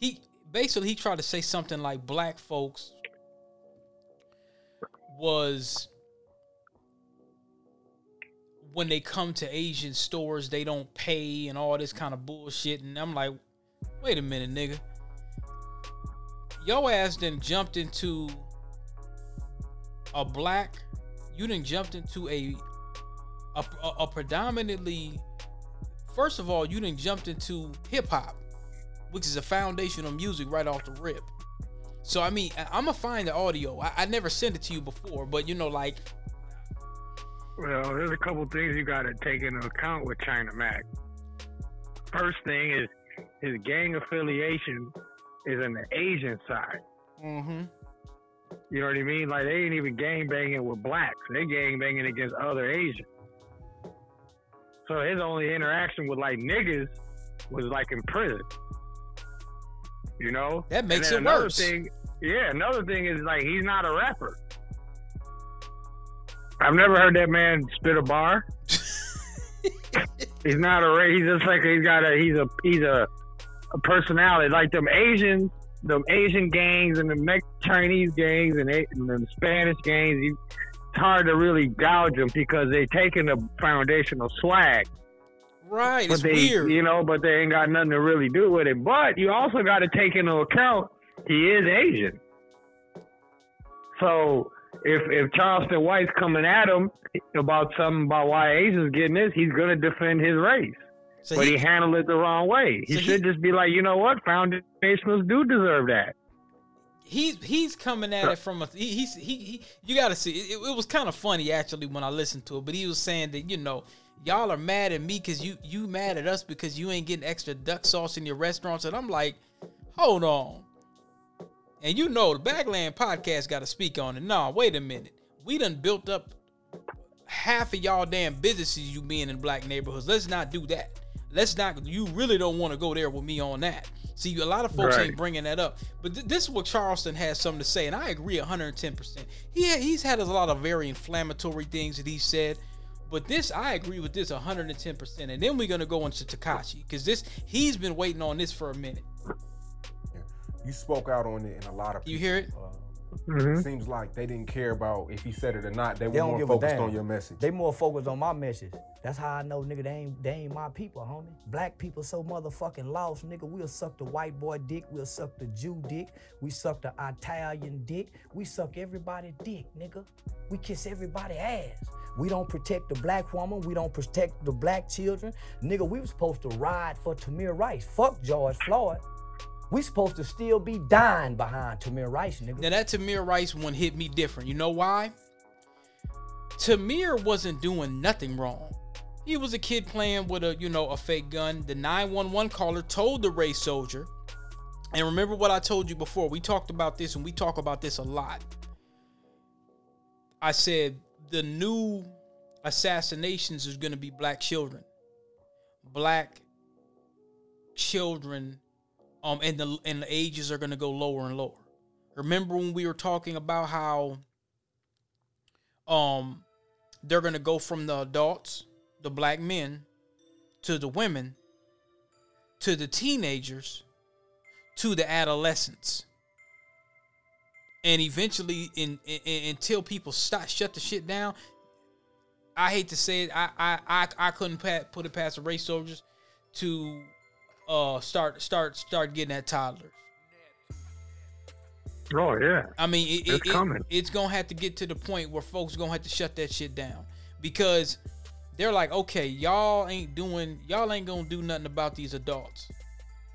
he basically he tried to say something like black folks was when they come to Asian stores, they don't pay and all this kind of bullshit. And I'm like, wait a minute, nigga. Yo ass then jumped into a black, you didn't jumped into a a, a, a predominantly first of all, you didn't jumped into hip hop, which is a foundational music right off the rip. So I mean, I'm gonna find the audio. I, I never sent it to you before, but you know, like Well, there's a couple things you got to take into account with China Mac. First thing is his gang affiliation is in the Asian side. mm-hmm. You know what I mean? Like they ain't even gang banging with blacks. They gang banging against other Asians. So his only interaction with like niggas was like in prison. You know? That makes it another worse. Thing, yeah, another thing is like he's not a rapper. I've never heard that man spit a bar. he's not a he's just like he's got a he's a he's a, a personality like them Asians, them Asian gangs and the Mex- Chinese gangs and, and the Spanish gangs. You, it's hard to really gouge them because they taking the foundational swag Right. but It's they, weird. you know, but they ain't got nothing to really do with it. But you also got to take into account he is Asian. So if if Charleston White's coming at him about something about why Asians getting this, he's gonna defend his race. So but he, he, handled it the wrong way. He So he- should just be like, you know what, foundationals do deserve that. he's he's coming at it from a he, he's he, he you got to see it, it was kind of funny actually when I listened to it, but he was saying that you know y'all are mad at me because you you mad at us because you ain't getting extra duck sauce in your restaurants, and I'm like, hold on. And you know the Backland podcast got to speak on it. No, wait a minute. We done built up half of y'all damn businesses you being in black neighborhoods. Let's not do that. Let's not. You really don't want to go there with me on that. See, a lot of folks Right. ain't bringing that up. But th- this is what Charleston has something to say, and I agree 110. percent He ha- he's had a lot of very inflammatory things that he said. But this, I agree with this 110 percent. And then we're gonna go into Tekashi because this he's been waiting on this for a minute. You spoke out on it, and a lot of You hear it? Uh, Mhm. Seems like they didn't care about if he said it or not. They They don't more give a focused on your message. They more focused on my message. That's how I know, nigga, they ain't they ain't my people, homie. Black people so motherfucking lost, nigga. We'll suck the white boy dick, we'll suck the Jew dick, we suck the Italian dick, we suck everybody dick, nigga. We kiss everybody ass. We don't protect the black woman, we don't protect the black children. Nigga, we were supposed to ride for Tamir Rice. Fuck George Floyd. We supposed to still be dying behind Tamir Rice, nigga. Now that Tamir Rice one hit me different. You know why? Tamir wasn't doing nothing wrong. He was a kid playing with a, you know, a fake gun. The 911 caller told the race soldier, and remember what I told you before. We talked about this and we talk about this a lot. I said the new assassinations is going to be black children. Black children um and the and the ages are going to go lower and lower. Remember when we were talking about how um they're going to go from the adults, the black men to the women to the teenagers to the adolescents. And eventually in, in, in- until people stop shut the shit down, I hate to say it, I I I, I couldn't put it past the race soldiers to uh start start start getting at toddlers. Oh yeah. I mean, it, It's it, it- coming. it's gonna have to get to the point where folks gonna have to shut that shit down because they're like, okay, y'all ain't doing, y'all ain't gonna do nothing about these adults.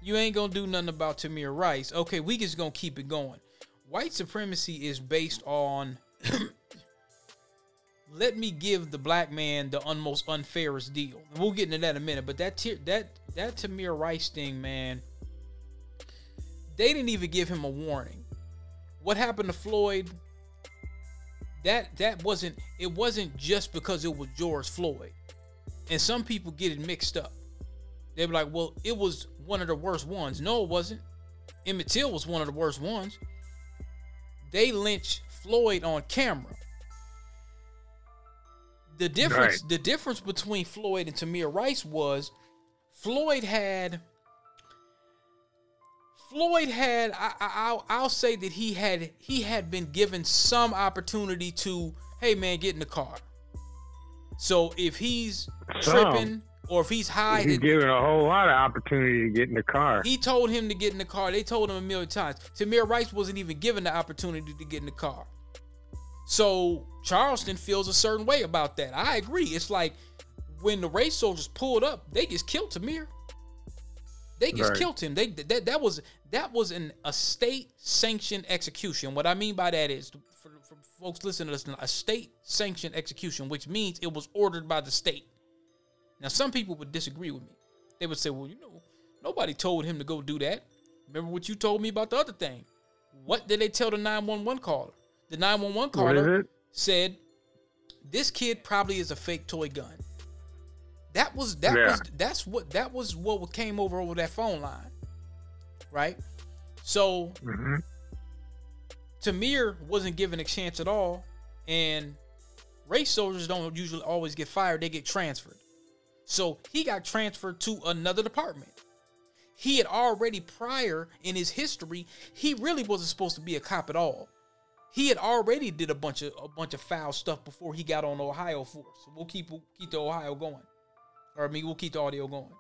You ain't gonna do nothing about Tamir Rice. Okay, we just gonna keep it going. White supremacy is based on. let me give the black man the un- most unfairest deal. We'll get into that in a minute, but that that that Tamir Rice thing, man, they didn't even give him a warning what happened to Floyd that that wasn't it wasn't just because it was George Floyd. And some people get it mixed up. They be like, "Well, it was one of the worst ones." No, it wasn't. Emmett Till was one of the worst ones. They lynched Floyd on camera. The difference Right. the difference between Floyd and Tamir Rice was Floyd had Floyd had I, I I'll, I'll say that he had he had been given some opportunity to hey man get in the car. So if he's tripping or if he's high, He's given a whole lot of opportunity to get in the car. he told him to get in the car. They told him a million times. Tamir Rice wasn't even given the opportunity to get in the car. So Charleston feels a certain way about that. I agree. It's like when the race soldiers pulled up, they just killed Tamir. They just Right. killed him. They that that was that was an a state sanctioned execution. What I mean by that is for, for folks listening to this, a state sanctioned execution, which means it was ordered by the state. Now some people would disagree with me. They would say, "Well, you know, nobody told him to go do that." Remember what you told me about the other thing? What did they tell the 911 caller? The 911 caller said, "This kid probably is a fake toy gun." That was that Yeah. was that's what that was what came over over that phone line, right? So hmm Tamir wasn't given a chance at all, and race soldiers don't usually always get fired; they get transferred. So he got transferred to another department. He had already prior in his history, he really wasn't supposed to be a cop at all. He had already did a bunch of a bunch of foul stuff before he got on Ohio force. So we'll keep keep the Ohio going, or I mean we'll keep the audio going.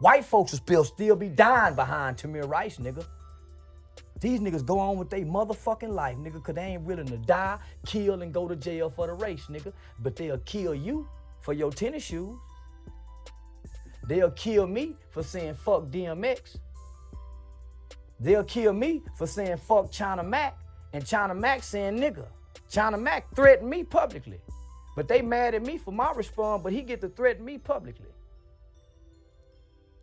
White folks will still still be dying behind Tamir Rice, nigga. These niggas go on with their motherfucking life, nigga, cause they ain't willing to die, kill, and go to jail for the race, nigga. But they'll kill you for your tennis shoes. They'll kill me for saying fuck DMX. They'll kill me for saying fuck China Mac and China Mac saying nigga. China Mac threatened me publicly. But they mad at me for my response, but he get to threaten me publicly.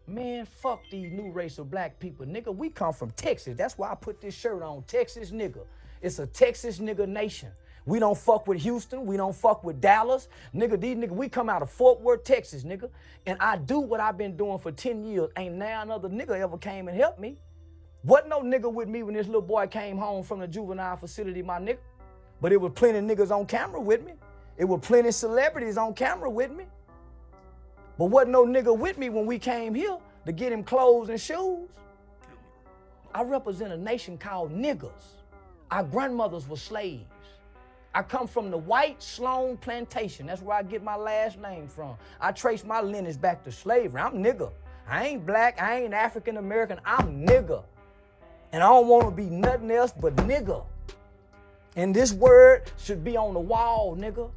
Man, fuck these new race of black people. Nigga, we come from Texas. That's why I put this shirt on. Texas nigga. It's a Texas nigga nation. We don't fuck with Houston. We don't fuck with Dallas. Nigga, these nigga, we come out of Fort Worth, Texas, nigga. And I do what I've been doing for 10 years. Ain't now another nigga ever came and helped me. Wasn't no nigga with me when this little boy came home from the juvenile facility, my nigga. But it was plenty niggas on camera with me. It was plenty celebrities on camera with me. But wasn't no nigga with me when we came here to get him clothes and shoes. I represent a nation called niggas. Our grandmothers were slaves. I come from the white Sloan plantation. That's where I get my last name from. I trace my lineage back to slavery. I'm nigga. I ain't black. I ain't African American. I'm nigga. And I don't want to be nothing else but nigga. And this word should be on the wall, nigga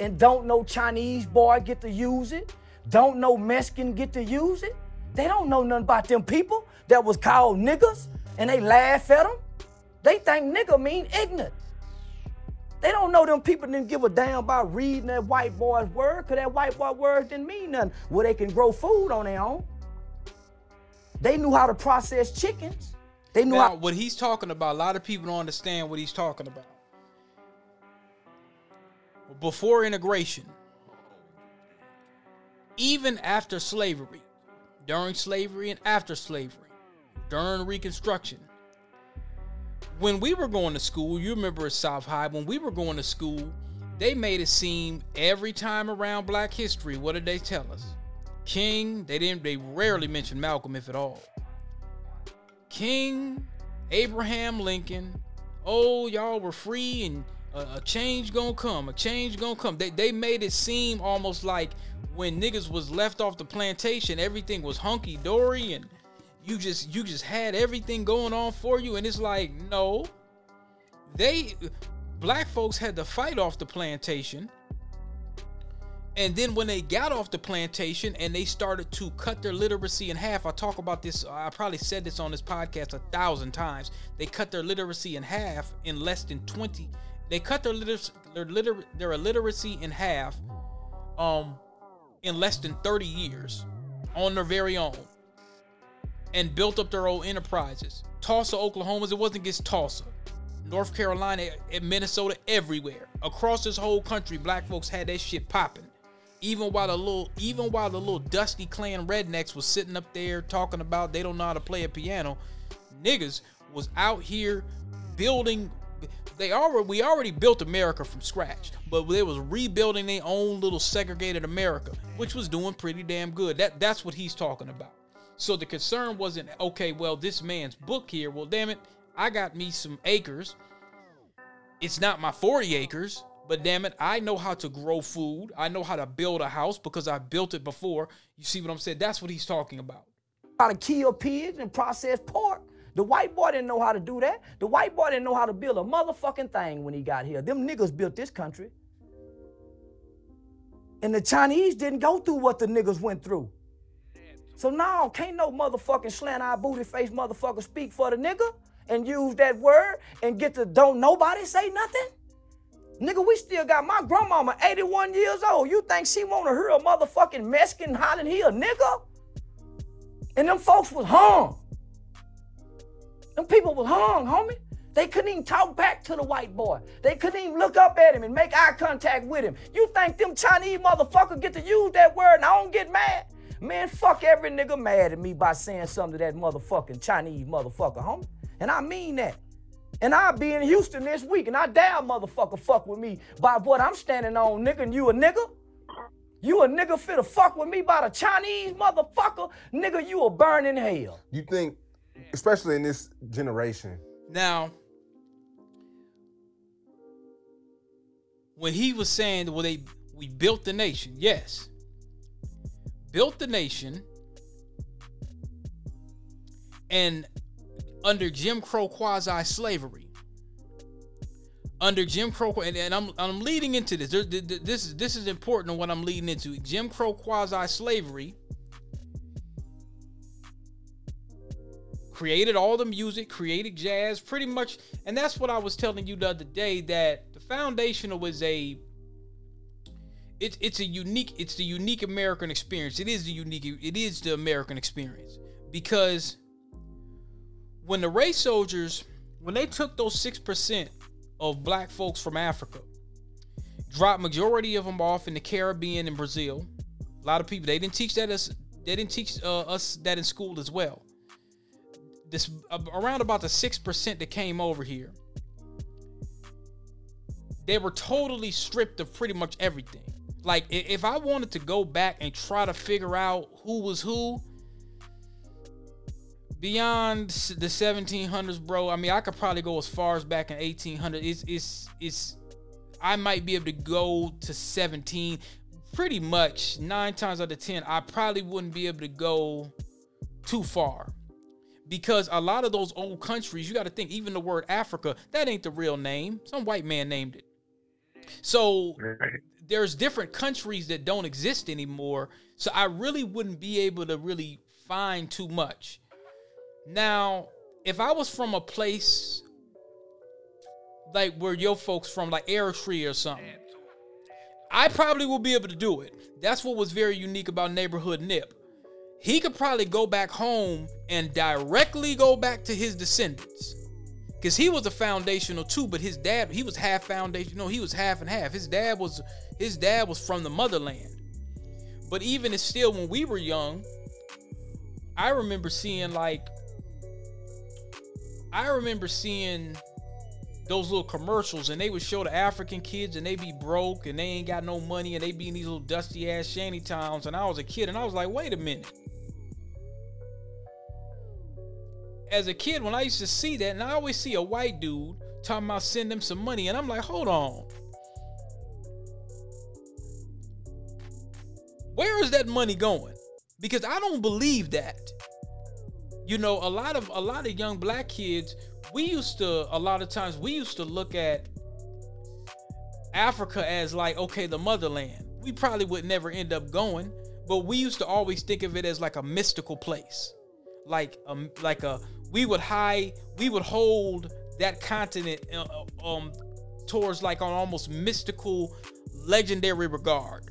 and don't no Chinese boy get to use it. Don't no Mexican get to use it. They don't know nothing about them people that was called niggas and they laugh at them. They think nigga mean ignorant. They don't know them people didn't give a damn about reading that white boy's word because that white boy word didn't mean nothing. Well, they can grow food on their own. They knew how to process chickens. They knew Now, how. what he's talking about, a lot of people don't understand what he's talking about. Before integration, even after slavery, during slavery and after slavery, during Reconstruction, when we were going to school, you remember at South High, when we were going to school, they made it seem every time around Black History, what did they tell us? King, they didn't, they rarely mentioned Malcolm, if at all. King, Abraham Lincoln, oh, y'all were free and a, a change gonna come, a change gonna come. They, they made it seem almost like when niggas was left off the plantation, everything was hunky dory and you just you just had everything going on for you. And it's like, no. They black folks had to fight off the plantation. And then when they got off the plantation and they started to cut their literacy in half, I talk about this, I probably said this on this podcast a thousand times. They cut their literacy in half in less than 20. They cut their literacy, their, liter- their illiteracy in half um, in less than 30 years on their very own and built up their own enterprises. Tulsa, Oklahoma, it wasn't just Tulsa. North Carolina, and Minnesota, everywhere. Across this whole country, black folks had that shit popping. Even while the little, even while the little dusty Klan rednecks was sitting up there talking about they don't know how to play a piano, niggas was out here building. They already, we already built America from scratch, but they was rebuilding their own little segregated America, which was doing pretty damn good. That that's what he's talking about. So the concern wasn't okay. Well, this man's book here. Well, damn it, I got me some acres. It's not my 40 acres, but damn it, I know how to grow food. I know how to build a house because I built it before. You see what I'm saying? That's what he's talking about. How to kill pigs and process pork. The white boy didn't know how to do that. The white boy didn't know how to build a motherfucking thing when he got here. Them niggas built this country. And the Chinese didn't go through what the niggas went through. So now can't no motherfucking slant eye booty face motherfucker speak for the nigga and use that word and get to don't nobody say nothing? Nigga, we still got my grandmama 81 years old. You think she wanna hear a motherfucking Mexican hollering he a nigga? And them folks was hung. Them people was hung, homie. They couldn't even talk back to the white boy. They couldn't even look up at him and make eye contact with him. You think them Chinese motherfuckers get to use that word and I don't get mad? Man, fuck every nigga mad at me by saying something to that motherfucking Chinese motherfucker, homie. And I mean that. And I'll be in Houston this week and I dare motherfucker fuck with me by what I'm standing on, nigga, and you a nigga? You a nigga fit to fuck with me by the Chinese motherfucker? Nigga, you a burn in hell. You think, especially in this generation, Now, when he was saying, well, they we built the nation, yes. Built the nation and under Jim Crow quasi slavery. Under Jim Crow, and, and I'm I'm leading into this. There- th- th- This is this is important. What I'm leading into Jim Crow quasi slavery created all the music, created jazz, pretty much, and that's what I was telling you the other day that the foundational was a it's it's a unique it's the unique American experience. It is the unique it is the American experience because when the race soldiers when they took those six percent of black folks from Africa, dropped majority of them off in the Caribbean and Brazil. A lot of people they didn't teach that us they didn't teach uh, us that in school as well this uh, around about the six percent that came over here, they were totally stripped of pretty much everything. Like if I wanted to go back and try to figure out who was who beyond the 1700s, bro. I mean, I could probably go as far as back in 1800. It's it's it's I might be able to go to 17. Pretty much nine times out of ten, I probably wouldn't be able to go too far because a lot of those old countries, you got to think, even the word Africa, that ain't the real name. Some white man named it. So there's different countries that don't exist anymore. So I really wouldn't be able to really find too much. Now, if I was from a place like where your folks from, like Eritrea or something, I probably will be able to do it. That's what was very unique about Neighborhood Nip he could probably go back home and directly go back to his descendants because he was a foundational too but his dad he was half foundation no he was half and half. His dad was his dad was from the motherland. But even still when we were young i remember seeing like i remember seeing those little commercials and they would show the African kids and they be broke and they ain't got no money and they be in these little dusty ass shanty towns. And I was a kid and I was like, wait a minute. As a kid, when I used to see that, and I always see a white dude talking about send them some money, and I'm like, hold on. Where is that money going? Because I don't believe that. You know, a lot of a lot of young black kids, we used to a lot of times we used to look at Africa as like, okay, the motherland. We probably would never end up going, but we used to always think of it as like a mystical place. Like um like a we would high we would hold that continent uh, uh, um towards like an almost mystical legendary regard.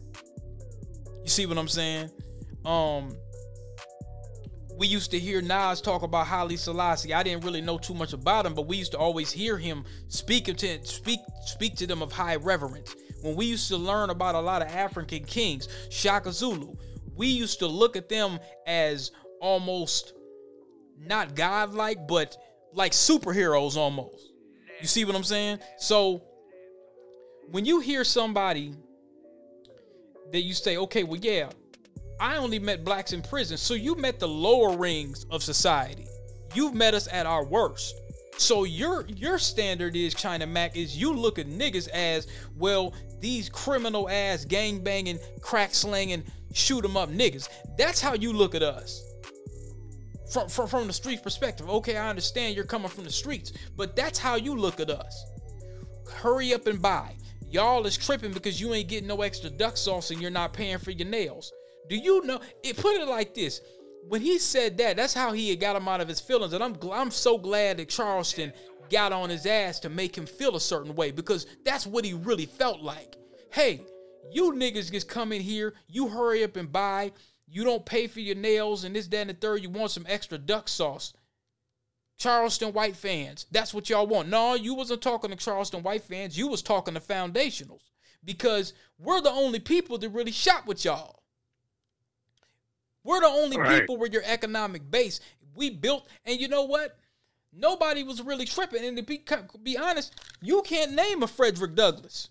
You see what I'm saying? Um we used to hear Nas talk about Haile Selassie. I didn't really know too much about him, but we used to always hear him speak to speak speak to them of high reverence. When we used to learn about a lot of African kings, Shaka Zulu, we used to look at them as almost not godlike, but like superheroes almost. You see what I'm saying? So when you hear somebody that you say, okay, well, yeah, I only met blacks in prison. So you met the lower rings of society. You've met us at our worst. So your your standard is China Mac is you look at niggas as well these criminal ass gang banging, crack slanging, shoot 'em up niggas. That's how you look at us. From, from from the street perspective. Okay, I understand you're coming from the streets, but that's how you look at us. Hurry up and buy. Y'all is tripping because you ain't getting no extra duck sauce and you're not paying for your nails. Do you know? It put it like this. When he said that, that's how he got him out of his feelings, and I'm I'm so glad that Charleston got on his ass to make him feel a certain way because that's what he really felt like. Hey, you niggas just come in here, you hurry up and buy, you don't pay for your nails and this, that, and the third, you want some extra duck sauce. Charleston White fans, that's what y'all want. No, you wasn't talking to Charleston White fans, you was talking to foundationals because we're the only people that really shop with y'all. We're the only Right. people with your economic base we built, and you know what? Nobody was really tripping. And to be be honest, you can't name a Frederick Douglass.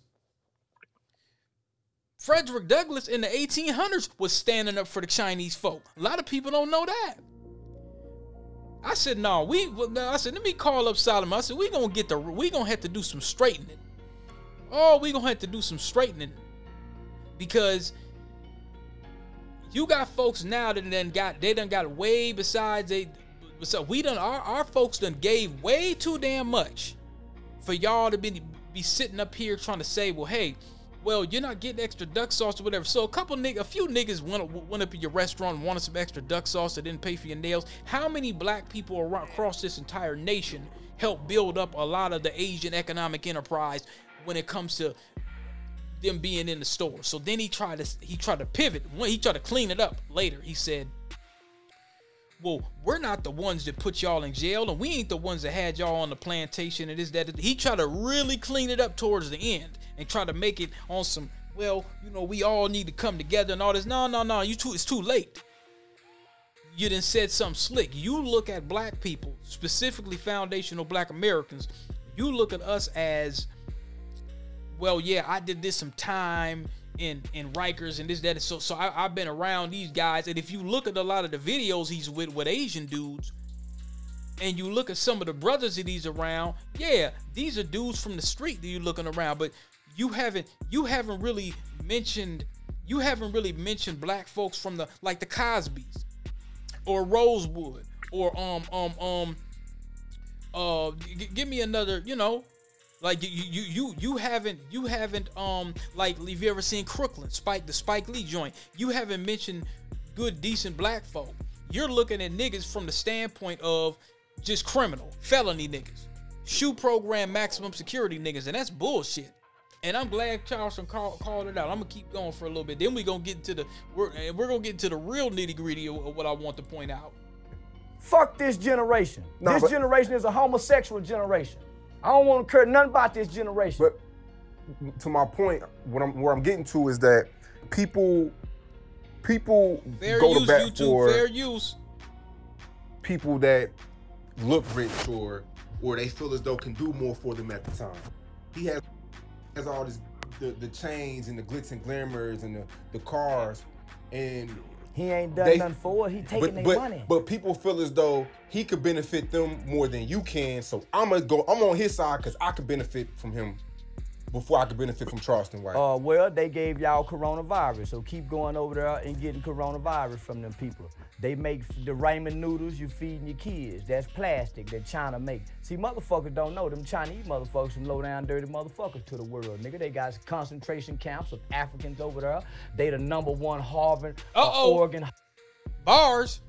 Frederick Douglass in the 1800s was standing up for the Chinese folk. A lot of people don't know that. I said, no, we. I said, let me call up Solomon. I said, we gonna get the. We gonna have to do some straightening. Oh, we gonna have to do some straightening because you got folks now that then got they done got way besides they. So we done our, our folks done gave way too damn much for y'all to be be sitting up here trying to say, well, hey, well, you're not getting extra duck sauce or whatever. So a couple niggas, a few niggas went, went up in your restaurant wanted some extra duck sauce that didn't pay for your nails. How many black people around, across this entire nation helped build up a lot of the Asian economic enterprise when it comes to them being in the store? So then he tried to he tried to pivot. When he tried to clean it up later, he said, well, we're not the ones that put y'all in jail, and we ain't the ones that had y'all on the plantation and that." He tried to really clean it up towards the end and try to make it on some, well, you know, we all need to come together and all this. No, no, no, you too, it's too late. You done said something slick. You look at black people, specifically foundational black Americans, you look at us as, well, yeah, I did this some time in in Rikers and this that and so so I, I've been around these guys and if you look at a lot of the videos he's with with Asian dudes and you look at some of the brothers that he's around yeah these are dudes from the street that you're looking around but you haven't you haven't really mentioned you haven't really mentioned black folks from the like the Cosbys or Rosewood or um um um uh g- give me another you know like you you you you haven't you haven't um like have you ever seen Crooklyn Spike the Spike Lee joint you haven't mentioned good decent black folk. You're looking at niggas from the standpoint of just criminal felony niggas shoe program maximum security niggas and that's bullshit and I'm glad Charleston call, called it out. I'm gonna keep going for a little bit. Then we gonna get into the we're and we're gonna get into the real nitty gritty of, of what I want to point out. Fuck this generation. Nah, this but- generation is a homosexual generation. I don't want to care nothing about this generation. But to my point, what I'm where I'm getting to is that people people Fair go to use, bat YouTube. for Fair use. people that look rich or or they feel as though can do more for them at the time. He has has all this the, the chains and the glitz and glamours and the, the cars and he ain't done they- nothing for it. He taking their money. but people feel as though he could benefit them more than you can. So I'm gonna go. I'm on his side because I could benefit from him before I could benefit from Charleston White. Uh, well, they gave y'all coronavirus, so keep going over there and getting coronavirus from them people. They make the ramen noodles you feeding your kids. That's plastic that China make. See, motherfuckers don't know them Chinese motherfuckers some low down dirty motherfuckers to the world, nigga. They got concentration camps of Africans over there. They the number one Harvard, uh, Uh-oh. Oregon. Bars.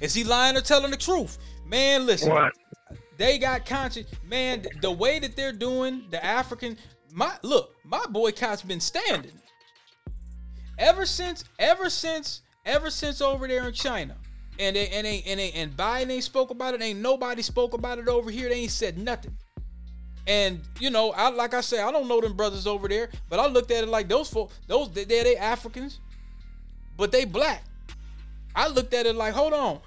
Is he lying or telling the truth? Man, listen. What? They got conscious. Man, the way that they're doing the African, my look, my boycott's been standing. Ever since, ever since, ever since over there in China. And they, and they, and they, and Biden ain't spoke about it. Ain't nobody spoke about it over here. They ain't said nothing. And you know, I like I say, I don't know them brothers over there, but I looked at it like those folks, those they they Africans, but they black. I looked at it like, hold on,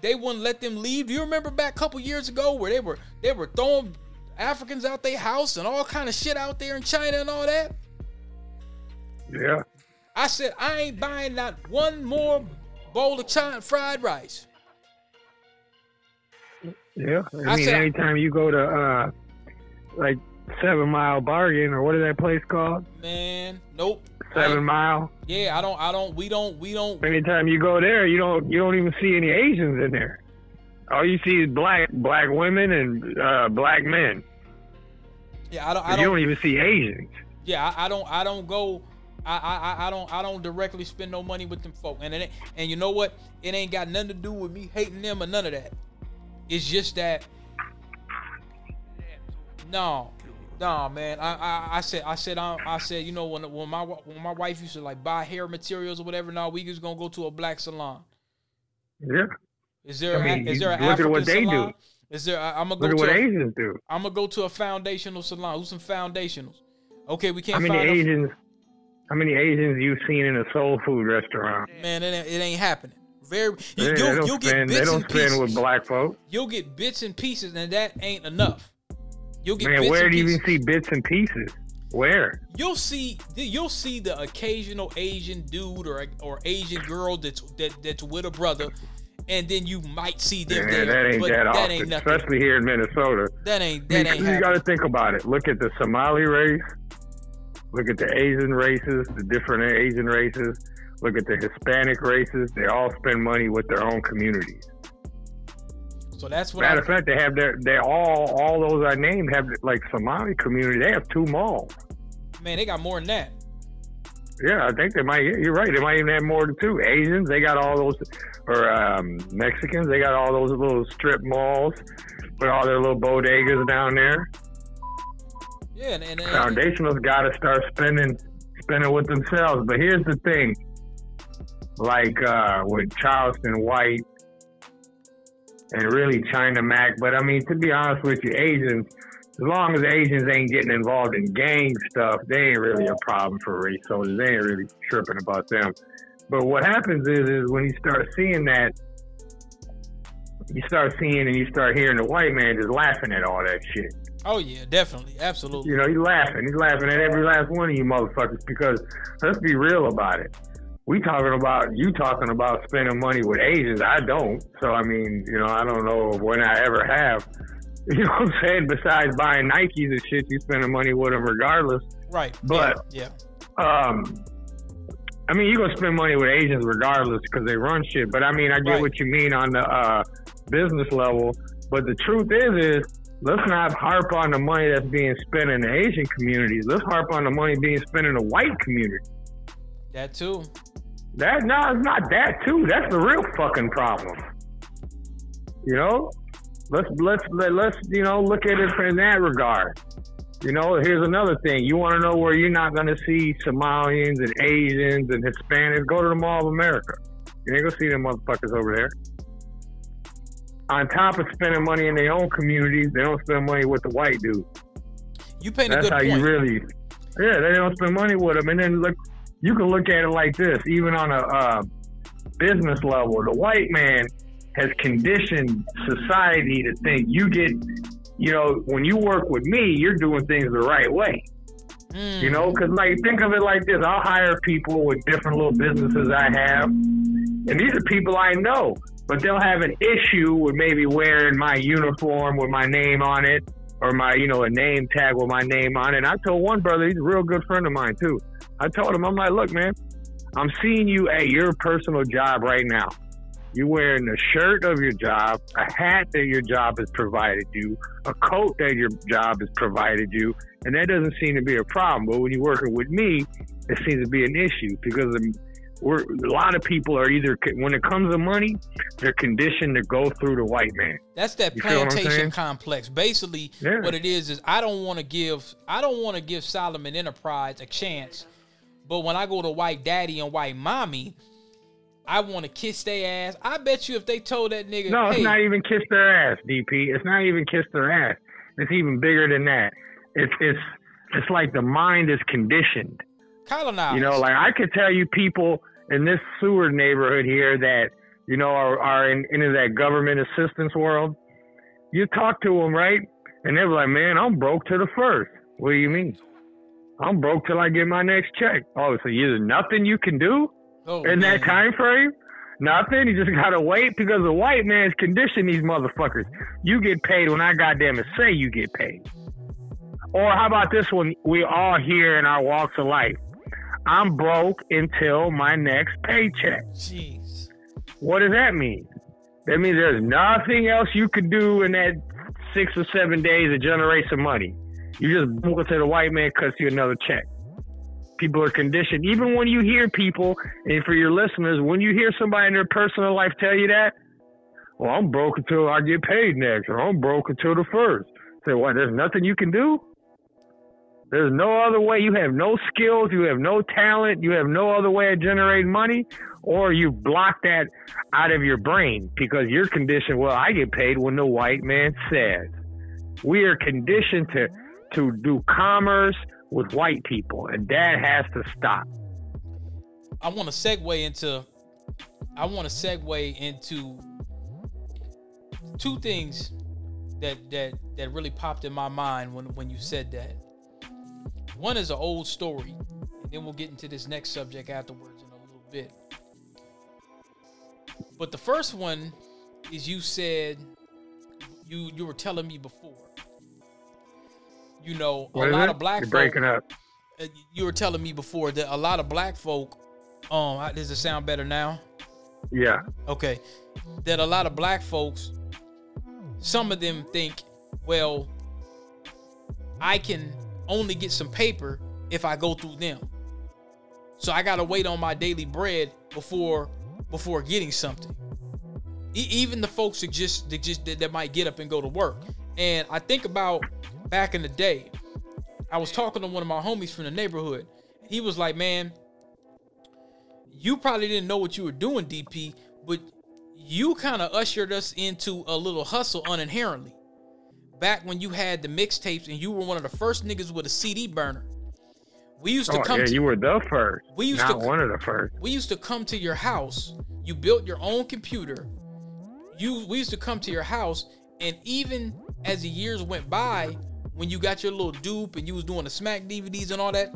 they wouldn't let them leave. Do you remember back a couple years ago where they were they were throwing Africans out their house and all kind of shit out there in China and all that? Yeah. I said I ain't buying not one more bowl of China fried rice. Yeah, I, I mean, said- anytime you go to uh, like Seven Mile Bargain or what is that place called? Man, nope. Seven Mile. yeah, I don't. I don't. We don't. We don't. Anytime you go there, you don't you don't even see any Asians in there. All you see is black black women and uh, black men. Yeah, I don't. I you don't. don't even see Asians. Yeah, I, I don't. I don't go. I, I I- don't. I don't directly spend no money with them folk. And it and you know what? It ain't got nothing to do with me hating them or none of that. It's just that. No, no, man. I I, I said I said I, I said you know when when my when my wife used to like buy hair materials or whatever. Now we just gonna go to a black salon. Yeah. Is there I a- mean, is there an African what they do. salon? Is there? I, I'm gonna go to. what a- Asians do. I'm gonna go to a foundational salon. Who's some foundationals? Okay, we can't many find a- Asians? How many Asians you've seen in a soul food restaurant? man. It ain't, it ain't happening. Very, you, They, don't you'll get spend. They bits don't and spend pieces. with black folk. You'll get bits and pieces, and that ain't enough. You'll get Man, where do you pieces. even see bits and pieces? Where? You'll see, you'll see the occasional Asian dude or or Asian girl that's that, that's with a brother, and then you might see them Man, there. that ain't but that, that often, ain't nothing. especially here in Minnesota. That ain't that ain't you got to think about it. Look at the Somali race. Look at the Asian races, the different Asian races. Look at the Hispanic races. They all spend money with their own communities. So that's what Matter of fact, they have their they all all those I named have like Somali community. They have two malls. man. They got more than that. Yeah, I think they might. You're right. They might even have more than two. Asians, they got all those, or um, Mexicans, they got all those little strip malls with all their little bodegas down there. Yeah, and, and, and Foundationals got to start spending spending with themselves. But here's the thing, like uh, with Charleston White and really China Mac. But I mean, to be honest with you, Asians, as long as Asians ain't getting involved in gang stuff, they ain't really a problem for race soldiers. They ain't really tripping about them. But what happens is, is when you start seeing that, you start seeing and you start hearing the white man just laughing at all that shit. Oh yeah, definitely, absolutely. You know, he's laughing. He's laughing at every last one of you motherfuckers because let's be real about it. We talking about you talking about spending money with Asians. I don't. So I mean, you know, I don't know when I ever have. You know what I'm saying? Besides buying Nikes and shit, you spending money with them regardless. Right. But- yeah, Um, I mean, you gonna spend money with Asians regardless because they run shit. But I mean, I get Right. what you mean on the uh, business level. But the truth is, is let's not harp on the money that's being spent in the Asian communities. Let's harp on the money being spent in the white community. that too. That no, it's not that too. That's the real fucking problem. You know, let's let's let, let's you know look at it in that regard. You know, here's another thing. You want to know where you're not going to see Somalians and Asians and Hispanics? Go to the Mall of America. You ain't gonna see them motherfuckers over there. On top of spending money in their own communities, they don't spend money with the white dude. You paint a That's good how point. you really, yeah, they don't spend money with them. And then look, you can look at it like this, even on a uh, business level. The white man has conditioned society to think you get, you know, when you work with me, you're doing things the right way. Mm. You know, because like think of it like this: I'll hire people with different little businesses I have, and these are people I know, but they'll have an issue with maybe wearing my uniform with my name on it, or my you know a name tag with my name on it. And I told one brother, he's a real good friend of mine too. I told him, I'm like, look, man, I'm seeing you at your personal job right now. You're wearing the shirt of your job, a hat that your job has provided you, a coat that your job has provided you, and that doesn't seem to be a problem. But when you're working with me, it seems to be an issue because we're, a lot of people are either, when it comes to money, they're conditioned to go through the white man. That's that You feel what I'm plantation complex. Basically, Yeah. what it is is I don't want to give I don't want to give Solomon Enterprise a chance, but when I go to White Daddy and White Mommy, I want to kiss their ass. I bet you if they told that nigga, No, hey, it's not even kiss their ass, DP. It's not even kiss their ass. It's even bigger than that. It's it's it's like the mind is conditioned. Colonized. You know, like I could tell you people in this Seward neighborhood here that you know are, are in into that government assistance world. You talk to them, right? And they're like, "Man, I'm broke to the first. What do you mean? I'm broke till I get my next check. Oh, so there's nothing you can do Oh, in that time frame? Nothing. You just gotta wait because the white man's condition these motherfuckers. You get paid when I goddamn it say you get paid. Or how about this one? We all here in our walks of life. I'm broke until my next paycheck. Jeez. What does that mean? That means there's nothing else you could do in that six or seven days to generate some money. You just book it to the white man cuts you another check. People are conditioned. Even when you hear people, and for your listeners, when you hear somebody in their personal life tell you that, well, I'm broke until I get paid next, or I'm broke until the first. Say, what? There's nothing you can do. There's no other way. You have no skills. You have no talent. You have no other way of generating money, or you block that out of your brain because you're conditioned. Well, I get paid when the white man says. We are conditioned to to do commerce with white people, and that has to stop. I want to segue into I want to segue into two things that that that really popped in my mind when when you said that. One is an old story, and then we'll get into this next subject afterwards in a little bit. But the first one is you said you you were telling me before. You know, What a lot it? of black You're folk, breaking up. uh, you were telling me before that a lot of black folk um does it sound better now Yeah. okay that a lot of black folks some of them think well i can only get some paper if i go through them so i gotta wait on my daily bread before before getting something E- even the folks that just that just that, that might get up and go to work and i think about back in the day I was talking to one of my homies from the neighborhood. He was like, "Man, you probably didn't know what you were doing, DP, but you kind of ushered us into a little hustle uninherently. Back when you had the mixtapes and you were one of the first niggas with a CD burner. We used to Oh, come yeah, to you were the first. We used not to- one of the first. we used to come to your house. You built your own computer. You we used to come to your house, and even as the years went by, when you got your little dupe and you was doing the smack DVDs and all that,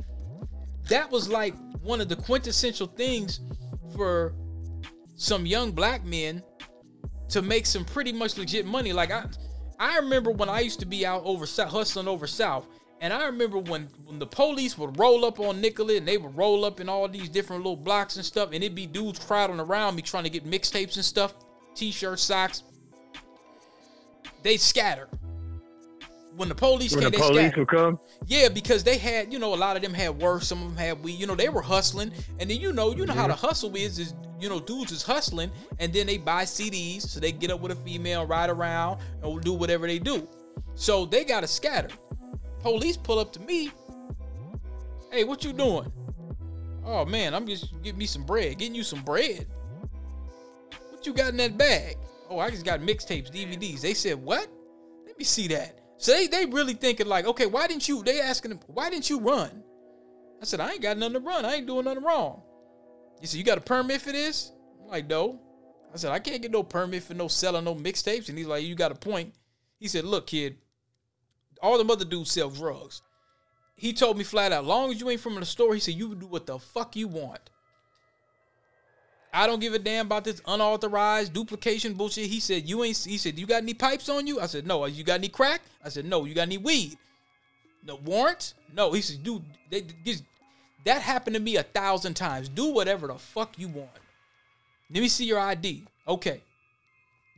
that was like one of the quintessential things for some young black men to make some pretty much legit money. Like I I remember when I used to be out over hustling over south. And I remember when, when the police would roll up on Nicollet and they would roll up in all these different little blocks and stuff, and it'd be dudes crowding around me trying to get mixtapes and stuff, t-shirts, socks. They scatter. When the police When came, the they police would come, Yeah, because they had, you know, a lot of them had work, some of them had weed. You know, they were hustling, and then you know, you know how the hustle is, is you know, dudes is hustling, and then they buy CDs, so they get up with a female, ride around, and do whatever they do. So they gotta scatter. Police pull up to me. Hey, what you doing? Oh man, I'm just getting me some bread, getting you some bread. What you got in that bag? Oh, I just got mixtapes, DVDs. They said, what? Let me see that. So they, they really thinking like, okay, why didn't you? They asking him, why didn't you run? I said, I ain't got nothing to run. I ain't doing nothing wrong. He said, you got a permit for this? I'm like, no. I said, I can't get no permit for no selling no mixtapes. And he's like, you got a point. He said, look, kid, all them other dudes sell drugs. He told me flat out, long as you ain't from the store, he said, you do what the fuck you want. I don't give a damn about this unauthorized duplication bullshit. He said, you ain't, he said, you got any pipes on you? I said, no. You got any crack? I said, no. You got any weed? No warrants? No. He said, dude, they, this, that happened to me a thousand times. Do whatever the fuck you want. Let me see your ID. Okay.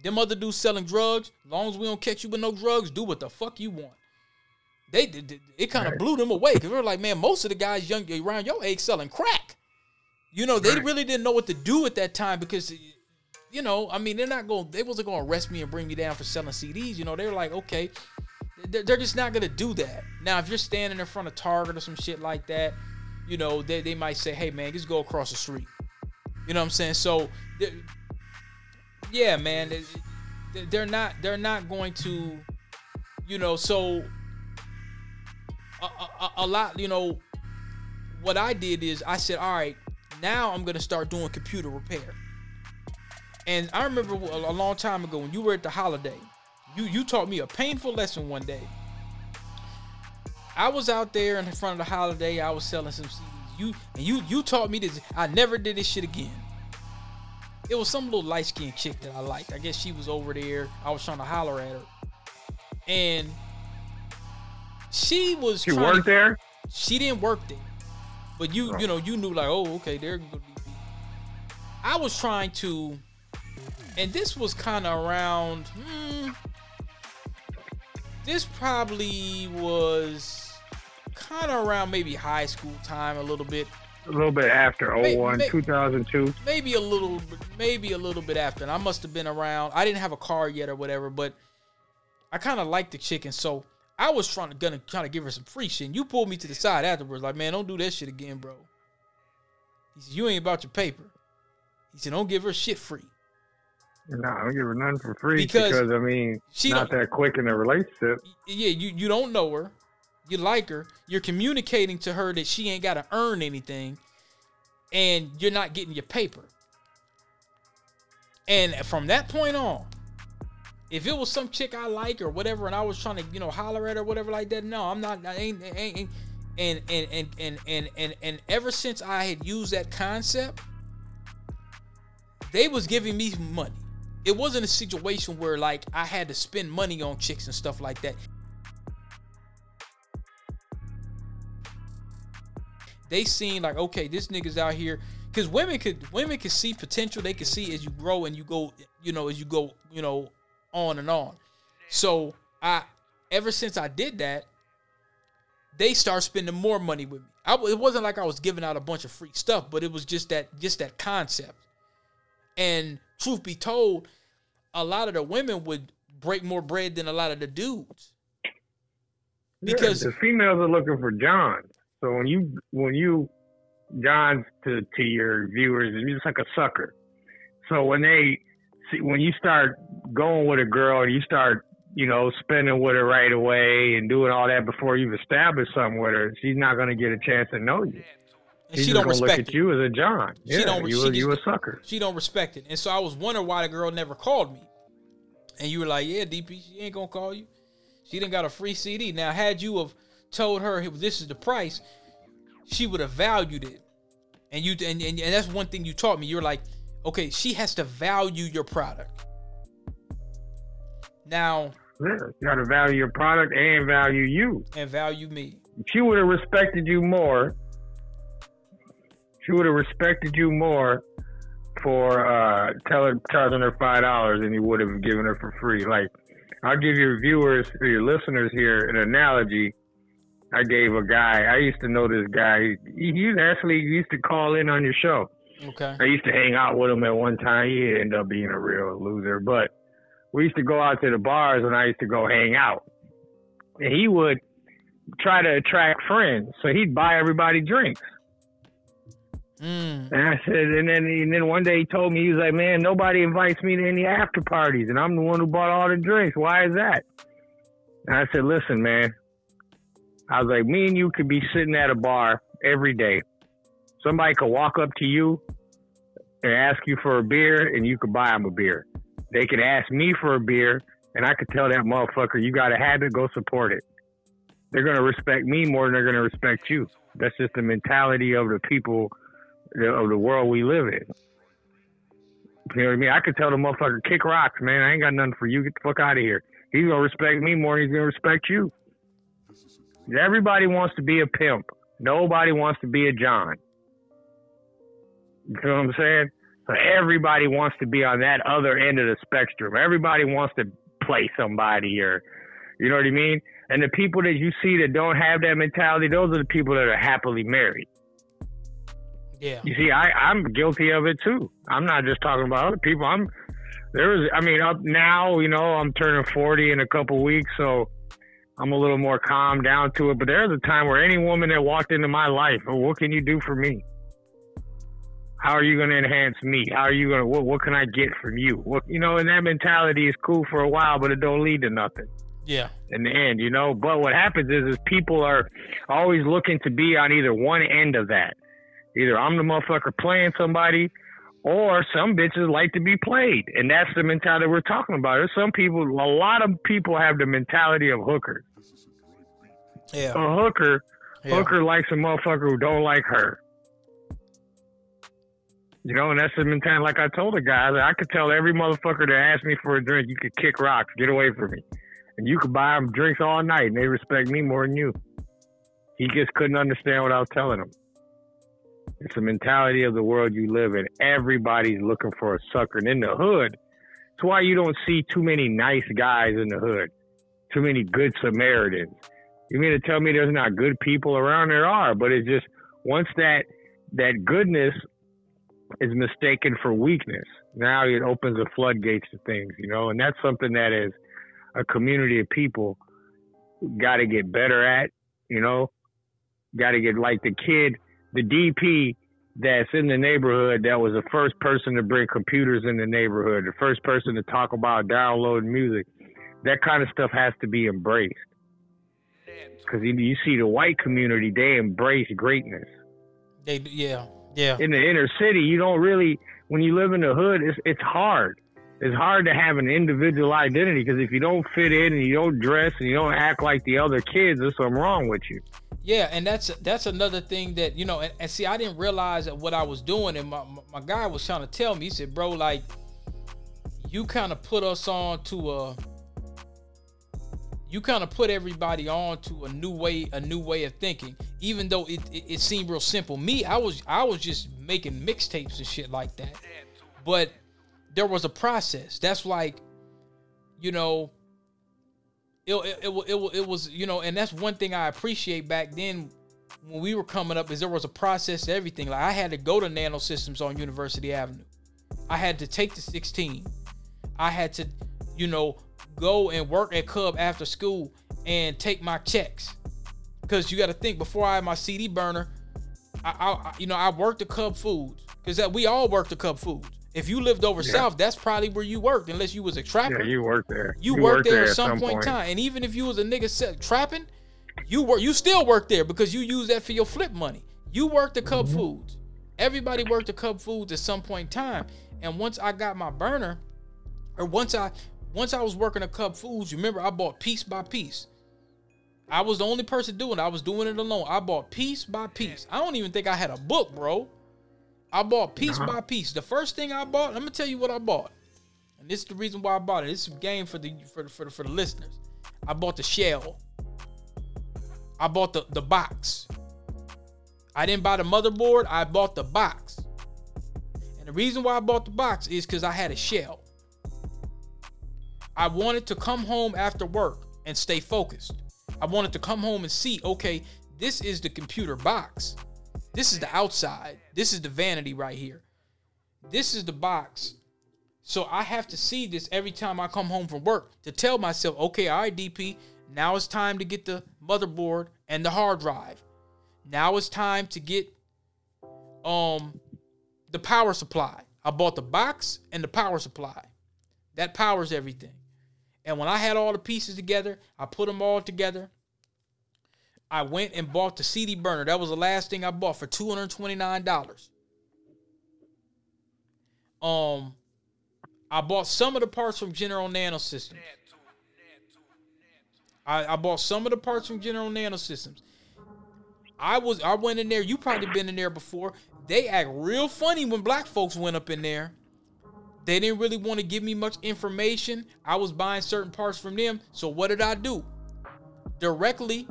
Them other dudes selling drugs, long as we don't catch you with no drugs, do what the fuck you want. They did it kind of Right. blew them away because they're like, man, most of the guys young around your age selling crack. You know, they Right. really didn't know what to do at that time because, you know, I mean, they're not going, they wasn't going to arrest me and bring me down for selling CDs. You know, they were like, okay, they're, just not going to do that. Now, if you're standing in front of Target or some shit like that, you know, they, they might say, hey, man, just go across the street. You know what I'm saying? So, yeah, man, they- they- they're not, they're not going to, you know, so a, a, a lot, you know, what I did is I said, all right, now I'm gonna start doing computer repair. And I remember a long time ago when you were at the holiday, you you taught me a painful lesson one day. I was out there in front of the holiday. I was selling some CDs. You and you you taught me this. I never did this shit again. It was some little light skinned chick that I liked. I guess she was over there. I was trying to holler at her, and she was. She worked to, there. She didn't work there, but you you know you knew like oh okay they're gonna be. I was trying to, and this was kind of around. Hmm, this probably was kind of around maybe high school time a little bit A little bit after May- 01, may- 2002. maybe a little maybe a little bit after and i must have been around i didn't have a car yet or whatever but i kind of liked the chicken so i was trying to gonna trying to give her some free shit and you pulled me to the side afterwards like man don't do that shit again bro. He said you ain't about your paper. He said don't give her shit free. No, I don't give her nothing for free Because because, I mean, she not that quick in a relationship. yeah, you you don't know her, you like her, you're communicating to her that she ain't got to earn anything, and you're not getting your paper. And from that point on, if it was some chick I like or whatever, and I was trying to you know holler at her or whatever like that, no, I'm not. I ain't. ain't, ain't and, and and and and and and ever since I had used that concept, they was giving me money. It wasn't a situation where like I had to spend money on chicks and stuff like that. They seen like, okay, this nigga's out here because women could women can see potential. They can see as you grow and you go, you know, as you go, you know, on and on. So I, ever since I did that, they start spending more money with me. I, it wasn't like I was giving out a bunch of free stuff, but it was just that just that concept. And truth be told, a lot of the women would break more bread than a lot of the dudes. Because yeah, the females are looking for John. So when you when you Johns to to your viewers, you're just like a sucker. So when they see when you start going with a girl and you start you know spending with her right away and doing all that before you've established something with her, she's not going to get a chance to know you. and She's she don't gonna look at it. you as a John. She yeah, don't- you she you a sucker. She don't respect it. And so I was wondering why the girl never called me. And you were like, yeah, DP, she ain't gonna call you. She didn't got a free CD. Now, had you have told her this is the price, she would have valued it. And you and, and, and that's one thing you taught me. You're like, okay, she has to value your product. Now, Yeah, you got to value your product and value you. and value me. She would have respected you more, she would have respected you more for uh, telling charging her five dollars than you would have given her for free. Like, I'll give your viewers or your listeners here an analogy. I gave a guy. I used to know this guy. He, he actually used to call in on your show. Okay. I used to hang out with him at one time. He ended up being a real loser, but we used to go out to the bars and I used to go hang out. And he would try to attract friends, so he'd buy everybody drinks. Mm. And I said, and then and then one day he told me he was like, "Man, nobody invites me to any after parties, and I'm the one who bought all the drinks. Why is that?" And I said, "Listen, man." I was like, "Me and you could be sitting at a bar every day. Somebody could walk up to you and ask you for a beer, and you could buy them a beer. They could ask me for a beer, and I could tell that motherfucker, you got a habit, go support it. They're gonna respect me more than they're gonna respect you. That's just the mentality of the people." of the world we live in. You know what I mean? I could tell the motherfucker kick rocks, man. I ain't got nothing for you. Get the fuck out of here. He's gonna respect me more than he's gonna respect you. Everybody wants to be a pimp. Nobody wants to be a John. You know what I'm saying? So everybody wants to be on that other end of the spectrum. Everybody wants to play somebody or you know what I mean? And the people that you see that don't have that mentality, those are the people that are happily married. Yeah. You see, I, I'm guilty of it too. I'm not just talking about other people. I'm there was I mean, up now, you know, I'm turning forty in a couple weeks, so I'm a little more calm down to it. But there's a time where any woman that walked into my life, oh, what can you do for me? How are you going to enhance me? How are you going to what, what can I get from you? What you know, and that mentality is cool for a while, but it don't lead to nothing Yeah. in the end, you know. But what happens is, is people are always looking to be on either one end of that. Either I'm the motherfucker playing somebody, or some bitches like to be played, and that's the mentality we're talking about. There's some people, a lot of people have the mentality of hookers. Yeah. A hooker, yeah. hooker likes a motherfucker who don't like her. You know, and that's the mentality. Like I told the guy, I could tell every motherfucker that asked me for a drink, you could kick rocks, get away from me, and you could buy them drinks all night, and they respect me more than you. He just couldn't understand what I was telling him. It's the mentality of the world you live in. Everybody's looking for a sucker, and in the hood, it's why you don't see too many nice guys in the hood, too many good Samaritans. You mean to tell me there's not good people around? There are, but it's just once that that goodness is mistaken for weakness, now it opens the floodgates to things, you know, and that's something that is a community of people got to get better at, you know, got to get like the kid, the DP that's in the neighborhood that was the first person to bring computers in the neighborhood, the first person to talk about downloading music. That kind of stuff has to be embraced. Because you, you see the white community, they embrace greatness. They yeah yeah In the inner city, you don't really. When you live in the hood, it's it's hard. It's hard to have an individual identity because if you don't fit in and you don't dress and you don't act like the other kids, there's something wrong with you. Yeah, and that's that's another thing that you know, and, and see, I didn't realize that what I was doing, and my my guy was trying to tell me. He said, "Bro, like, you kind of put us on to a, you kind of put everybody on to a new way, a new way of thinking. Even though it, it it seemed real simple. Me, I was I was just making mixtapes and shit like that, but there was a process. That's like, you know, it, it, it, it, it was you know and that's one thing i appreciate back then when we were coming up is there was a process to everything like i had to go to nano systems on university avenue i had to take the 16 i had to you know go and work at cub after school and take my checks because you got to think before i had my cd burner i, I you know i worked at cub foods because that we all worked at cub foods if you lived over Yeah. south that's probably where you worked unless you was a trapper Yeah, you worked there. you, worked there, at at some, point in time. And even if you was a nigga set, trapping, you work you still work there because you use that for your flip money. You worked at Cub mm-hmm. Foods. Everybody worked at Cub Foods at some point in time. And once I got my burner, or once I once I was working at Cub Foods, you remember I bought piece by piece. I was the only person doing it. I was doing it alone. I bought piece by piece. I don't even think I had a book, bro. I bought piece by piece. The first thing I bought, I'm gonna tell you what I bought. And this is the reason why I bought it. This is a game for the for the, for the, for the listeners. I bought the shell. I bought the the box. I didn't buy the motherboard. I bought the box. And the reason why I bought the box is because I had a shell. I wanted to come home after work and stay focused. I wanted to come home and see, okay, this is the computer box. This is the outside. This is the vanity right here. This is the box. So I have to see this every time I come home from work to tell myself, okay, all right, DP, now it's time to get the motherboard and the hard drive. Now it's time to get um the power supply. I bought the box and the power supply. That powers everything. And when I had all the pieces together, I put them all together. I went and bought the CD burner. That was the last thing I bought for $229. Um I bought some of the parts from General Nano Systems. I, I bought some of the parts from General Nano Systems. I was I went in there. You probably been in there before. They act real funny when black folks went up in there. They didn't really want to give me much information. I was buying certain parts from them. So what did I do? Directly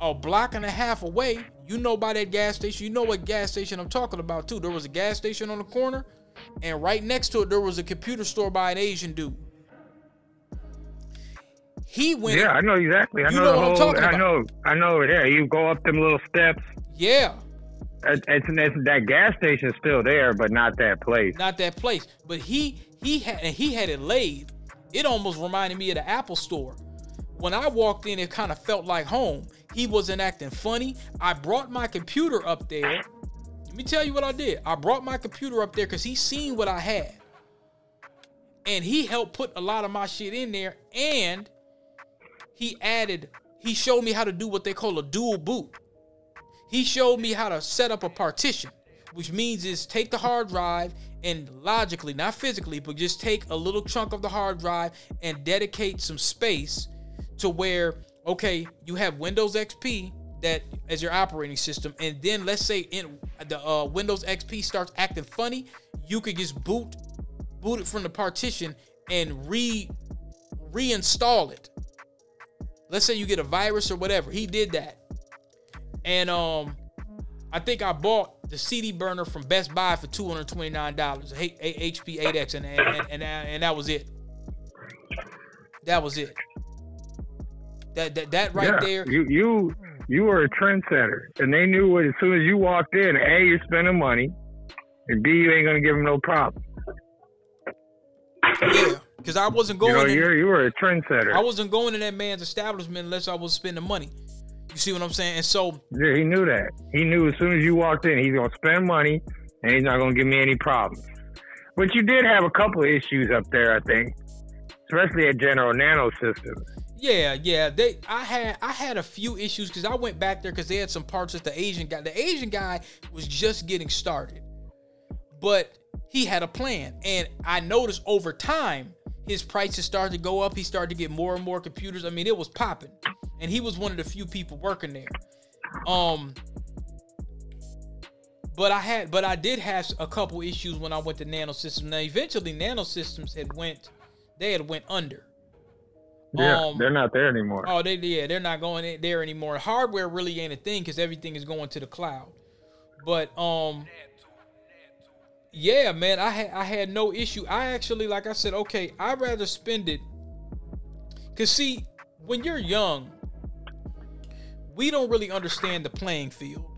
a block and a half away, you know by that gas station, you know what gas station I'm talking about too. There was a gas station on the corner, and right next to it there was a computer store by an Asian dude. He went Yeah, I know exactly. I You know, know the what I'm whole. talking I know. I know. Yeah, you go up them little steps. yeah, It's, it's, that gas station's still there, but not that place. not that place. But he he had he had it laid. It almost reminded me of the Apple store. When I walked in, it kind of felt like home. He wasn't acting funny. I brought my computer up there. Let me tell you what I did. I brought my computer up there because he seen what I had. And he helped put a lot of my shit in there. And he added, he showed me how to do what they call a dual boot. He showed me how to set up a partition, which means is take the hard drive and logically, not physically, but just take a little chunk of the hard drive and dedicate some space to where okay, you have Windows XP that as your operating system, and then let's say in the uh, Windows XP starts acting funny, you could just boot boot it from the partition and re reinstall it. Let's say you get a virus or whatever. He did that, and um, I think I bought the CD burner from Best Buy for two hundred twenty nine dollars, HP 8X, and and, and and that was it. That was it. That that that right yeah, there. You you you were a trendsetter, and they knew what as soon as you walked in. A, you're spending money, and B, you ain't gonna give them no problem. Yeah, because I wasn't going. You know, in, you're, you were a trendsetter. I wasn't going to that man's establishment unless I was spending money. You see what I'm saying? And so yeah, he knew that. He knew as soon as you walked in, he's gonna spend money, and he's not gonna give me any problems. But you did have a couple of issues up there, I think, especially at General Nano Systems. Yeah, yeah. They I had I had a few issues because I went back there because they had some parts that the Asian guy. The Asian guy was just getting started. But he had a plan. And I noticed over time his prices started to go up. He started to get more and more computers. I mean, it was popping. And he was one of the few people working there. Um but I had but I did have a couple issues when I went to Nano Systems. Now eventually Nano Systems had went they had went under. Yeah, Um, they're not there anymore. Oh, they yeah, they're not going in there anymore. Hardware really ain't a thing because everything is going to the cloud. But um, yeah, man, I had I had no issue. I actually, like I said, okay, I'd rather spend it. Cause see, when you're young, we don't really understand the playing field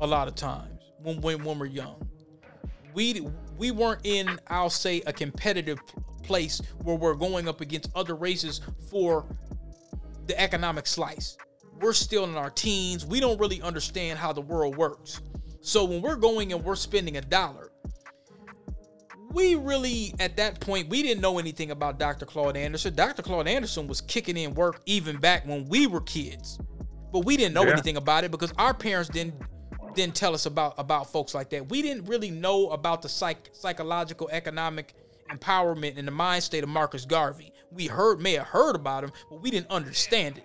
a lot of times when when, when we're young. We we weren't in, I'll say, a competitive place where we're going up against other races for the economic slice. We're still in our teens. We don't really understand how the world works. So when we're going and we're spending a dollar, we really at that point we didn't know anything about Dr. Claude Anderson. Dr. Claude Anderson was kicking in work even back when we were kids. But we didn't know Yeah. anything about it because our parents didn't didn't tell us about about folks like that. We didn't really know about the psych, psychological economic empowerment and the mind state of Marcus Garvey. We heard may have heard about him, but we didn't understand it.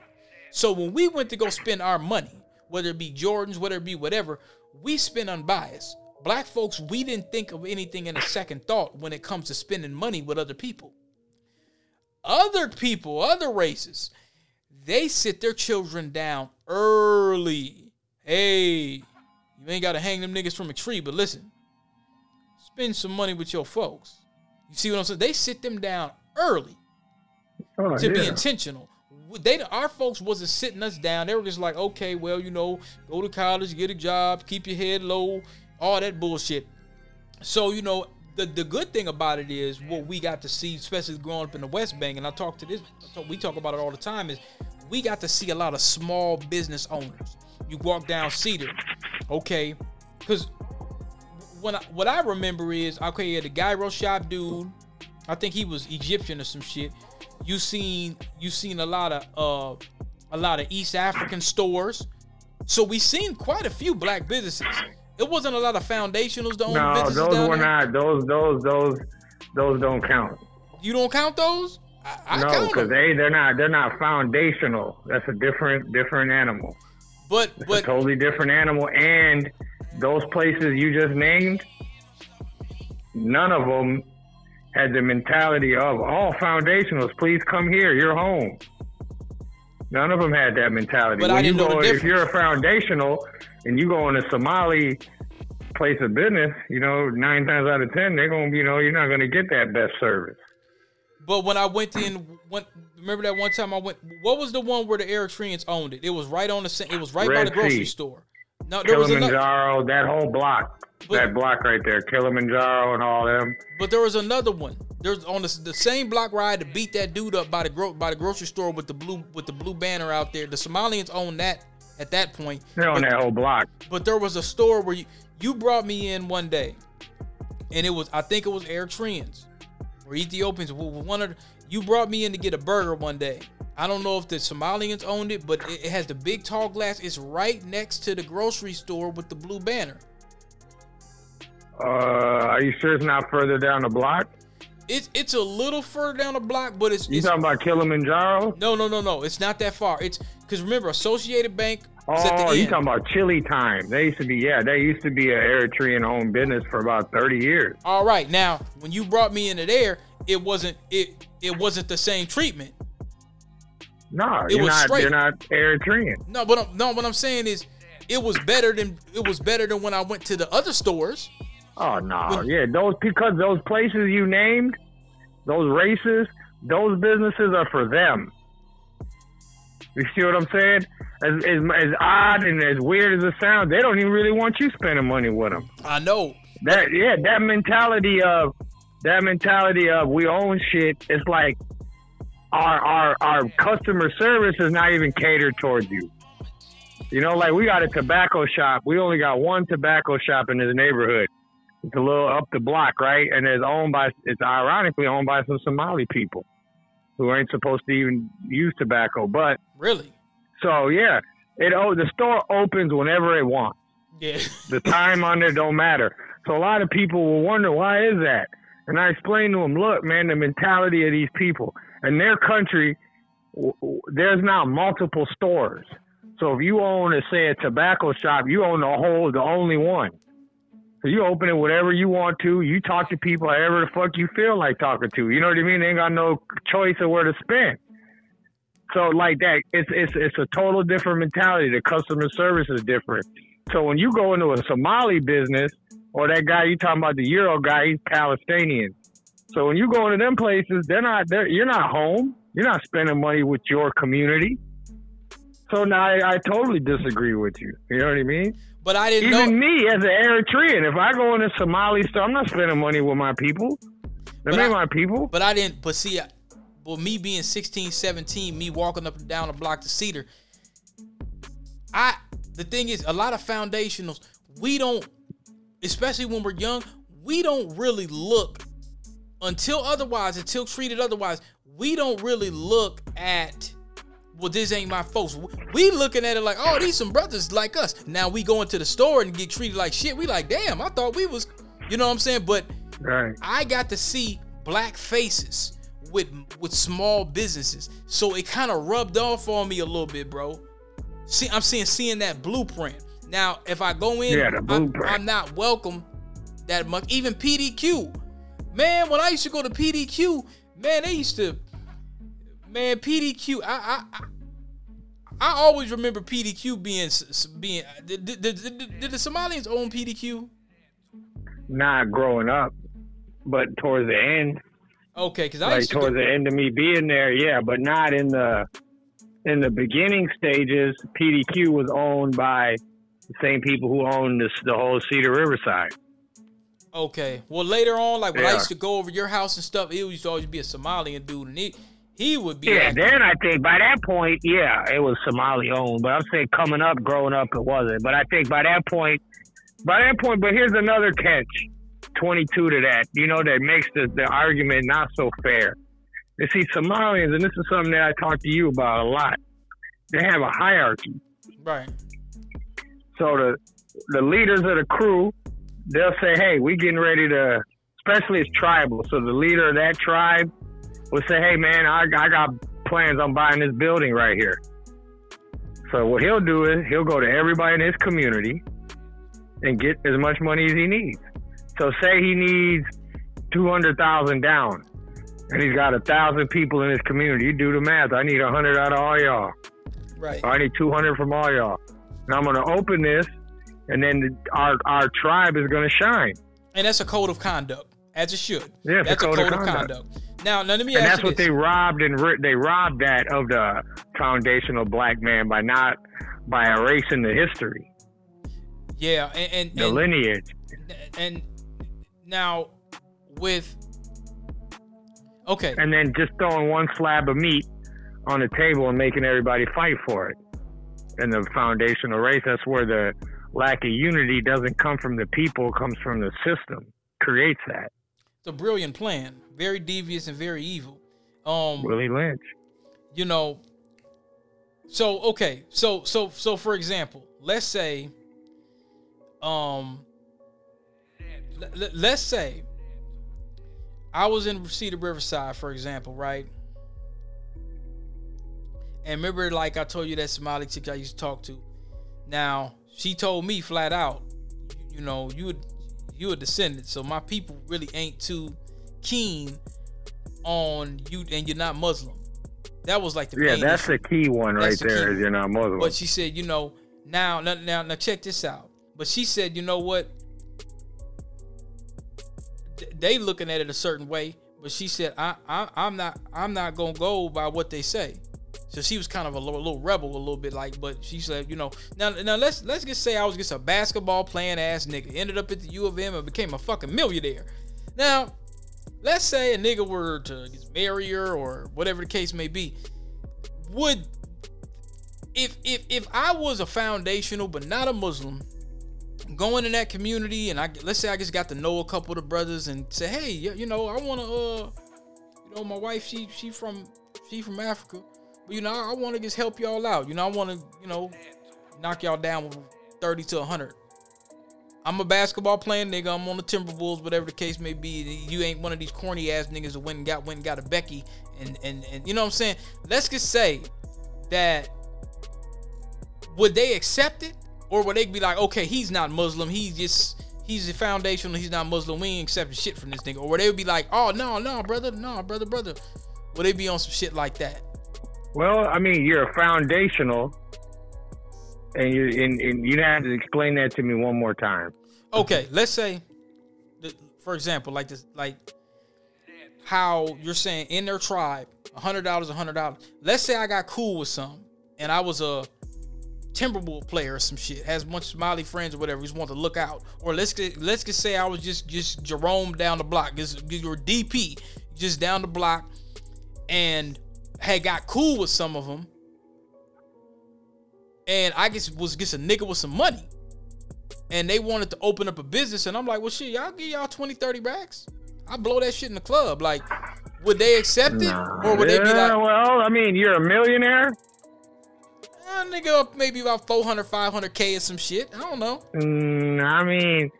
So when we went to go spend our money, whether it be Jordans, whether it be whatever, we spent unbiased. Black folks, we didn't think of anything in a second thought when it comes to spending money with other people. Other people, other races, they sit their children down early. Hey, you ain't got to hang them niggas from a tree, but listen, spend some money with your folks. You see what I'm saying? They sit them down early Oh, to be intentional. They our folks wasn't sitting us down. They were just like, okay, well, you know, go to college, get a job, keep your head low, all that bullshit. So you know, the the good thing about it is what we got to see, especially growing up in the West Bank, and I talk to this, we talk about it all the time, is we got to see a lot of small business owners. You walk down Cedar, okay, because when I, what I remember is okay, yeah, the gyro shop dude. I think he was Egyptian or some shit. You seen you seen a lot of uh a lot of East African stores. So we seen quite a few black businesses. It wasn't a lot of foundationals the only No, businesses those were there. not. Those those those those don't count. You don't count those? I, I no, because they they're not they're not foundational. That's a different different animal. But It's a but totally different animal. And those places you just named, none of them had the mentality of all foundationals. Please come here. You're home. None of them had that mentality. But when you didn't know go, the if you're a foundational and you go in a Somali place of business, you know, nine times out of ten, they're gonna, you know, you're not gonna get that best service. But when I went in, when, remember that one time I went. What was the one where the Eritreans owned it? It was right on the. It was right by the grocery Sea. store. No, there was another. Kilimanjaro, that whole block, But- that block right there, Kilimanjaro and all them. But there was another one. There's on the, the same block where I had to beat that dude up by the gro- by the grocery store with the blue with the blue banner out there. The Somalians own that at that point. They're on But- that whole block. But there was a store where you you brought me in one day, and it was I think it was Eritreans or Ethiopians. One of the, you brought me in to get a burger one day. I don't know if the Somalians owned it, but it, it has the big tall glass. It's right next to the grocery store with the blue banner. Uh, are you sure it's not further down the block? It's it's a little further down the block, but it's, You it's talking about Kilimanjaro? no no no no. It's not that far. It's because remember Associated Bank Oh, you talking about Chili Time? They used to be yeah. They used to be an Eritrean owned business for about thirty years. All right, now when you brought me into there, it wasn't it it wasn't the same treatment. No, It you're was not. straight. You're not Eritrean. No, but I'm, no, what I'm saying is, it was better than it was better than when I went to the other stores. Oh no, yeah, those because those places you named, those races, those businesses are for them. You see what I'm saying? As, as as odd and as weird as it sounds, they don't even really want you spending money with them. I know. That yeah, that mentality of that mentality of we own shit. It's like our our our customer service is not even catered towards you. You know, like we got a tobacco shop. We only got one tobacco shop in this neighborhood. It's a little up the block, right? And it's owned by it's ironically owned by some Somali people who ain't supposed to even use tobacco. But Really? So yeah, it oh the store opens whenever it wants. Yeah. The time on there don't matter. So a lot of people will wonder why is that? And I explain to them, look, man, the mentality of these people in their country, w- w- there's now multiple stores. So if you own, a, say, a tobacco shop, you own the whole, the only one. So you open it whatever you want to. You talk to people however the fuck you feel like talking to. You know what I mean? They ain't got no choice of where to spend. So like that, it's it's it's a total different mentality. The customer service is different. So when you go into a Somali business or that guy you talking about the gyro guy, he's Palestinian. So when you go into them places, they're not they're, you're not home. You're not spending money with your community. So now I, I totally disagree with you. You know what I mean? But I didn't Even know. me as an Eritrean, if I go into a Somali store, I'm not spending money with my people. They're I- my people. But I didn't. But see, well, me being 16, 17, me walking up and down the block to Cedar. I the thing is, a lot of foundationals, we don't, especially when we're young, we don't really look until otherwise, until treated otherwise. We don't really look at. Well, this ain't my folks. We looking at it like, oh, these some brothers like us. Now we go into the store and get treated like shit. We like, damn, I thought we was, you know what I'm saying? But Right. I got to see black faces with with small businesses, so it kind of rubbed off on me a little bit, bro. See, I'm seeing seeing that blueprint. Now, if I go in, Yeah, I- blueprint. I'm not welcome that much. Even PDQ, man. When I used to go to PDQ, man, they used to, man, PDQ. I I. I always remember PDQ being being. Did, did, did, did, did the Somalians own PDQ? Not growing up, but towards the end, Okay, because I like used to go, towards the end of me being there, yeah, but not in the in the beginning stages. PDQ was owned by the same people who owned this, the whole Cedar Riverside. Okay. Well, later on, like when I used to go over your house and stuff, it used to always be a Somalian dude, and he he would be. Yeah, then I think by that point, yeah, it was Somali owned. But I'm saying coming up, growing up, it wasn't. But I think by that point, by that point, but here's another catch 22 to that, you know, that makes the, the argument not so fair. You see, Somalians, and this is something that I talk to you about a lot, they have a hierarchy. right. So the the leaders of the crew, they'll say, "Hey, we getting ready to." Especially it's tribal, so the leader of that tribe will say, "Hey, man, I, I got plans on buying this building right here." So what he'll do is he'll go to everybody in his community and get as much money as he needs. So say he needs two hundred thousand down, and he's got a thousand people in his community. You do the math. I need a hundred out of all y'all. Right. I need 200 from all y'all. And I'm going to open this, and then our our tribe is going to shine. And that's a code of conduct, as it should. Yeah, that's a that's code of conduct. Now, now let me And ask that's you what this. they robbed and ri- they robbed that of the foundational black man by not by erasing the history, yeah, and and, the and, lineage. and now with okay, and then just throwing one slab of meat on the table and making everybody fight for it. And the foundational race, that's where the lack of unity doesn't come from the people, comes from the system. Creates that. it's a brilliant plan, very devious and very evil. Um, Willie Lynch. you know so okay so so so for example let's say um let, let's say I was in Cedar Riverside, for example, right? And remember, like I told you, that Somali chick I used to talk to. Now she told me flat out, you, you know, you you a descendant, so my people really ain't too keen on you, and you're not Muslim. That was like the Yeah, that's issue. the key one right That's the there. you're not Muslim. But she said, you know, now, now, now, now, check this out. But she said, you know what? Th- They looking at it a certain way, but she said, I, I, I'm not, I'm not gonna go by what they say. So she was kind of a little, little rebel, a little bit like. But she said, you know, now, now let's let's just say I was just a basketball playing ass nigga, ended up at the U of M and became a fucking millionaire. Now, let's say a nigga were to marry her or whatever the case may be. Would if if if I was a foundational but not a Muslim, going in that community and I let's say I just got to know a couple of the brothers and say, hey, you, know, I want to, uh, you know, my wife she she from she from Africa, but you know, I, want to just help y'all out. You know, I want to, you know, knock y'all down with thirty to hundred. I'm a basketball playing nigga. I'm on the Timberwolves, whatever the case may be. You ain't one of these corny ass niggas that went and got went and got a Becky, and and and you know what I'm saying. Let's just say that would they accept it, or would they be like, okay, he's not Muslim, he's just he's a foundational, he's not Muslim, we ain't accepting shit from this nigga, or would they be like, oh no, no, brother, no, brother, brother, would they be on some shit like that? Well, I mean, you're a foundational, and you and, and you have to explain that to me one more time. Okay, let's say, for example, like this, like how you're saying in their tribe, a hundred dollars, a hundred dollars. Let's say I got cool with some, and I was a Timberwolf player or some shit, has a bunch of Somali friends or whatever. He's want to look out, or let's get, let's just say I was just just Jerome down the block, just your DP, just down the block, and had got cool with some of them, and I guess was just a nigga with some money and they wanted to open up a business and I'm like, well shit, y'all give y'all 20, 30 racks. I blow that shit in the club. Like, would they accept it? Or would they be like, well, I mean, you're a millionaire. Ah, nigga, up maybe about 400, 500K or some shit. I don't know. Mm, I mean,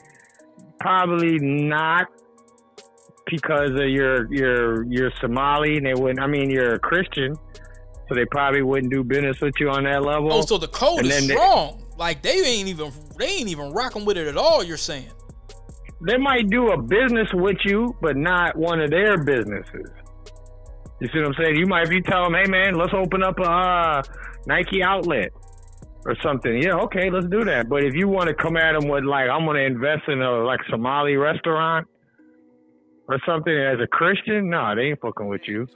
probably not because of your your your Somali, and they wouldn't. I mean, you're a Christian, so they probably wouldn't do business with you on that level. Oh, so the code and is then they- like they ain't even they ain't even rocking with it at all, you're saying. they might do a business with you, but not one of their businesses. You see what I'm saying? You might be telling them, "Hey, man, let's open up a uh, Nike outlet or something." Yeah, okay, let's do that. But if you want to come at them with like, "I'm going to invest in a like Somali restaurant or something," as a Christian, no, they ain't fucking with you.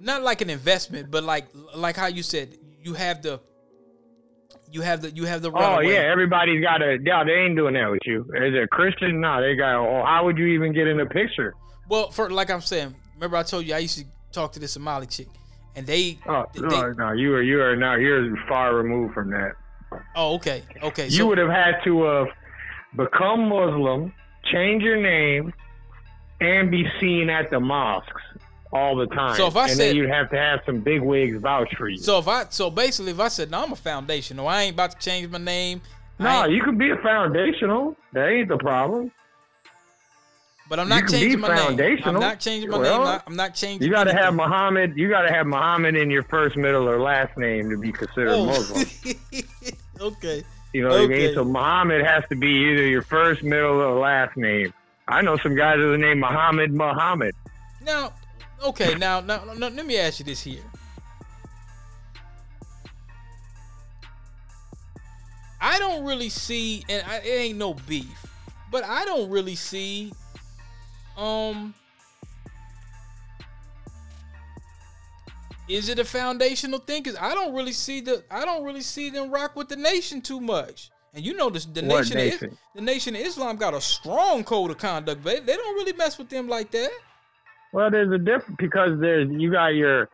Not like an investment, but like like how you said, you have the you have the you have the Oh yeah, everybody's got a. Yeah, they ain't doing that with you. As a Christian, no, they got. Oh, how would you even get in the picture? Well, for like I'm saying, remember I told you I used to talk to this Somali chick, and they. Oh they- no, no, you are you are now you're far removed from that. oh, okay, okay. you so, would have had to have become Muslim, change your name, and be seen at the mosques all the time. So if I and said- then you'd have to have some big wigs vouch for you. So if I so basically if I said no, I'm a foundational. I ain't about to change my name. No, you can be a foundational. That ain't the problem. But I'm not changing my name. I'm not changing my Well, name. I'm not changing. You got to have. Muhammad. You got to have Muhammad in your first, middle, or last name to be considered Oh. Muslim. okay. You know what I mean? So Muhammad has to be either your first, middle, or last name. I know some guys with the name Muhammad Muhammad. Now, okay. Now, now, now, let me ask you this here. I don't really see, and I, it ain't no beef, but I don't really see, um, is it a foundational thing? Cause I don't really see the, I don't really see them rock with the nation too much. And you know, this, the What nation, of Is- the nation of Islam got a strong code of conduct, but they don't really mess with them like that. Well, there's a difference because there's you got your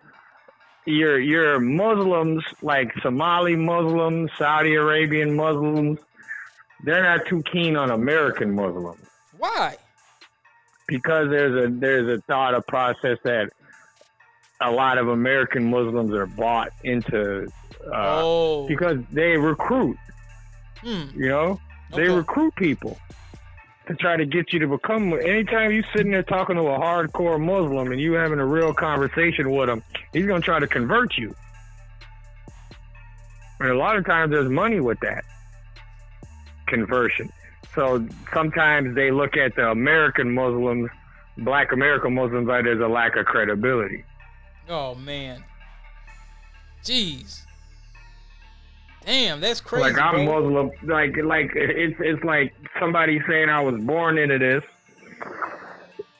your your Muslims like Somali Muslims, Saudi Arabian Muslims. They're not too keen on American Muslims Why? Because there's a there's a thought a process that a lot of American Muslims are bought into uh, oh, because they recruit. hmm. You know, they Okay. recruit people, to try to get you to become. Anytime you sitting there talking to a hardcore Muslim and you having a real conversation with him, he's gonna try to convert you. And a lot of times there's money with that conversion. So sometimes they look at the American Muslims, black American Muslims, like there's a lack of credibility. Oh man. Jeez. Damn, that's crazy. Like I'm bro. Muslim. Like like it's it's like somebody saying I was born into this,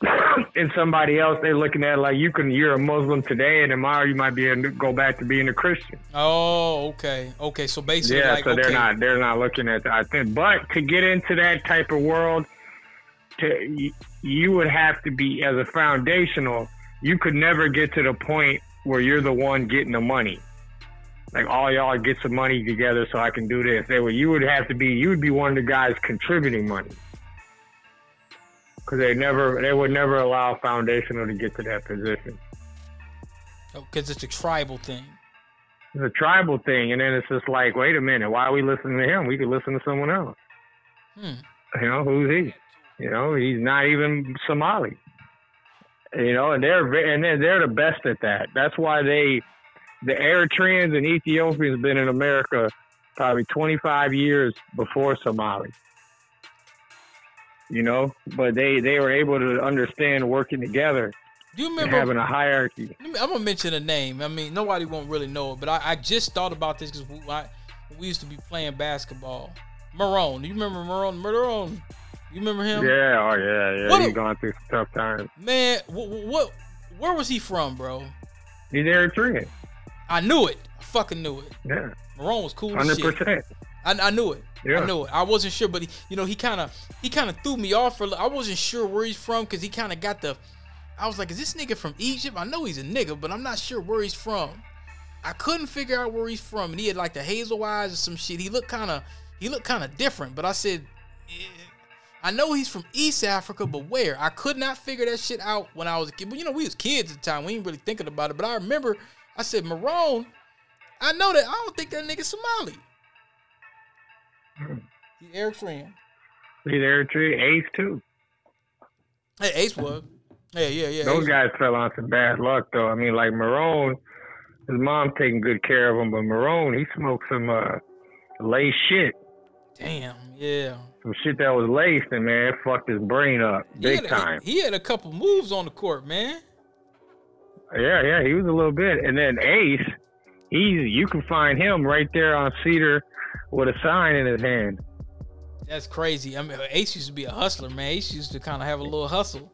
and somebody else they're looking at it like you can you're a Muslim today, and tomorrow you might be able to go back to being a Christian. Oh, okay, okay. So basically, Yeah, like, so they're okay. not they're not looking at that. I think, but to get into that type of world, to you- you would have to be as a foundational. You could never get to the point where you're the one getting the money. Like all y'all get some money together so I can do this. They would you would have to be you would be one of the guys contributing money. Because they never they would never allow foundational to get to that position. because it's a tribal thing. It's a tribal thing, and then it's just like, wait a minute, why are we listening to him? We could listen to someone else. Hmm. You know, who's he? You know, he's not even Somali. You know, and they're and they're, they're the best at that. That's why they, the Eritreans and Ethiopians, have been in America probably 25 years before Somali. You know, but they they were able to understand working together Do you and remember? having a hierarchy. I'm gonna mention a name. I mean, nobody won't really know it, but I, I just thought about this because we, I- we used to be playing basketball. Marone, do you remember Marone? Marone, you remember him? Yeah, oh yeah, yeah. What He's a- gone through some tough times. Man, what, what? Where was he from, bro? He's Eritrean. I knew it. I fucking knew it. Yeah, Marone was cool hundred percent. I, I knew it. I Yeah. knew it. I wasn't sure, but he, you know, he kind of he kind of threw me off for. I wasn't sure where he's from because he kind of got the. I was like, is this nigga from Egypt? I know he's a nigga, but I'm not sure where he's from. I couldn't figure out where he's from, and he had like the hazel eyes or some shit. He looked kind of he looked kind of different, but I said. eh, I know he's from East Africa, but where? I could not figure that shit out when I was a kid. But you know, we was kids at the time. We ain't really thinking about it. But I remember I said, Marone, I know that. I don't think that nigga Somali. He Eritrean. He's Eritrean. Ace too. Hey, Ace was. Yeah, yeah, yeah. Those Ace- guys fell on some bad luck though. I mean, like Marone, his mom taking good care of him, but Marone, he smoked some uh laced shit. Damn, yeah. Some shit that was laced and man, it fucked his brain up big had a- time. He, had a couple moves on the court, man. Yeah, yeah, he was a little bit. And then Ace, he's you can find him right there on Cedar with a sign in his hand. That's crazy. I mean, Ace used to be a hustler, man. Ace used to kind of have a little hustle.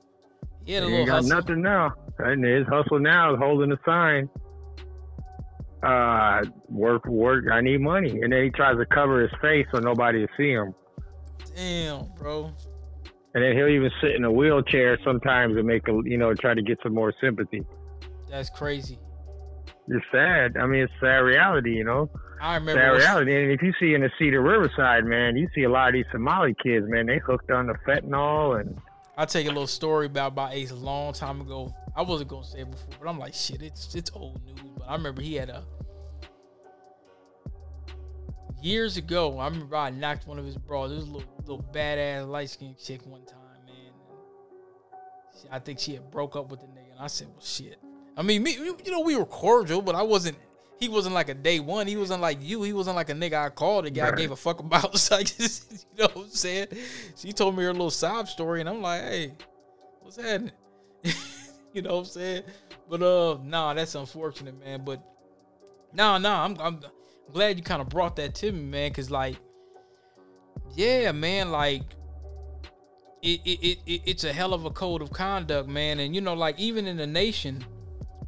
He had a He little ain't got hustle. nothing now. And his hustle now is holding a sign. Uh, work, work. I need money, and then he tries to cover his face so nobody will see him. Damn, bro. And then he'll even sit in a wheelchair sometimes and make a, you know, try to get some more sympathy. That's crazy. It's sad. I mean, it's sad reality, you know. I remember. That reality. And if you see in the Cedar Riverside, man, you see a lot of these Somali kids, man. They hooked on the fentanyl and I'll tell you a little story about about Ace a long time ago. I wasn't gonna say it before, but I'm like, shit, it's it's old news. But I remember he had a years ago. I remember I knocked one of his bras. This little little badass light skinned chick one time, man. I think she had broke up with the nigga, and I said, well, shit. I mean, me, you know, we were cordial, but I wasn't. He wasn't like a day one. He wasn't like you. He wasn't like a nigga I called a guy Right. gave a fuck about. It's like, you know what I'm saying? She told me her little sob story, and I'm like, hey, what's happening? you know what I'm saying? But uh, nah, that's unfortunate, man. But nah, nah, I'm I'm glad you kind of brought that to me, man, because like, yeah, man, like. It, it, it, it's a hell of a code of conduct, man, and you know, like even in the nation,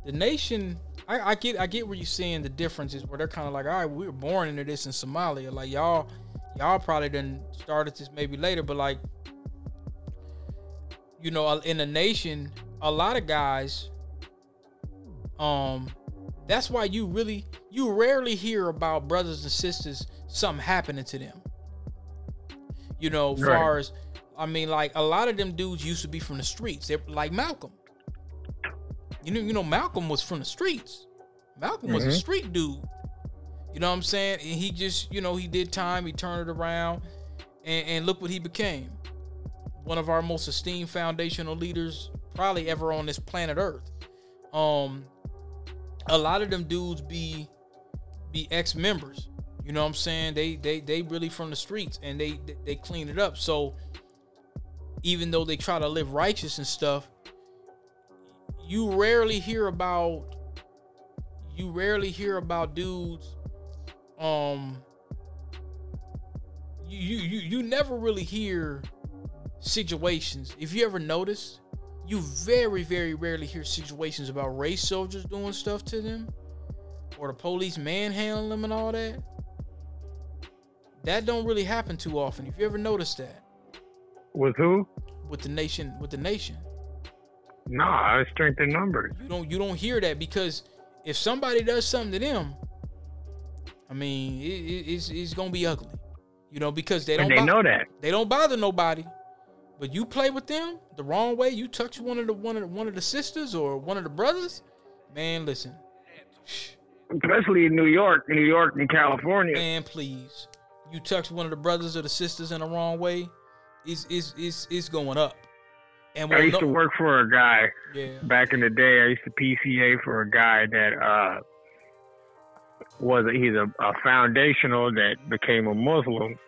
the nation, I, I get, I get where you're seeing the differences where they're kind of like, all right, we were born into this in Somalia, like y'all, y'all probably didn't started this maybe later, but like, you know, in a nation, a lot of guys, um, that's why you really, you rarely hear about brothers and sisters something happening to them. You know, Right. far as I mean, like a lot of them dudes used to be from the streets. They're like Malcolm. You know, you know, Malcolm was from the streets. Malcolm was a Mhm. street dude. You know what I'm saying? And he just, you know, he did time, he turned it around, and, and look what he became. one of our most esteemed foundational leaders probably ever on this planet Earth. Um, a lot of them dudes be be ex members. You know what I'm saying? They they they really from the streets and they they clean it up. So even though they try to live righteous and stuff, you rarely hear about you rarely hear about dudes um you you you never really hear situations. If you ever notice, you very very rarely hear situations about race soldiers doing stuff to them or the police manhandling them and all that. That don't really happen too often. If you ever noticed that. With who? With the nation. With the nation. Nah, strength in numbers. You don't you don't hear that because if somebody does something to them, I mean, it, it, it's it's gonna be ugly. You know, because they don't. And they bo- know that they don't bother nobody. But you play with them the wrong way. You touch one of the one of the, one of the sisters or one of the brothers. Man, listen. Especially in New York, New York and California. Man, please. You touch one of the brothers or the sisters in the wrong way, it's it's it's, it's going up. And I used no- to work for a guy yeah. back in the day. I used to PCA for a guy that uh, was a, he's a, a foundational that became a Muslim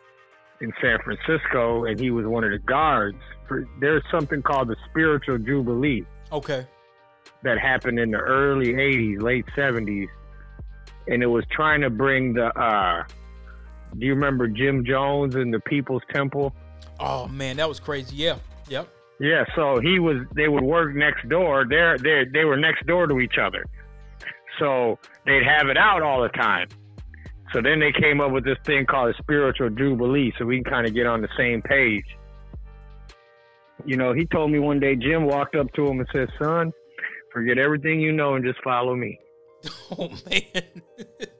in San Francisco, and he was one of the guards. For, there's something called the Spiritual Jubilee. Okay. That happened in the early '80s, late '70s, and it was trying to bring the. Uh, do you remember Jim Jones and the People's Temple? Oh man, that was crazy. Yeah. Yep. Yeah. So he was. They would work next door. They're they they were next door to each other. So they'd have it out all the time. So then they came up with this thing called a spiritual jubilee, so we can kind of get on the same page. You know, he told me one day, Jim walked up to him and said, Son, forget everything you know and just follow me. Oh, man.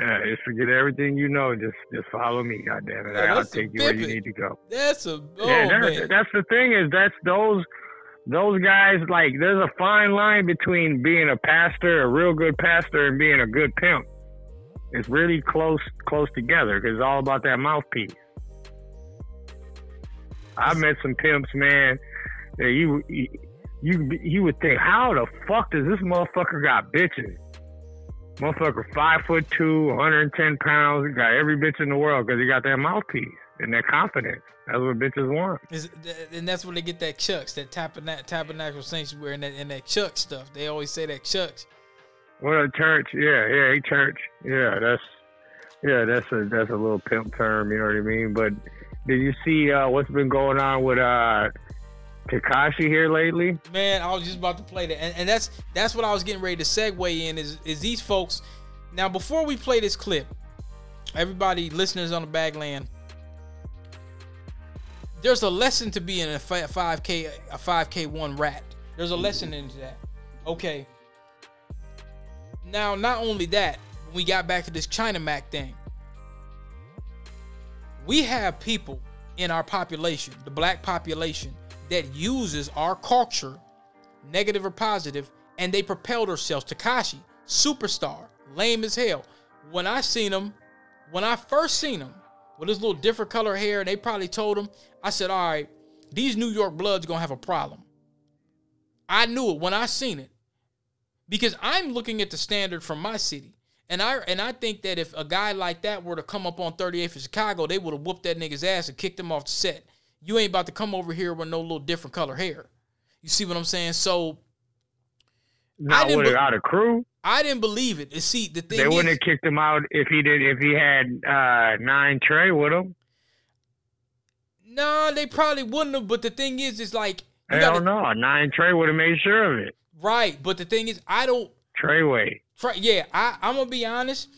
yeah, just forget everything you know just, just follow me, God damn it. Yeah, I'll take you where you need to go. That's a, oh, yeah, that's, that's the thing is, that's those those guys like there's a fine line between being a pastor, a real good pastor, and being a good pimp. It's really close close together because it's all about that mouthpiece. I met some pimps, man. That you you you would think, how the fuck does this motherfucker got bitches? Motherfucker, five foot two, 110 pounds, got every bitch in the world because he got that mouthpiece and that confidence. That's what bitches want. Is, and that's where they get that chucks, that tabernacle, tabernacle sanctuary, and that, and that chuck stuff. They always say that chucks. Well, a church, yeah, yeah, a church, yeah. That's yeah, that's a that's a little pimp term. You know what I mean? But did you see uh, what's been going on with uh, Tekashi here lately? Man, I was just about to play that, and, and that's that's what I was getting ready to segue in. Is is these folks? Now, before we play this clip, everybody, listeners on the Bagland, there's a lesson to being a 5K a 5K one rat. There's a mm-hmm. lesson into that. Okay. Now, not only that, we got back to this China Mac thing. We have people in our population, the black population, that uses our culture, negative or positive, and they propel themselves. Tekashi, superstar, lame as hell. When I seen him, when I first seen him, with his little different color hair, and they probably told him, I said, all right, these New York Bloods gonna have a problem. I knew it when I seen it because I'm looking at the standard from my city. And I and I think that if a guy like that were to come up on 38th in Chicago, they would have whooped that nigga's ass and kicked him off the set. You ain't about to come over here with no little different color hair. You see what I'm saying? So not with be- out of crew. I didn't believe it. See, the thing they wouldn't is, have kicked him out if he did if he had uh, nine Trey with him. Nah, they probably wouldn't have. But the thing is, is like I don't know. Nine Trey would have made sure of it. Right, but the thing is, I don't. Treyway. Yeah, I, I'm gonna be honest.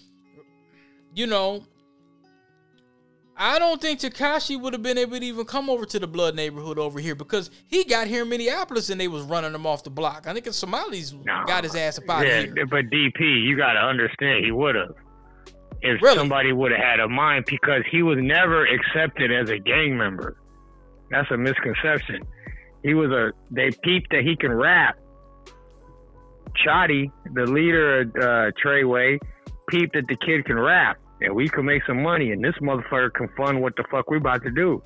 You know, I don't think Tekashi would have been able to even come over to the blood neighborhood over here because he got here in Minneapolis and they was running him off the block. I think the Somalis no. got his ass up out yeah, here. But DP, you got to understand, he would have if really? somebody would have had a mind because he was never accepted as a gang member. That's a misconception. He was a they peeped that he can rap Shotti, the leader of uh, Treyway, peeped that the kid can rap and we can make some money and this motherfucker can fund what the fuck we about to do.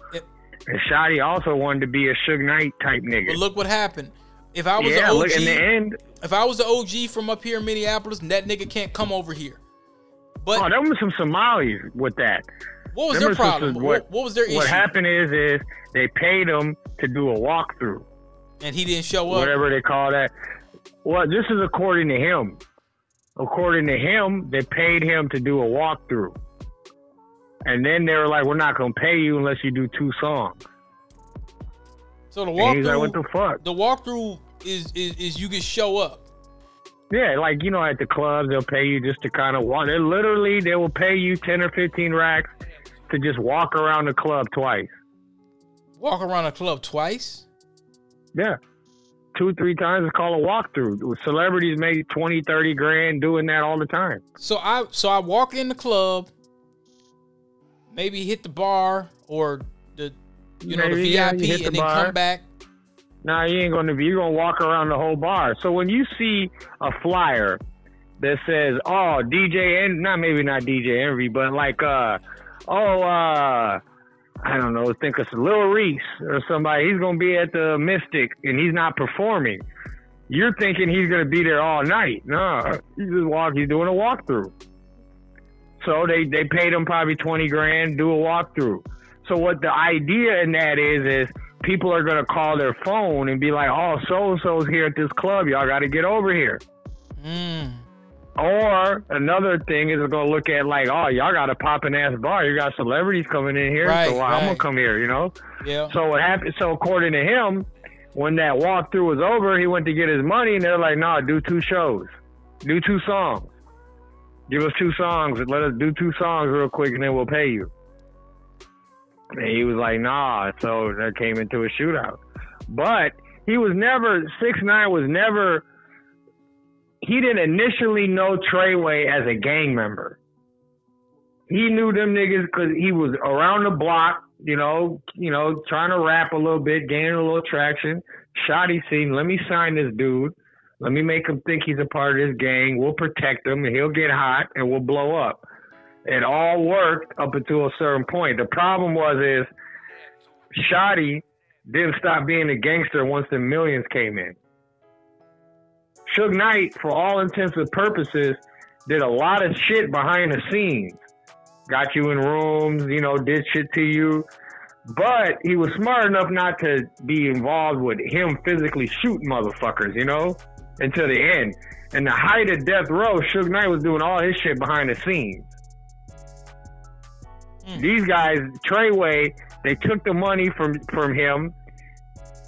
And Shotti also wanted to be a Suge Knight type nigga. But look what happened. If I was yeah, the look, OG, in the end, if I was the OG from up here in Minneapolis, that nigga can't come over here. But oh, there was some Somalis with that. what was them their problem? what- What, what was their issue? What happened is, is they paid him to do a walkthrough, And he didn't show up. whatever they call that. Well, this is according to him. According to him, they paid him to do a walkthrough, and then they were like, "We're not gonna pay you unless you do two songs." So the he's like, "What walkthrough, the fuck?" the walkthrough is, is is you can show up. Yeah, like you know, at the clubs they'll pay you just to kind of walk. They literally they will pay you ten or fifteen racks to just walk around the club twice. Walk around a club twice. Yeah. Two, three times. It's called a walkthrough. Celebrities make 20, 30 grand doing that all the time. So I so I walk in the club, maybe hit the bar or the you know Maybe, the VIP hit the and then bar. come back. Nah, you ain't gonna be. You're gonna walk around the whole bar. So when you see a flyer that says, "Oh, DJ and not maybe not DJ Envy, but like, uh, oh, uh, I don't know, think it's Lil Reese or somebody. He's gonna be at the Mystic and he's not performing. You're thinking he's gonna be there all night. No, he's just walk. He's doing a walkthrough. So they they paid him probably twenty grand do a walkthrough. So what the idea in that is is people are gonna call their phone and be like, "Oh, so and so's here at this club. Y'all got to get over here." Mm. Or another thing is gonna look at like, "Oh, y'all got a poppin' ass bar. You got celebrities coming in here, Right, so I'm gonna come here." You know. Yeah. So what happened? So according to him, when that walkthrough was over, he went to get his money, and they're like, nah, do two shows, do two songs, give us two songs, and let us do two songs real quick, and then we'll pay you." And he was like, "Nah." So that came into a shootout. But he was never six nine was never. He didn't initially know Treyway as a gang member. He knew them niggas because he was around the block, you know, you know, trying to rap a little bit, gaining a little traction. Shotti seen, let me sign this dude. Let me make him think he's a part of this gang. We'll protect him, and he'll get hot, and we'll blow up. It all worked up until a certain point. The problem was is Shotti didn't stop being a gangster once the millions came in. Suge Knight, for all intents and purposes, did a lot of shit behind the scenes. Got you in rooms, you know, did shit to you. But he was smart enough not to be involved with him physically shooting motherfuckers, you know, until the end. And the height of death row, Suge Knight was doing all his shit behind the scenes. Mm. These guys, Treyway, they took the money from from him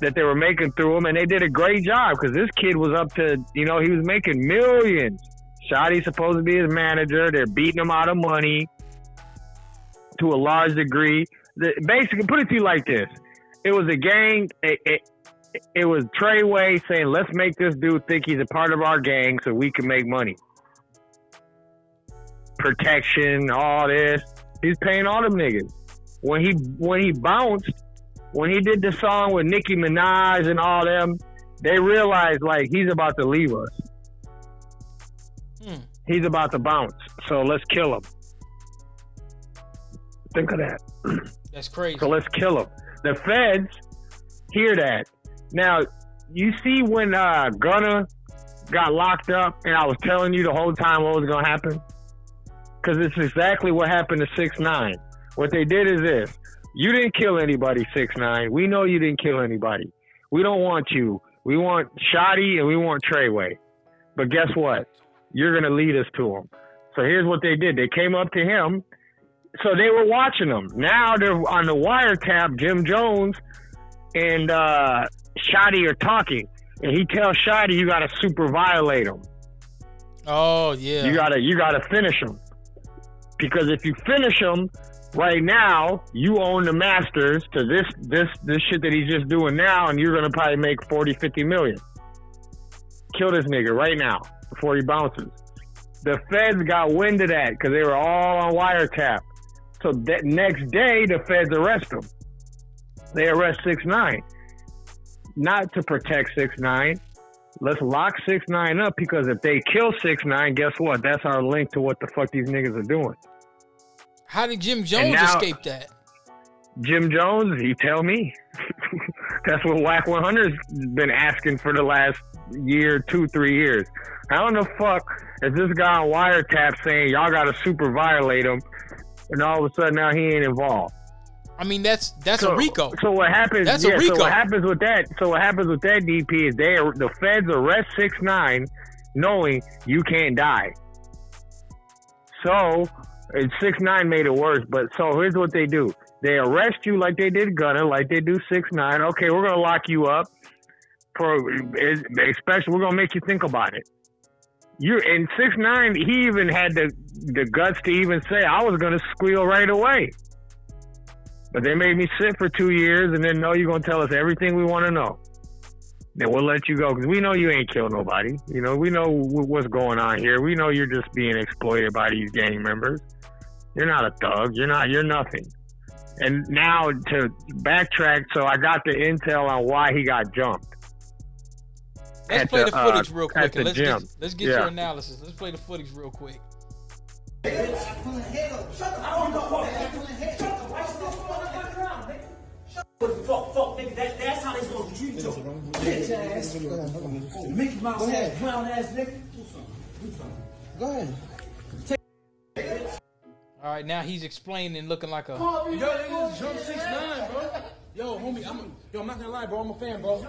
that they were making through him, and they did a great job because this kid was up to, you know, he was making millions. Shotti's supposed to be his manager. They're beating him out of money to a large degree. The, basically, put it to you like this: it was a gang. It, it, it was Treyway saying, "Let's make this dude think he's a part of our gang, so we can make money." Protection, all this. He's paying all them niggas. When he when he bounced, when he did the song with Nicki Minaj and all them, they realized like he's about to leave us. Hmm. He's about to bounce. So let's kill him. Think of that. That's crazy. So let's kill him. The feds hear that. Now, you see when uh, Gunna got locked up, and I was telling you the whole time what was going to happen? Because it's exactly what happened to 6 9 What they did is this you didn't kill anybody, 6 9 We know you didn't kill anybody. We don't want you. We want Shotti and we want Treyway. But guess what? You're going to lead us to him. So here's what they did they came up to him so they were watching them. Now they're on the wiretap. Jim Jones and uh, Shotti are talking, and he tells Shotti, "You got to super violate him. Oh yeah. You gotta, you gotta finish him, because if you finish him right now, you own the masters to this, this, this shit that he's just doing now, and you're gonna probably make 40, 50 million. Kill this nigga right now before he bounces." The feds got wind of that because they were all on wiretap. So that next day, the feds arrest him. They arrest six nine, not to protect six nine. Let's lock six nine up because if they kill six nine, guess what? That's our link to what the fuck these niggas are doing. How did Jim Jones now- escape that? Jim Jones, you tell me. That's what Wack 100's been asking for the last year, two, three years. How in the fuck is this guy on wiretap saying y'all got to super violate him, and all of a sudden now he ain't involved. I mean, that's that's so, a RICO. So what happens? That's a RICO. So what happens with that? So what happens with that DP is they the feds arrest six nine, knowing you can't die. So and six nine made it worse. But so here's what they do: they arrest you like they did Gunna, like they do six nine. Okay, we're gonna lock you up for especially. We're gonna make you think about it. You're in six nine, he even had the the guts to even say I was gonna squeal right away. But they made me sit for two years, and then no, you're gonna tell us everything we want to know. Then we'll let you go because we know you ain't killed nobody. You know, we know what's going on here. We know you're just being exploited by these gang members. You're not a thug. You're not. You're nothing. And now to backtrack, so I got the intel on why he got jumped. Let's play the, the footage uh, real quick. and let's gym. get let's get Yeah. your analysis. Let's play the footage real quick. Fuck, fuck, nigga. That, that's how they supposed to treat you. Bitch ass. Mickey Mouse ass, clown ass nigga. Go ahead. All right, now he's explaining, looking like a. Yo, nigga, jump six nine, bro. Yo, homie, I'm a, yo, I'm not gonna lie, bro. I'm a fan, bro.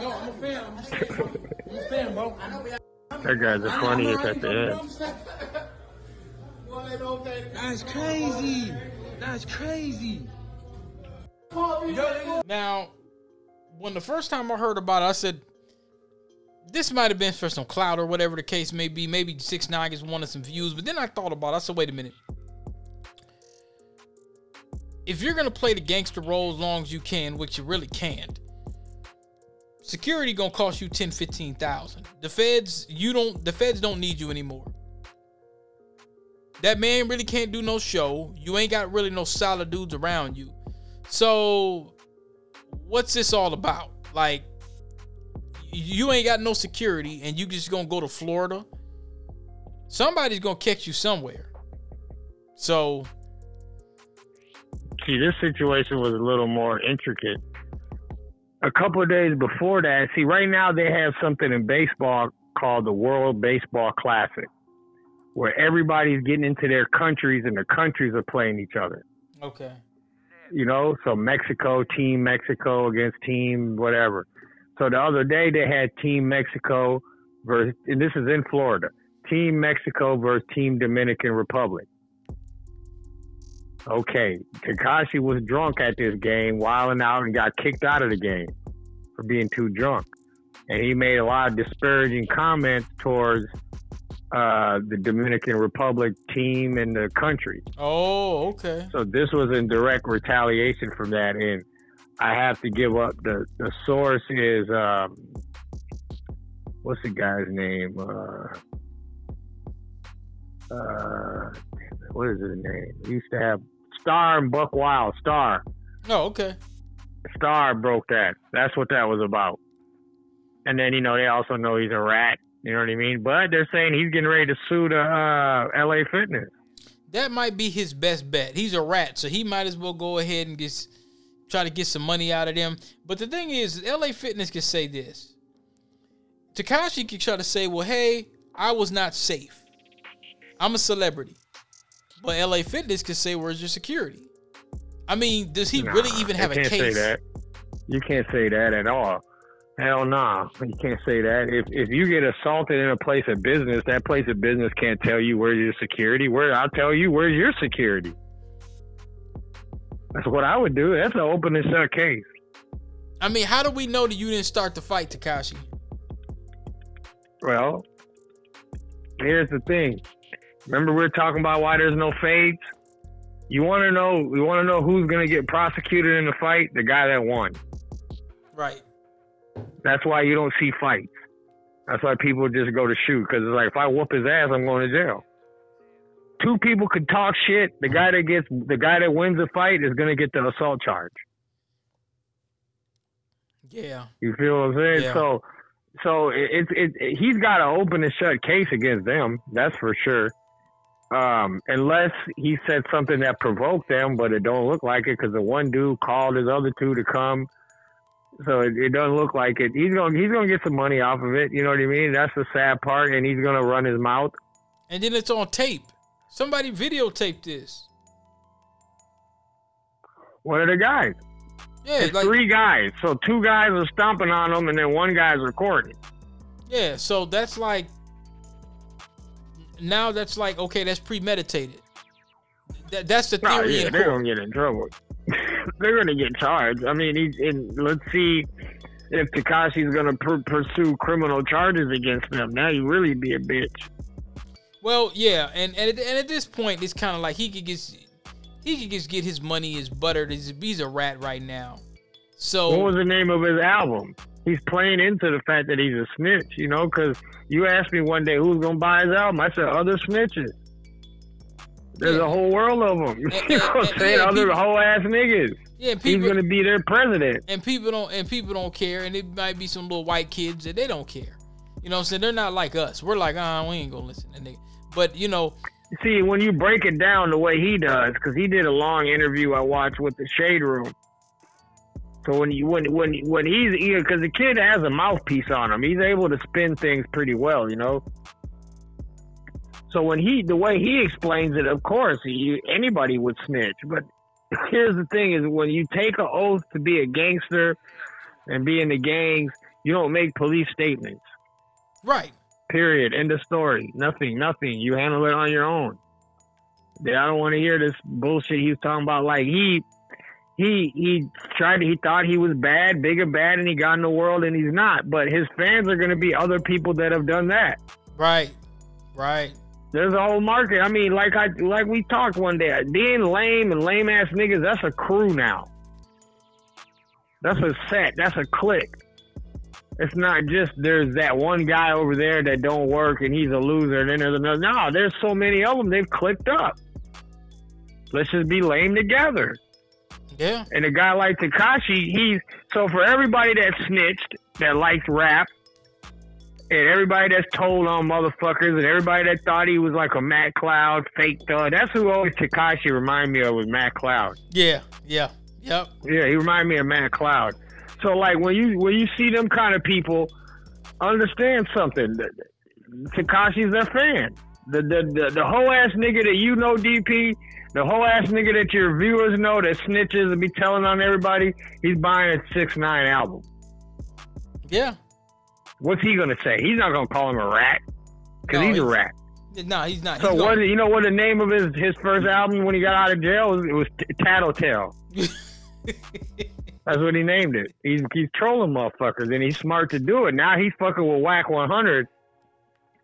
Yo, I'm a fan. I'm, just saying, bro. I'm a fan, bro. That guy's the funniest at the end. That's crazy. That's crazy. Yo. Now, when the first time I heard about it, I said this might have been for some clout or whatever the case may be. Maybe six nine just wanted some views, but then I thought about it. I said, wait a minute. If you're gonna play the gangster role as long as you can, which you really can't, security gonna cost you 10, 15,000. The feds, you don't the feds don't need you anymore. That man really can't do no show. You ain't got really no solid dudes around you. So what's this all about? Like you ain't got no security and you just gonna go to Florida. Somebody's gonna catch you somewhere. So See, this situation was a little more intricate. A couple of days before that, see, right now they have something in baseball called the World Baseball Classic, where everybody's getting into their countries and the countries are playing each other. okay. you know, so Mexico, Team Mexico against Team whatever. So the other day they had Team Mexico versus, and this is in Florida, Team Mexico versus Team Dominican Republic. Okay, Tekashi was drunk at this game, wilding out, and got kicked out of the game for being too drunk. And he made a lot of disparaging comments towards uh, the Dominican Republic team and the country. Oh, okay. So this was in direct retaliation from that, and I have to give up the the source is um, what's the guy's name? Uh, uh, what is his name? He used to have Star and Buck Wild. Star, Oh, okay. Star broke that. That's what that was about. And then you know they also know he's a rat. You know what I mean? But they're saying he's getting ready to sue the uh, L.A. Fitness. That might be his best bet. He's a rat, so he might as well go ahead and just try to get some money out of them. But the thing is, LA Fitness can say this. Tekashi can try to say, well, hey, I was not safe. I'm a celebrity. But LA Fitness can say, where's your security? I mean, does he really even have a can't case? Say that. You can't say that at all. Hell no, you can't say that. If if you get assaulted in a place of business, that place of business can't tell you where's your security. Where I'll tell you where's your security. That's what I would do. That's an open and shut case. I mean, how do we know that you didn't start the fight, Tekashi? Well, here's the thing. Remember we are talking about why there's no fades. You want to know? You want to know who's gonna get prosecuted in the fight? The guy that won. Right. That's why you don't see fights. That's why people just go to shoot because it's like if I whoop his ass, I'm going to jail. Two people could talk shit. The guy that gets the guy that wins the fight is going to get the assault charge. Yeah. You feel what I'm saying? Yeah. So, so it, it, it, he's got an open and shut case against them. That's for sure. Um, unless he said something that provoked them, but it don't look like it because the one dude called his other two to come. So it, it doesn't look like it. He's gonna he's gonna get some money off of it. You know what I mean? That's the sad part, and he's gonna run his mouth. And then it's on tape. Somebody videotaped this. One of the guys. Yeah, It's like three guys. So two guys are stomping on him, and then one guy's recording. yeah. So that's like now that's like okay, that's premeditated. That, that's the Oh, theory yeah, they're court. gonna get in trouble. they're gonna get charged. I mean, he's in. Let's see if Tekashi's gonna pr- pursue criminal charges against them. Now you really be a bitch. Well, yeah, and and, and at this point, it's kind of like he could just he could just get his money is buttered. He's, he's a rat right now. So What was the name of his album? He's playing into the fact that he's a snitch, you know, because you asked me one day who's gonna buy his album. I said other snitches. There's Yeah. a whole world of them. And- you know what I'm saying? other people- whole ass niggas. yeah, He's people gonna be their president. and people don't and people don't care, and it might be some little white kids that they don't care. You know, what I'm saying they're not like us. We're like, ah, we ain't gonna listen to nigga. But you know, See, when you break it down the way he does, because he did a long interview I watched with the Shade Room. So when you when when when he's because the kid has a mouthpiece on him, he's able to spin things pretty well, you know. So when he the way he explains it, of course, he, anybody would snitch. But here's the thing: is when you take an oath to be a gangster and be in the gangs, you don't make police statements. right? Period. End of story. Nothing. Nothing. You handle it on your own. I don't want to hear this bullshit he was talking about. Like he, he, he tried. He thought he was bad, big bad, and he got in the world, and he's not. But his fans are going to be other people that have done that. Right, right. There's a whole market. I mean, like I, like we talked one day. Being lame and lame ass niggas, that's a crew now. That's a set. That's a clique. It's not just there's that one guy over there that don't work and he's a loser. And then there's another. No, there's so many of them. They've clicked up. Let's just be lame together. Yeah, And a guy like Tekashi, he's so for everybody that snitched, that likes rap, and everybody that's told on motherfuckers, and everybody that thought he was like a Matt Cloud fake thug. That's who always Tekashi remind me of was Matt Cloud. yeah, yeah, yep. Yeah, he remind me of Matt Cloud. So like when you when you see them kind of people, understand something. Tekashi's their fan. The the the, the whole ass nigga that you know, DP, the whole ass nigga that your viewers know that snitches and be telling on everybody, he's buying a six nine album. Yeah. What's he gonna say? He's not gonna call him a rat because No, he's a rat. No, he's not. So he's what? gonna- You know what the name of his his first album when he got out of jail was? It was Tattletale. That's what he named it. He's he's trolling motherfuckers, and he's smart to do it. Now he's fucking with Wack 100.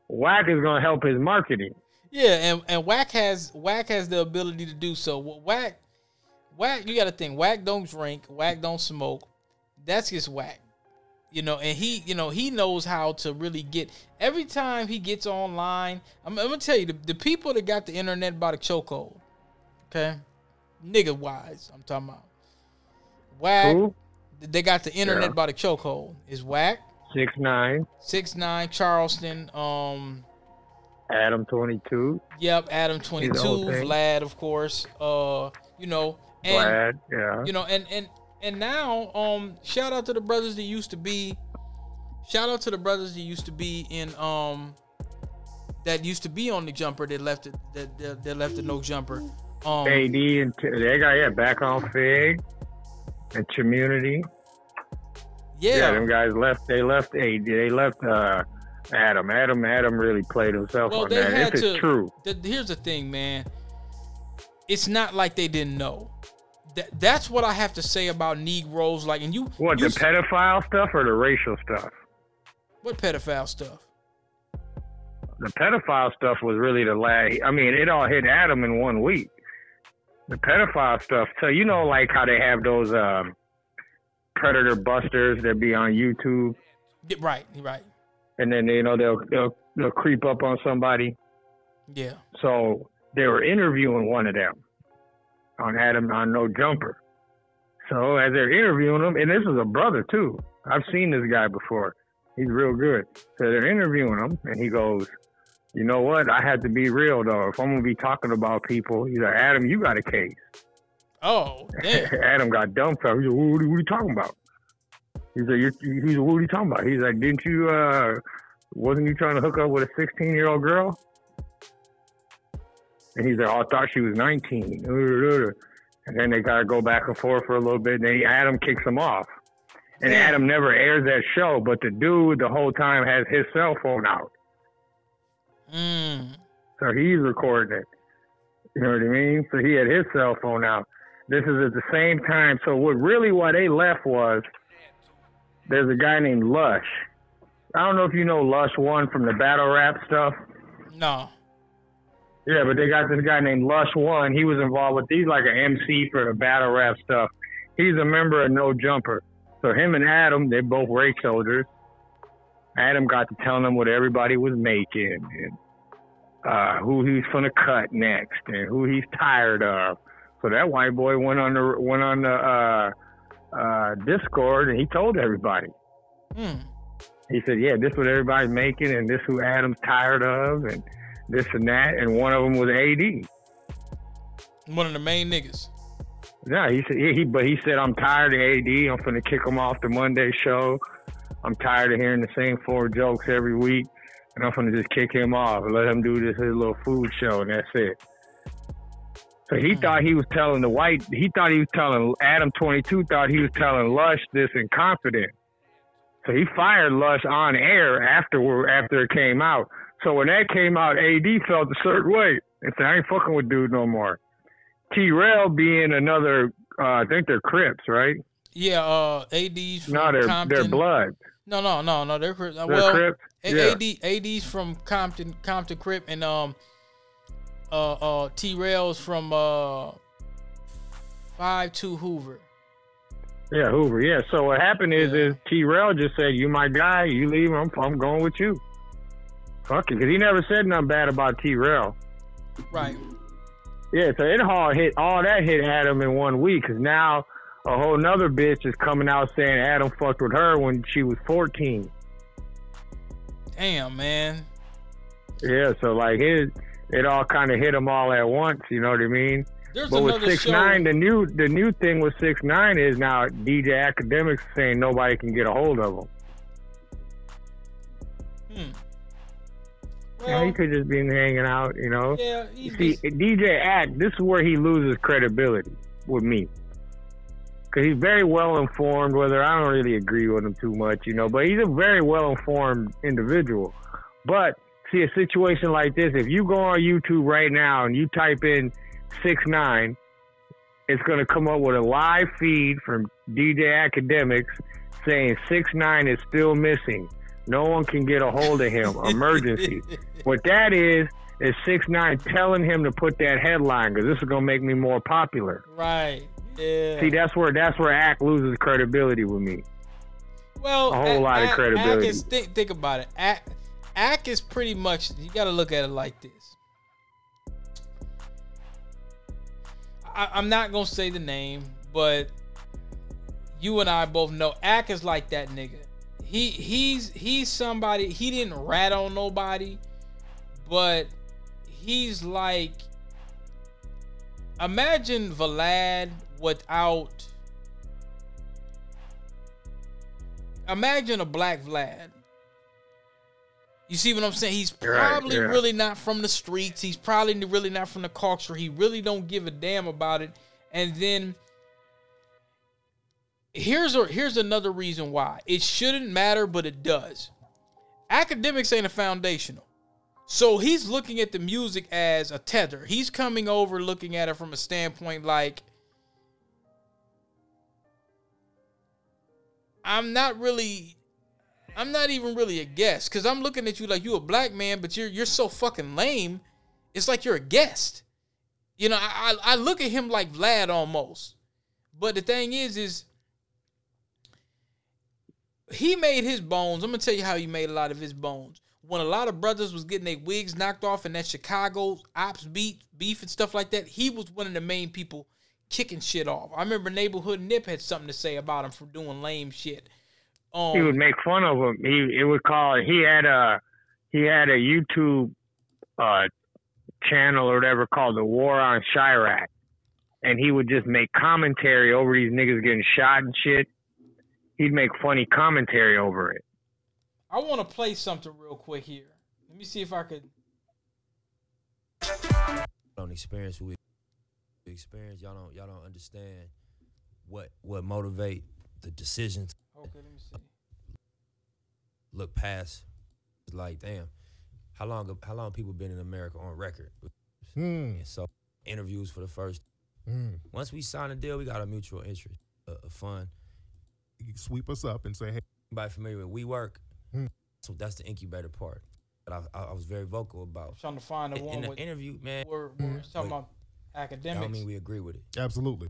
Wack is gonna help his marketing. Yeah, and and Wack has Wack has the ability to do so. Wack, Wack, you got to think. Wack don't drink. Wack don't smoke. That's just Wack. You know, and he, you know, he knows how to really get. Every time he gets online, I'm, I'm gonna tell you the, the people that got the internet by the chokehold. Okay, nigga wise, I'm talking about. Wack, Who? they got the internet Yeah. by the chokehold. Is Wack Six nine, six nine Charleston? Um, Adam 22, Yep, Adam twenty two. Vlad, of course. Uh, you know, and Glad, yeah. you know, and and and now, um, shout out to the brothers that used to be, shout out to the brothers that used to be in, um, that used to be on the jumper that left it, that that, that left the no jumper. Um, AD and t- they got yeah back on Fig and Community. Yeah. yeah, them guys left. They left AD. They left uh, Adam. Adam. Adam really played himself Well, on they that. had If it's to- true, the, here's the thing, man. It's not like they didn't know. That, that's what I have to say about Negroes. Like, and you, what you the pedophile stuff or the racial stuff? what pedophile stuff? the pedophile stuff was really the last. I mean, it all hit Adam in one week. The pedophile stuff. So you know, like how they have those um, predator busters that be on YouTube, right, right. And then you know they'll they'll they'll creep up on somebody. Yeah. So they were interviewing one of them on Adam on No Jumper. So as they're interviewing him, and this is a brother too. I've seen this guy before. He's real good. So they're interviewing him, and he goes, you know what? I had to be real though. If I'm gonna be talking about people, he's like, Adam, you got a case. Oh. Adam got dumbfounded. He's like, what are you talking about? He's like, you're, he's what are you talking about? He's like, didn't you, uh, wasn't you trying to hook up with a 16 year old girl? And he's like, oh, I thought she was 19. And then they got to go back and forth for a little bit. And then Adam kicks him off. And. Adam never airs that show, but the dude the whole time has his cell phone out. Mm. So he's recording it. You know what I mean? So he had his cell phone out. This is at the same time. So what really why they left was there's a guy named Lush. I don't know if you know Lush One from the battle rap stuff. No. Yeah, but they got this guy named Lush One. He was involved with these like an MC for the battle rap stuff. He's a member of No Jumper. So him and Adam, they're both race soldiers. Adam got to telling them what everybody was making and uh, who he's gonna cut next and who he's tired of. So that white boy went on the went on the uh, uh, Discord and he told everybody. Hmm. He said, "Yeah, this is what everybody's making, and this who Adam's tired of, and this and that." And one of them was AD. One of the main niggas. Yeah, he said he, he but he said I'm tired of AD. I'm gonna kick him off the Monday show. I'm tired of hearing the same four jokes every week, and I'm gonna just kick him off and let him do this his little food show, and that's it. So he thought he was telling the white. He thought he was telling Adam 22. Thought he was telling Lush this in confidence. So he fired Lush on air after after it came out. So when that came out, AD felt a certain way and said, "I ain't fucking with dude no more." T Rail being another, uh, I think they're Crips, right? Yeah, uh, AD's from No, they're Compton. they're blood. No, no, no, no. They're Crips. They're well, Crips. A- Yeah. AD AD's from Compton, Compton Crip, and um, uh, uh, T Rail's from uh, five two Hoover. Yeah, Hoover. Yeah. So what happened is, Yeah. is T Rail just said, "You my guy. You leave. I'm I'm going with you." Fuck it, because he never said nothing bad about T Rail. Right. Yeah, so it all hit all that hit Adam in one week because now a whole nother bitch is coming out saying Adam fucked with her when she was 14. Damn, man. Yeah, so like it it all kind of hit them all at once. You know what I mean? There's But with six show. nine, the new the new thing with six nine is now DJ Akademiks saying nobody can get a hold of him. Hmm. You Well, he could just be hanging out. You know. yeah, he's See, just- DJ Ak, this is where he loses credibility with me. Because he's very well informed, whether I don't really agree with him too much, you know, but he's a very well informed individual. But see, a situation like this, if you go on YouTube right now and you type in 6 9 it's going to come up with a live feed from DJ Akademiks saying 6 9 is still missing. No one can get a hold of him. Emergency. What that is is six nine telling him to put that headline because this is gonna make me more popular. right. Yeah. See, that's where that's where Act loses credibility with me. well, a whole lot of Ack- Ack credibility. is- think, think about it. Ack, Ack is pretty much. You got to look at it like this. I, I'm not gonna say the name, but you and I both know Ack is like that nigga. He he's he's somebody. He didn't rat on nobody, but he's like. Imagine Vlad without. Imagine a black Vlad. You see what I'm saying? He's Right, probably yeah. really not from the streets. He's probably really not from the culture. He really don't give a damn about it. And then here's a here's another reason why it shouldn't matter, but it does. Akademiks ain't a foundational. So he's looking at the music as a tether. He's coming over looking at it from a standpoint like I'm not really I'm not even really a guest cuz I'm looking at you like you a black man but you're you're so fucking lame. It's like you're a guest. You know, I I, I look at him like Vlad almost. But the thing is is he made his bones. I'm gonna tell you how he made a lot of his bones. When a lot of brothers was getting their wigs knocked off in that Chicago ops beat beef and stuff like that, he was one of the main people kicking shit off. I remember neighborhood Nip had something to say about him for doing lame shit. Um, He would make fun of him. He it would call he had a he had a YouTube uh, channel or whatever called the War on Chiraq, and he would just make commentary over these niggas getting shot and shit. He'd make funny commentary over it. I want to play something real quick here. Let me see if I could. don't experience what we experience. Y'all don't y'all don't understand what what motivate the decisions. Okay, let me see. Look past. It's like damn, how long how long people been in America on record? Hmm. And so interviews for the first. Mm. Once we sign a deal, we got a mutual interest, a, a fun. You sweep us up and say, hey, Anybody familiar with WeWork? Hmm. So that's the incubator part that I, I, I was very vocal about. trying to find the In, one in the with interview, man, We're it's talking Wait. about academics. don't mean we agree with it. absolutely.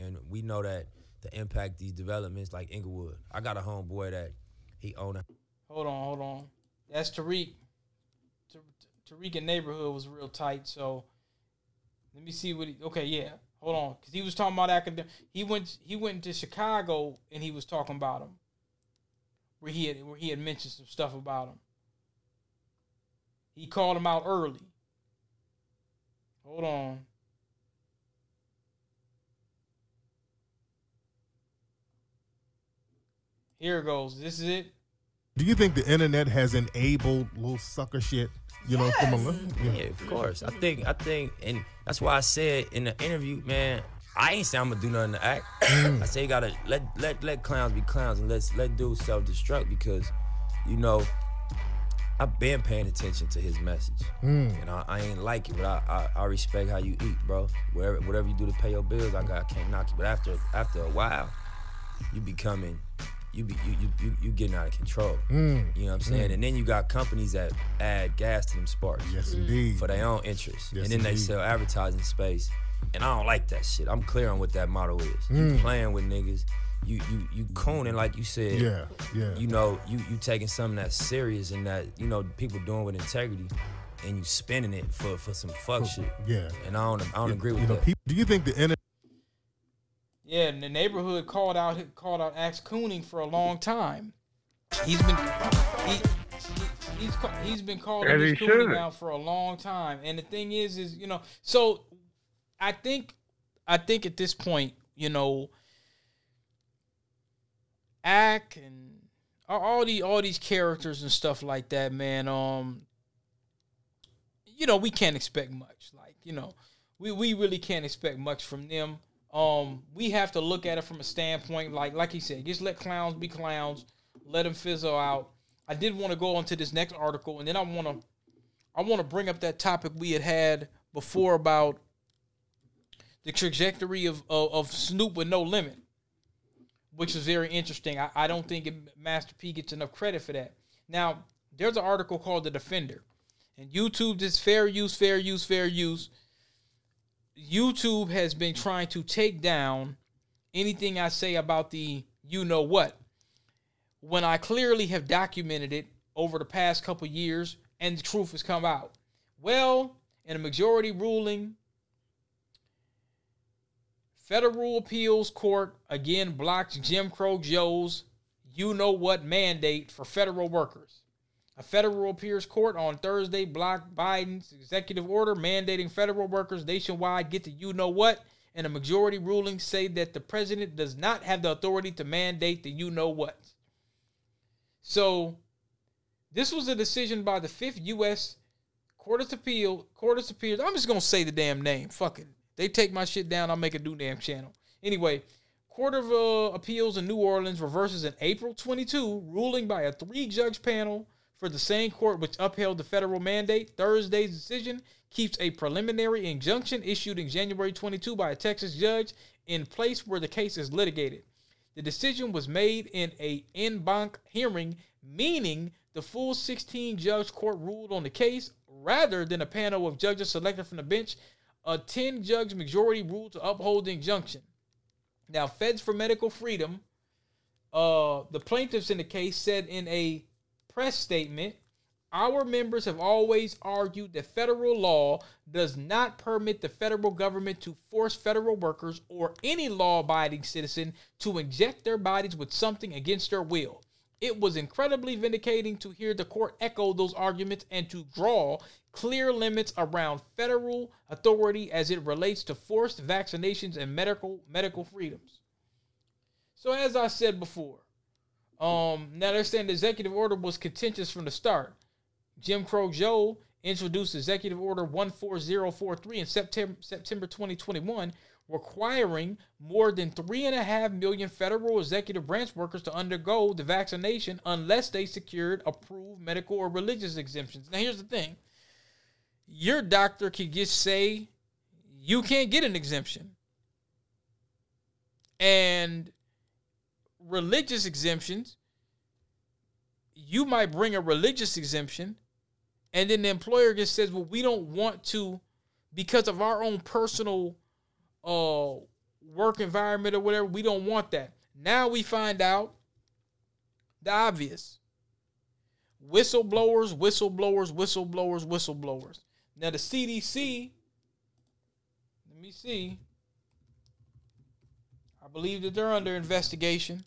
and we know that the impact these developments like Inglewood. I got a homeboy that he owned. a Hold on, hold on. That's Tariq. Tariq in neighborhood was real tight. So let me see what he. Okay, yeah. Hold on, because he was talking about academic. He went. He went to Chicago and he was talking about him. Where he had where he had mentioned some stuff about him. He called him out early. Hold on. Here it goes. This is it. Do you think the internet has enabled little sucker shit? You know, from a li- Yeah, of course. I think I think and that's why I said in the interview, man, I ain't saying I'm gonna do nothing to act. Mm. I say you gotta let let let clowns be clowns and let's let dudes self destruct because, you know, I've been paying attention to his message. Mm. And I, I ain't like it, but I, I, I respect how you eat, bro. Whatever whatever you do to pay your bills, I got I can't knock you. But after after a while, you becoming you be you you you, getting out of control. Mm. You know what I'm mm. saying? And then you got companies that add gas to them sparks Yes, indeed. for their own interest. Yes, and then they sell advertising space. And I don't like that shit. I'm clear on what that motto is. You mm. playing with niggas. You you you cooning like you said. Yeah, yeah. You know, you you taking something that's serious and that, you know, people doing with integrity and you spending it for for some fuck shit. yeah. And I don't I don't agree with you know, that. peop- do you think the internet? Yeah, and the neighborhood called out called out Axe Cooning for a long time. He's been he, he- he's he's been called he Cooning out for a long time. And the thing is, is you know, so I think I think at this point, you know, Ack and all- all the all these characters and stuff like that, man. Um, you know, we can't expect much. Like, you know, we, we really can't expect much from them. Um, we have to look at it from a standpoint, like like he said, just let clowns be clowns, let them fizzle out. I did want to go on to this next article, and then I want to I want to bring up that topic we had had before about the trajectory of of, of Snoop with No Limit, which is very interesting. I, I don't think Master P gets enough credit for that. Now, there's an article called The Defender, and YouTube is fair use, fair use, fair use. YouTube has been trying to take down anything I say about the you know what when I clearly have documented it over the past couple years and the truth has come out. Well, in a majority ruling, federal appeals court again blocks Jim Crow Joe's you know what mandate for federal workers. A federal appeals court on Thursday blocked Biden's executive order mandating federal workers nationwide get to you know what, and a majority ruling say that the president does not have the authority to mandate the you know what. So, this was a decision by the Fifth U.S. Court of Appeal. Court of Appeals. I'm just gonna say the damn name. Fuck it. They take my shit down. I'll make a new damn channel. Anyway, Court of uh, Appeals in New Orleans reverses an April 22 ruling by a three-judge panel for the same court which upheld the federal mandate. Thursday's decision keeps a preliminary injunction issued in January 22 by a Texas judge in place where the case is litigated. The decision was made in a en banc hearing, meaning the full 16 judge court ruled on the case rather than a panel of judges selected from the bench. A 10 judge majority ruled to uphold the injunction. Now, Feds for Medical Freedom, uh, the plaintiffs in the case said in a press statement, our members have always argued that federal law does not permit the federal government to force federal workers or any law abiding citizen to inject their bodies with something against their will. It was incredibly vindicating to hear the court echo those arguments and to draw clear limits around federal authority as it relates to forced vaccinations and medical medical freedoms. So as I said before, um, now they're saying the executive order was contentious from the start. Jim Crow Joe introduced Executive Order 14043 in September September 2021, requiring more than three and a half million federal executive branch workers to undergo the vaccination unless they secured approved medical or religious exemptions. Now here's the thing. Your doctor can just say you can't get an exemption. And religious exemptions, you might bring a religious exemption, and then the employer just says, "Well, we don't want to, because of our own personal uh, work environment or whatever. We don't want that." Now we find out the obvious: whistleblowers, whistleblowers, whistleblowers, whistleblowers. Now the CDC. Let me see. I believe that they're under investigation.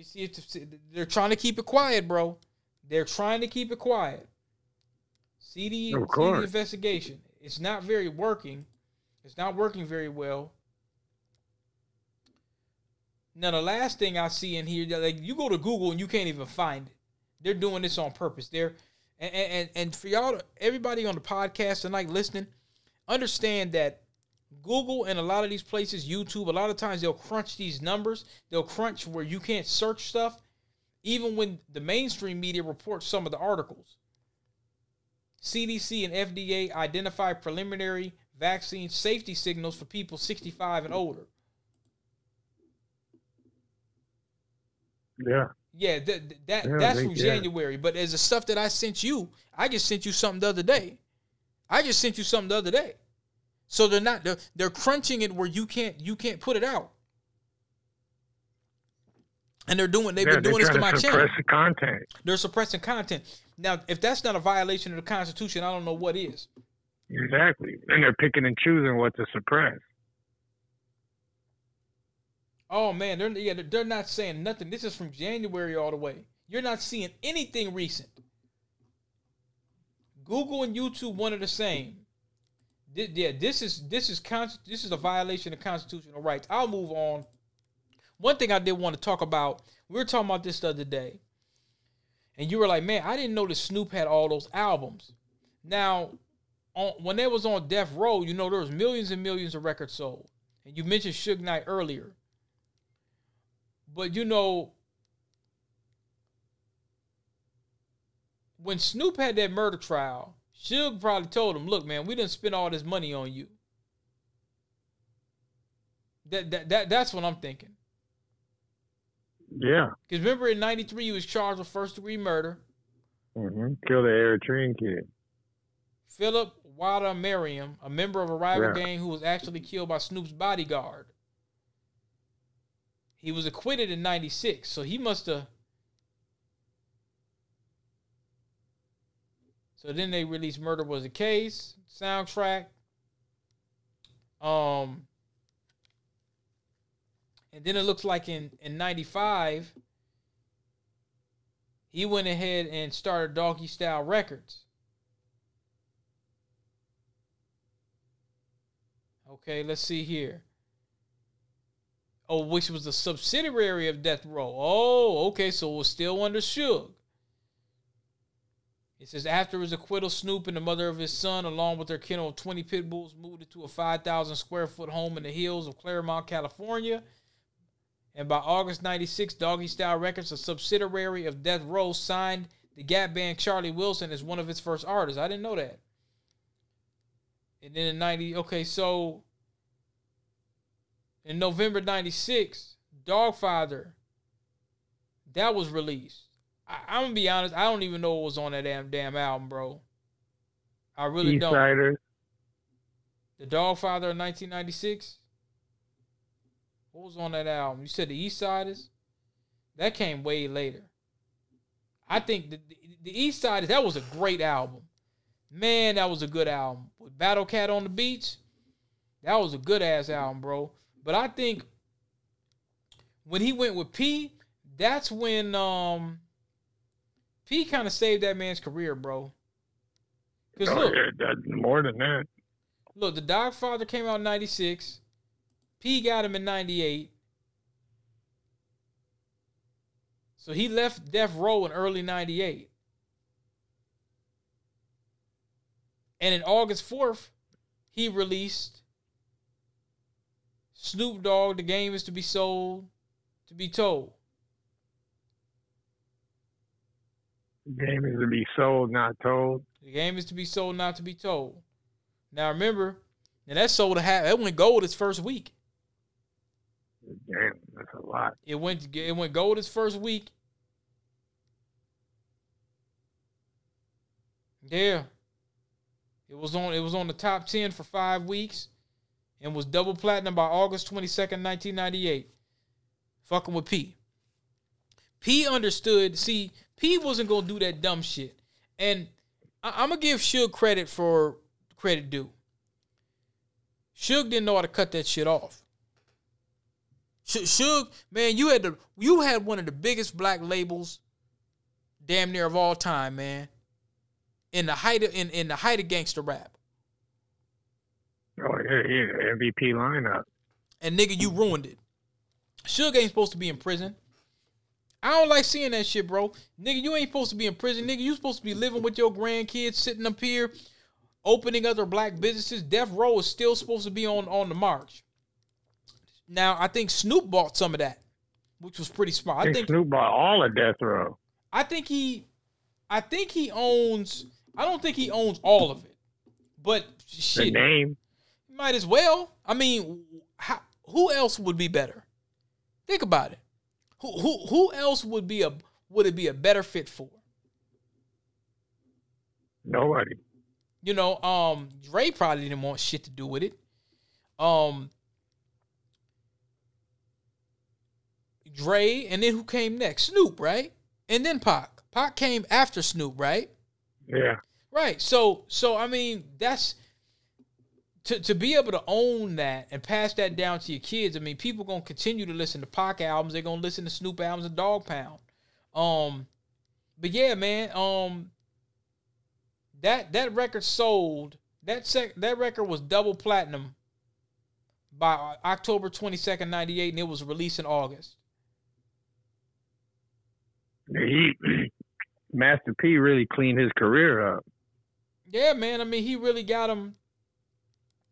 Me see the- they're trying to keep it quiet, bro. They're trying to keep it quiet. CD, Of CD course. investigation. It's not very working. It's not working very well. Now the last thing I see in here, like you go to Google and you can't even find it. They're doing this on purpose. They're and and, and for y'all, everybody on the podcast tonight listening, understand that Google and a lot of these places, YouTube, a lot of times they'll crunch these numbers. They'll crunch where you can't search stuff, even when the mainstream media reports some of the articles. CDC and FDA identify preliminary vaccine safety signals for people 65 and older. Yeah. Yeah, that that Yeah, that's from. January. But as the stuff that I sent you, I just sent you something the other day. I just sent you something the other day. So they're not they're, they're crunching it where you can't you can't put it out. And they're doing they've yeah, been doing this to trying my to channel. content. They're suppressing content. Now, if that's not a violation of the Constitution, I don't know what is. Exactly. And they're picking and choosing what to suppress. Oh man, they're yeah, they're- they're not saying nothing. This is from January all the way. You're not seeing anything recent. Google and YouTube one of the same. Yeah, this is this is con- this is a violation of constitutional rights. I'll move on. One thing I did want to talk about. We were talking about this the other day, and you were like, "Man, I didn't know that Snoop had all those albums." Now, on, when they was on Death Row, you know there was millions and millions of records sold, and you mentioned Suge Knight earlier. But you know, when Snoop had that murder trial, Suge probably told him, "Look, man, we didn't spend all this money on you." That that, that that's what I'm thinking. Yeah. Because remember, in '93, he was charged with first degree murder. Mm-hmm. Kill the Eritrean kid. Philip Woldemariam, a member of a rival Yeah. gang who was actually killed by Snoop's bodyguard. He was acquitted in 96, so he must have. So then they released Murder Was a Case soundtrack. Um, and then it looks like in, in 95, he went ahead and started Doggy Style Records. Okay, let's see here. Oh, which was a subsidiary of Death Row. Oh, okay, so it was still under Suge. It says after his acquittal, Snoop and the mother of his son, along with their kennel of 20 pit bulls, moved into a 5,000 square foot home in the hills of Claremont, California. And by August 96, Doggy Style Records, a subsidiary of Death Row, signed the Gap band Charlie Wilson as one of its first artists. I didn't know that. And then in 90, okay, so in November 96, Dogfather, that was released. I, I'm gonna be honest, I don't even know what was on that damn damn album, bro. I really East don't. Siders. The Dogfather of 1996. What was on that album? You said the East Siders. That came way later. I think the, the, the East Siders. That was a great album. Man, that was a good album. With Battle Cat on the Beach, that was a good ass album, bro. But I think when he went with P, that's when um P kind of saved that man's career, bro. Cause Oh, look, yeah, more than that. look, the Dogfather came out in '96. P got him in '98. So he left Death Row in early '98. And in August 4th, he released Snoop Dogg, The Game is to be sold, to be told. Game is to be sold, not told. The game is to be sold, not to be told. Now remember, and that sold a half. That went gold its first week. Damn, that's a lot. It went it went gold its first week. Yeah. It was on it was on the top 10 for 5 weeks and was double platinum by August 22nd, 1998. Fucking with P. P understood, see, P wasn't going to do that dumb shit. And I, am to give Suge credit for credit due. Suge didn't know how to cut that shit off. Suge, man, you had the you had one of the biggest black labels, damn near of all time, man. In the height of in, in the height of gangster rap, Oh yeah, yeah, MVP lineup. and nigga, you ruined it. Suge ain't supposed to be in prison. I don't like seeing that shit, bro. Nigga, you ain't supposed to be in prison. Nigga, you supposed to be living with your grandkids, sitting up here, opening other black businesses. Death Row is still supposed to be on on the march. Now, I think Snoop bought some of that, which was pretty smart. I I think think Snoop bought all of Death Row. I think he I think he owns I don't think he owns all of it. But The shit, name. might as well. I mean, how, who else would be better? Think about it. Who who who else would be a would it be a better fit for? Nobody. You know, um, Dre probably didn't want shit to do with it. Um, Dre, and then who came next? Snoop, right? And then Pac. Pac came after Snoop, right? Yeah. Right. So so I mean that's to to be able to own that and pass that down to your kids. I mean, people gonna continue to listen to Pac albums. They're gonna listen to Snoop albums and Dog Pound. Um, but yeah, man. Um, that that record sold. That sec that record was double platinum by October twenty second, ninety eight, and it was released in August. He Master P really cleaned his career up. Yeah, man. I mean, he really got him.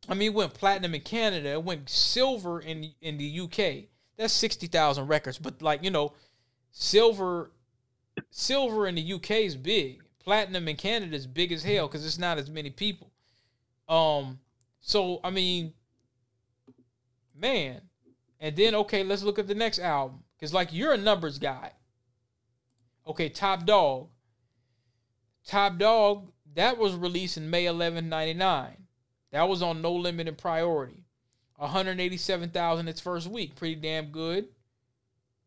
I mean, it went platinum in Canada. It went silver in in the UK. That's sixty thousand records. But like you know, silver, silver in the UK is big. Platinum in Canada is big as hell because it's not as many people. Um. So I mean, man. And then okay, let's look at the next album because like you're a numbers guy. Okay, Top Dog. Top Dog, that was released in May 11, 99. That was on No Limit and Priority. 187,000 its first week. Pretty damn good.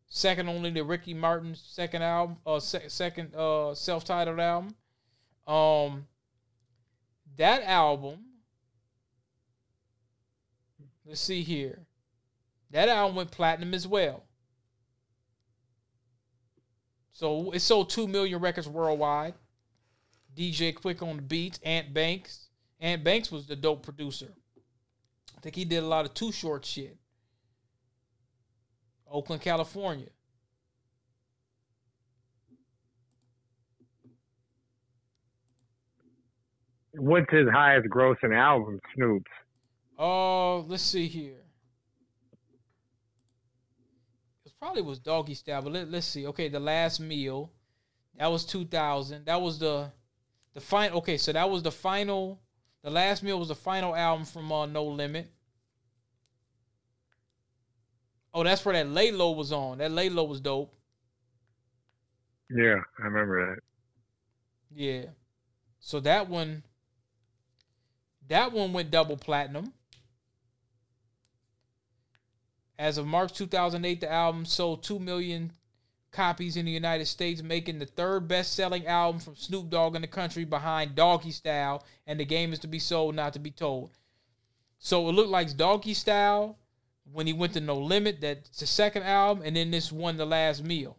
Second only to Ricky Martin's second album, uh, se- second uh, self-titled album. Um, that album. Let's see here. That album went platinum as well. So it sold two million records worldwide. DJ Quik on the beats. Ant Banks. Ant Banks was the dope producer. I think he did a lot of Too Short shit. Oakland, California. What's his highest grossing album, Snoop's? Oh, let's see here. It probably was Doggy Style, but let, let's see. Okay, the last meal, that was two thousand. That was the the final. Okay, so that was the final. The last meal was the final album from uh, No Limit. Oh, that's where that Lay Low was on. That Lay Low was dope. Yeah, I remember that. Yeah. So that one that one went double platinum. As of March 2008, the album sold 2 million copies in the United States, making the third best-selling album from Snoop Dogg in the country behind Doggy Style and The Game is to be sold, not to be told. So it looked like Doggy Style when he went to No Limit. That's the second album, and then this one, The Last Meal.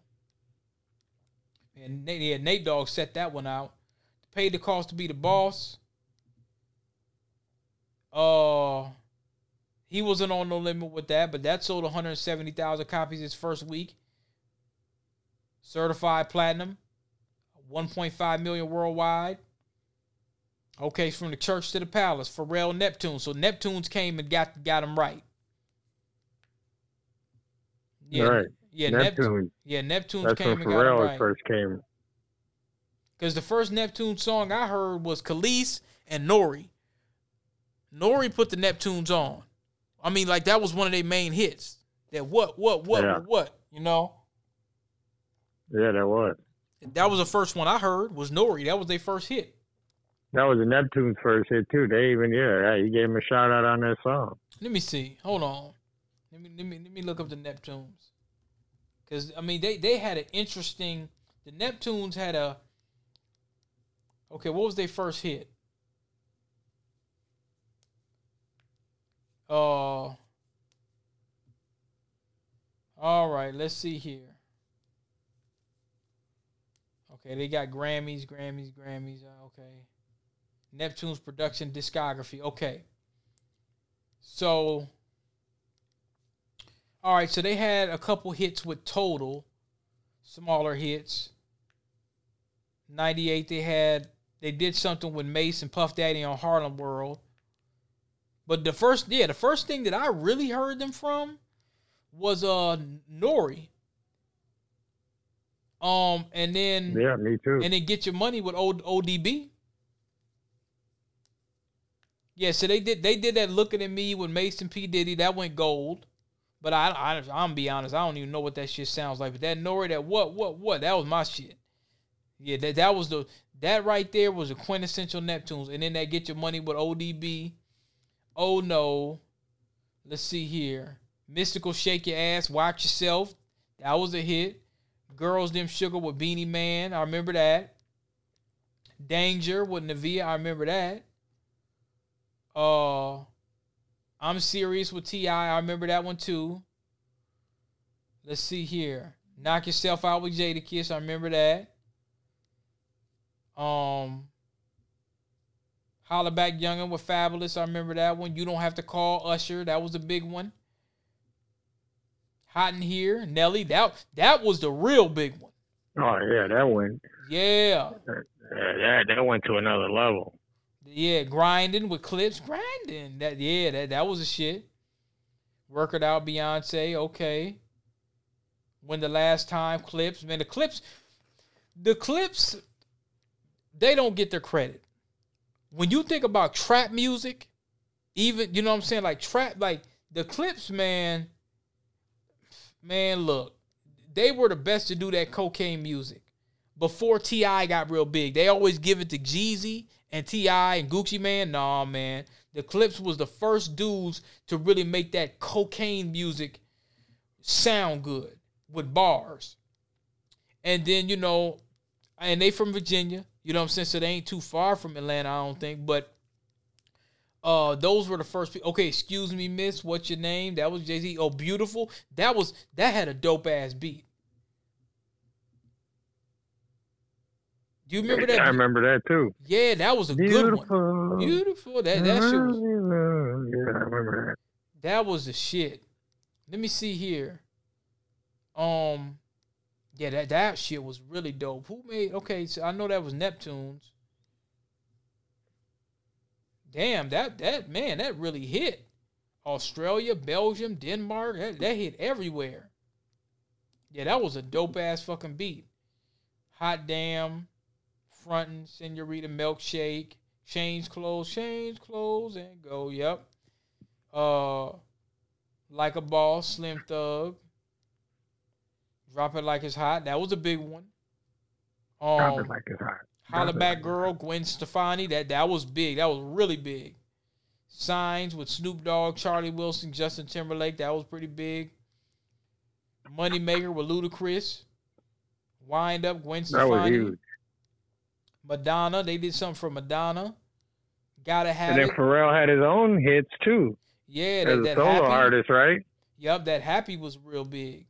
And Nate, yeah, Nate Dogg set that one out. Paid the cost to be the boss. Uh, he wasn't on No Limit with that, but that sold 170,000 copies his first week. Certified platinum, 1.5 million worldwide. Okay, from the church to the palace, Pharrell Neptune. So Neptunes came and got got him right. Yeah, Right. yeah, Neptune. Neptune. Yeah, Neptunes That's came and got him right. first came. Because the first Neptune song I heard was Kelis and Nore. Nore put the Neptunes on. I mean, like that was one of their main hits. That what, what, what, Yeah. what, you know? Yeah, that was. That was the first one I heard was Nore. That was their first hit. That was the Neptune's first hit too. They even yeah, he gave him a shout out on that song. Let me see. Hold on. Let me let me let me look up the Neptunes. Cause I mean they they had an interesting the Neptunes had a Okay, what was their first hit? Uh All right, let's see here. Okay, they got Grammys, Grammys, Grammys. uh, Okay. Neptune's production discography. Okay. So, all right. So they had a couple hits with Total, smaller hits. '98, they had they did something with Mase and Puff Daddy on Harlem World. But the first, yeah, the first thing that I really heard them from was uh Nore. Um, and then Yeah, me too. and then get your money with O- ODB. Yeah, so they did they did that looking at me with Mason P Diddy that went gold, but I I I'm gonna be honest I don't even know what that shit sounds like. But that Nore that what what what that was my shit. Yeah, that that was the that right there was a quintessential Neptunes, and then that get your money with ODB. Oh no, let's see here. Mystikal shake your ass, watch yourself. That was a hit. Girls Them Sugar with Beenie Man. I remember that. Danger with Nivea. I remember that. Uh, I'm serious with Ti. I remember that one too. Let's see here. Knock yourself out with Jadakiss. I remember that. Um, Holla Back Youngin' with Fabolous. I remember that one. You don't have to call Usher. That was a big one. Hot in here, Nelly. That that was the real big one. Oh yeah, that went Yeah, uh, that that went to another level. yeah. Grinding with Clipse, grinding. That yeah, that that was a shit. Work it out, Beyonce. Okay. When the last time Clipse, man, the Clipse, the Clipse, they don't get their credit. When you think about trap music, even you know what I'm saying, like trap, like the Clipse, man. Man, look, they were the best to do that cocaine music before T.I. got real big. They always give it to Jeezy and T.I. and Gucci Mane. Nah, man, the Clipse was the first dudes to really make that cocaine music sound good with bars. And then you know, and they from Virginia. You know what I'm saying? So they ain't too far from Atlanta, I don't think. But uh, those were the first. Pe- okay, excuse me, Miss. What's your name? That was Jay Z. Oh, beautiful. That was that had a dope ass beat. Do you remember that? I remember that too. Yeah, that was a good one. Beautiful. Beautiful. That that shit was Yeah, I remember that was the shit. Let me see here. Um, yeah, that that shit was really dope. Who made? Okay, so I know that was Neptunes. Damn, that that man, that really hit. Australia, Belgium, Denmark, that, that hit everywhere. Yeah, that was a dope ass fucking beat. Hot damn, frontin', senorita milkshake, change clothes, change clothes, and go. Yep. Uh, like a boss, Slim Thug. Drop it like it's hot. That was a big one. that. Drop Um, it like it's hot. Holla Back Girl, Gwen Stefani. That that was big. That was really big. Signs with Snoop Dogg, Charlie Wilson, Justin Timberlake. That was pretty big. Moneymaker with Ludacris. Wind Up, Gwen That was Stefani. huge. Madonna. They did something for Madonna. Gotta have it. And then it. Pharrell had his own hits too Yeah, as that, a solo happy. artist, right? Yep, that Happy was real big.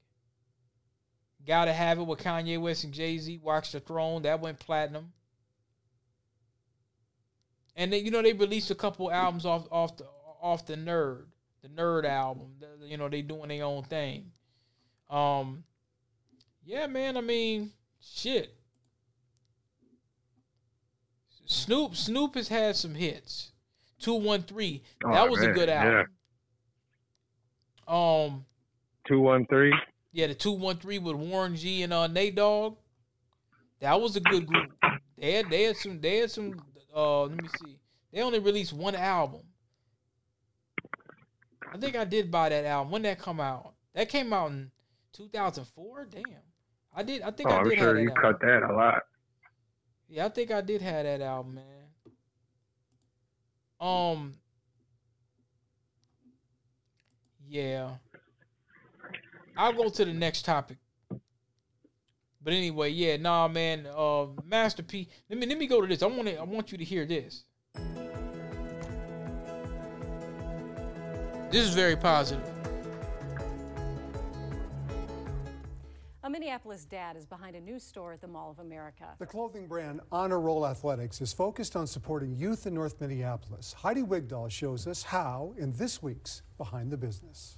Gotta have it with Kanye West and Jay Z. Watch the Throne that went platinum. And then you know they released a couple albums off off the off the Nerd, the Nerd album. You know they doing their own thing. Um, yeah, man. I mean, shit. Snoop Snoop has had some hits. Two one three. That Oh, was a man, good yeah. album. Um, Two one three. yeah, the two one three with Warren G and uh Nate Dogg. That was a good group. They had they had some they had some uh let me see. They only released one album. I think I did buy that album. When that come out? That came out in two thousand four? Damn. I did I think Oh, I I'm did sure have you album. cut that a lot. Yeah, I think I did have that album, man. Um Yeah. I'll go to the next topic. But anyway, yeah, nah man, uh Master P. Let me let me go to this. I want to, I want you to hear this. This is very positive. A Minneapolis dad is behind a new store at the Mall of America. The clothing brand Honor Roll Athletics is focused on supporting youth in North Minneapolis. Heidi Wigdahl shows us how in this week's Behind the Business.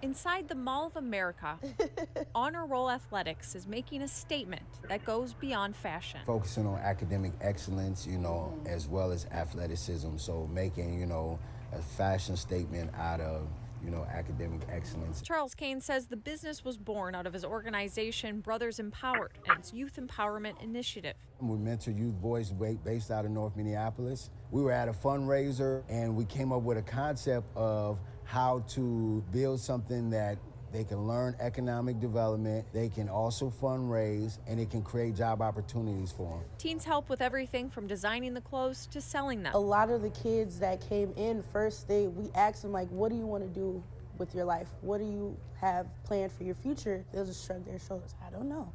Inside the Mall of America, Honor Roll Athletics is making a statement that goes beyond fashion. focusing on academic excellence, you know, mm-hmm. as well as athleticism. So making, you know, a fashion statement out of, you know, academic excellence. Charles Kane says the business was born out of his organization Brothers Empowered and its youth empowerment initiative. We mentor youth boys based out of North Minneapolis. We were at a fundraiser and we came up with a concept of how to build something that they can learn economic development, they can also fundraise, and it can create job opportunities for them. Teens help with everything from designing the clothes to selling them. A lot of the kids that came in first, they we asked them like, "What do you want to do with your life? What do you have planned for your future?" They'll just shrug their shoulders. I don't know.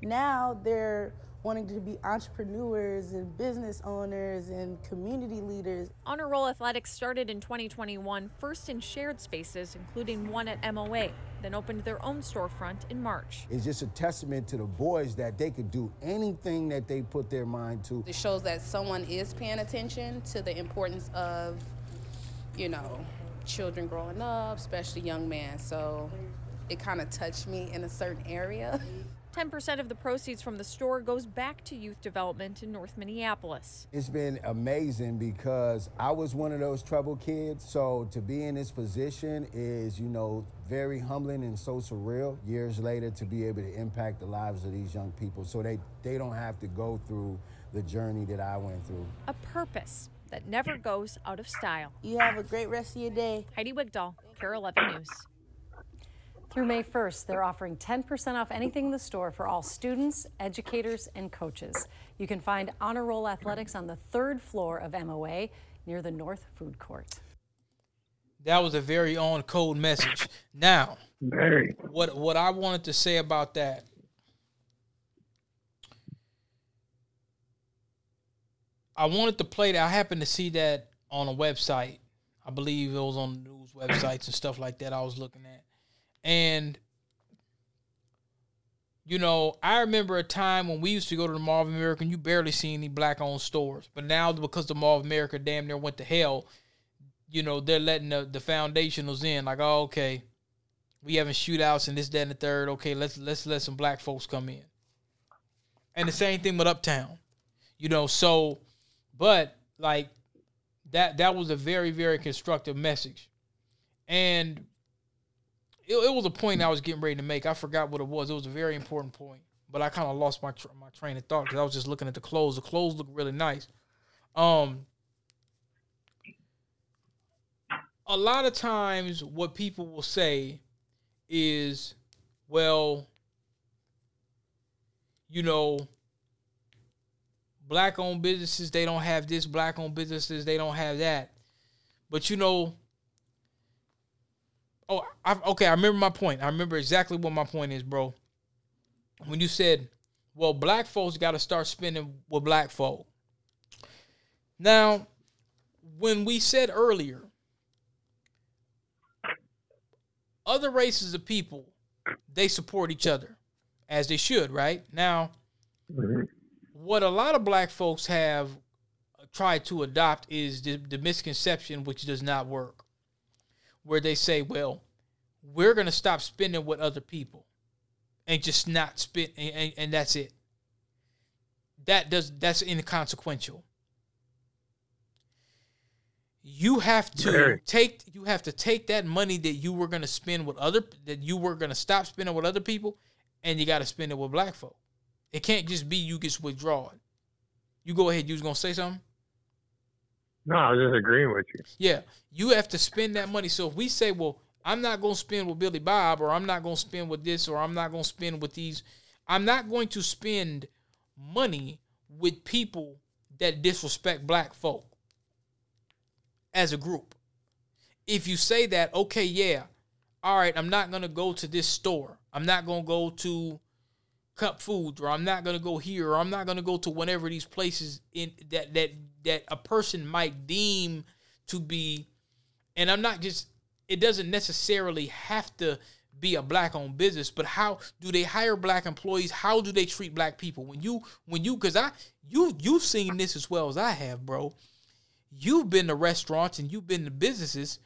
Now they're wanting to be entrepreneurs and business owners and community leaders. Honor Roll Athletics started in 2021, first in shared spaces, including one at MOA, then opened their own storefront in March. It's just a testament to the boys that they could do anything that they put their mind to. It shows that someone is paying attention to the importance of, you know, children growing up, especially young men. So it kind of touched me in a certain area. 10% of the proceeds from the store goes back to youth development in North Minneapolis. It's been amazing because I was one of those troubled kids. So to be in this position is, you know, very humbling and so surreal. Years later, to be able to impact the lives of these young people so they, they don't have to go through the journey that I went through. A purpose that never goes out of style. You have a great rest of your day. Heidi Wigdahl, KARE 11 News. Through May 1st, they're offering 10% off anything in the store for all students, educators, and coaches. You can find Honor Roll Athletics on the third floor of MOA near the North Food Court. That was a very on code message. Now, Very. what what I wanted to say about that. I wanted to play that. I happened to see that on a website. I believe it was on the news websites and stuff like that. I was looking at, and you know, I remember a time when we used to go to the Mall of America and you barely see any black owned stores. But now because the Mall of America damn near went to hell, you know, they're letting the, the foundationals in. Like, oh, okay, we having shootouts and this, that, and the third. Okay, let's let's let some black folks come in. And the same thing with Uptown. You know, so but like that that was a very, very constructive message. And it, it was a point I was getting ready to make. I forgot what it was. It was a very important point, but I kind of lost my tr- my train of thought because I was just looking at the clothes. The clothes look really nice. Um, a lot of times, what people will say is, "Well, you know, black-owned businesses they don't have this. Black-owned businesses they don't have that." But you know, Oh, I, okay. I remember my point. I remember exactly what my point is, bro. When you said, "Well, black folks got to start spending with black folk." Now, when we said earlier, other races of people, they support each other as they should, right? Now, what a lot of black folks have tried to adopt is the, the misconception which does not work, where they say, well, we're going to stop spending with other people and just not spend, and, and, and that's it. That does that's inconsequential. You have to Very. take you have to take that money that you were going to spend with other that you were going to stop spending with other people and you got to spend it with black folk. It can't just be you just withdraw it. You go ahead. You was gonna say something? No, I was just agreeing with you. Yeah, you have to spend that money. So if we say, well, I'm not going to spend with Billy Bob, or I'm not going to spend with this, or I'm not going to spend with these, I'm not going to spend money with people that disrespect black folk as a group. If you say that, okay, yeah, all right, I'm not going to go to this store. I'm not going to go to Cup Foods, or I'm not going to go here, or I'm not going to go to whatever these places in that that that a person might deem to be and I'm not just it doesn't necessarily have to be a black owned business, but how do they hire black employees? How do they treat black people? When you when you cuz I you you've seen this as well as I have, bro. You've been to restaurants and you've been to businesses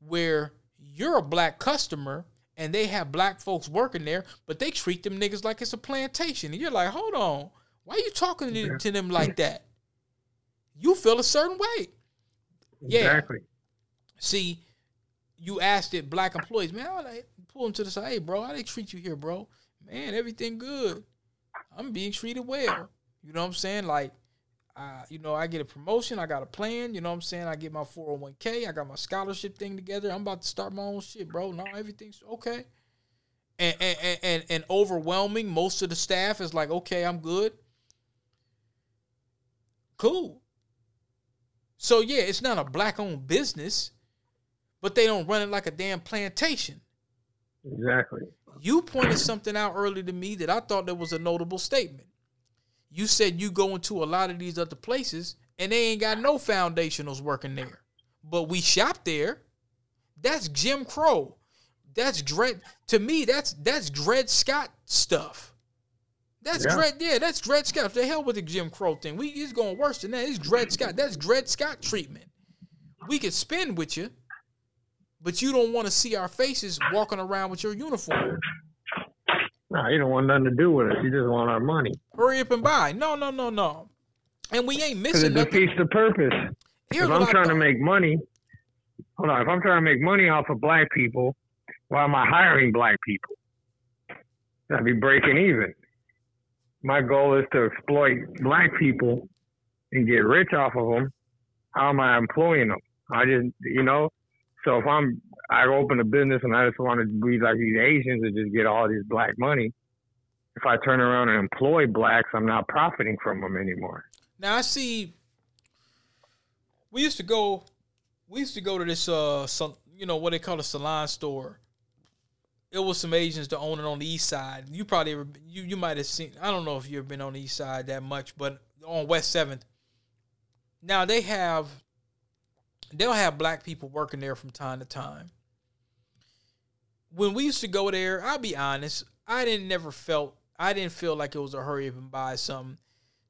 where you're a black customer and they have black folks working there, but they treat them niggas like it's a plantation. And you're like, "Hold on. Why are you talking to, to them like that?" You feel a certain way. Yeah. Exactly. See, you asked it black employees, man, how they pull them to the side, hey, bro, how they treat you here, bro? Man, everything good. I'm being treated well. You know what I'm saying? Like, uh, you know, I get a promotion, I got a plan, you know what I'm saying? I get my 401k, I got my scholarship thing together. I'm about to start my own shit, bro. No, everything's okay. And, and, and, and overwhelming, most of the staff is like, okay, I'm good. Cool. So yeah, it's not a black owned business, but they don't run it like a damn plantation. Exactly. You pointed something out earlier to me that I thought that was a notable statement. You said you go into a lot of these other places and they ain't got no foundationals working there. But we shop there. That's Jim Crow. That's Dred to me, that's that's Dred Scott stuff. That's Yeah. Dred, yeah, that's Dred Scott. The hell with the Jim Crow thing. We it's going worse than that. It's Dred Scott. That's Dred Scott treatment. We could spend with you, but you don't want to see our faces walking around with your uniform. No, you don't want nothing to do with us. You just want our money. Hurry up and buy. No, no, no, no. And we ain't missing it defeats the purpose. Here's if I'm trying to make money, hold on. If I'm trying to make money off of black people, why am I hiring black people? I'd be breaking even. My goal is to exploit black people and get rich off of them. How am I employing them? I just, you know, so if I'm, I open a business and I just want to be like these Asians and just get all this black money. If I turn around and employ blacks, I'm not profiting from them anymore. Now I see. We used to go. We used to go to this, uh, some, you know, what they call a salon store. It was some Asians that own it on the east side. You probably ever, you you might have seen. I don't know if you've been on the east side that much, but on West Seventh. Now they have. They'll have black people working there from time to time. When we used to go there, I'll be honest, I didn't never felt I didn't feel like it was a hurry up and buy something.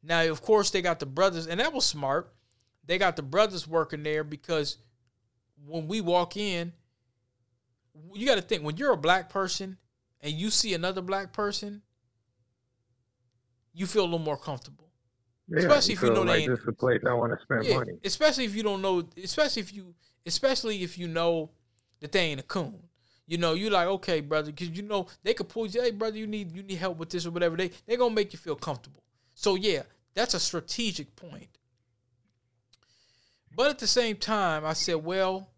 Now, of course, they got the brothers, and that was smart. They got the brothers working there because when we walk in, you got to think when you're a black person and you see another black person, you feel a little more comfortable. Yeah, especially if you know like they ain't, this is a place I want to spend yeah, money. especially if you don't know, especially if you, especially if you know that they ain't a coon. You know, you like okay, brother, because you know they could pull you. Hey, brother, you need you need help with this or whatever. They they gonna make you feel comfortable. So yeah, that's a strategic point. But at the same time, I said, well,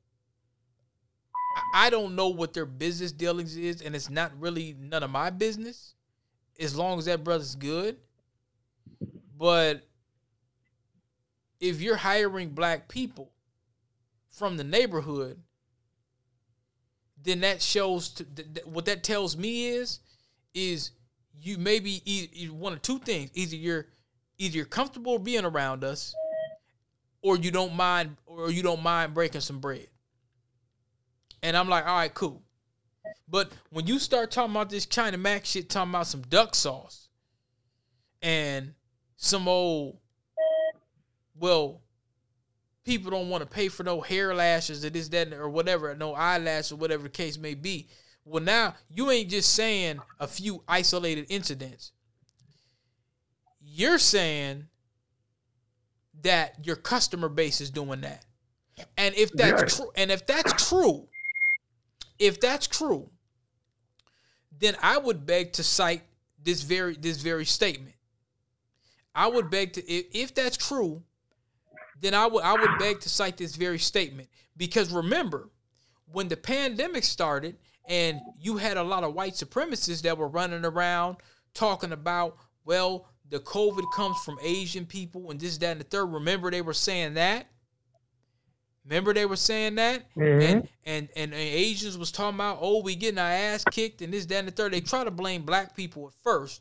I- don't know what their business dealings is, and it's not really none of my business, as long as that brother's good. But if you're hiring black people from the neighborhood, then that shows to, th- th- what that tells me is is you maybe one of two things either you're either you're comfortable being around us or you don't mind or you don't mind breaking some bread and i'm like all right cool But when you start talking about this China Mac shit, talking about some duck sauce and some old, well, people don't want to pay for no hair lashes or this, that, or whatever, no eyelash or whatever the case may be. Well, now you ain't just saying a few isolated incidents. You're saying that your customer base is doing that. And if that's Yes. true, and if that's true, if that's true, then I would beg to cite this very this very statement. I would beg to if, if that's true, then I would I would beg to cite this very statement because remember when the pandemic started and you had a lot of white supremacists that were running around talking about well the COVID comes from Asian people and this that and the third. Remember they were saying that. Remember they were saying that, Mhm. and, and and and Asians was talking about oh we getting our ass kicked and this that and the third. They try to blame black people at first,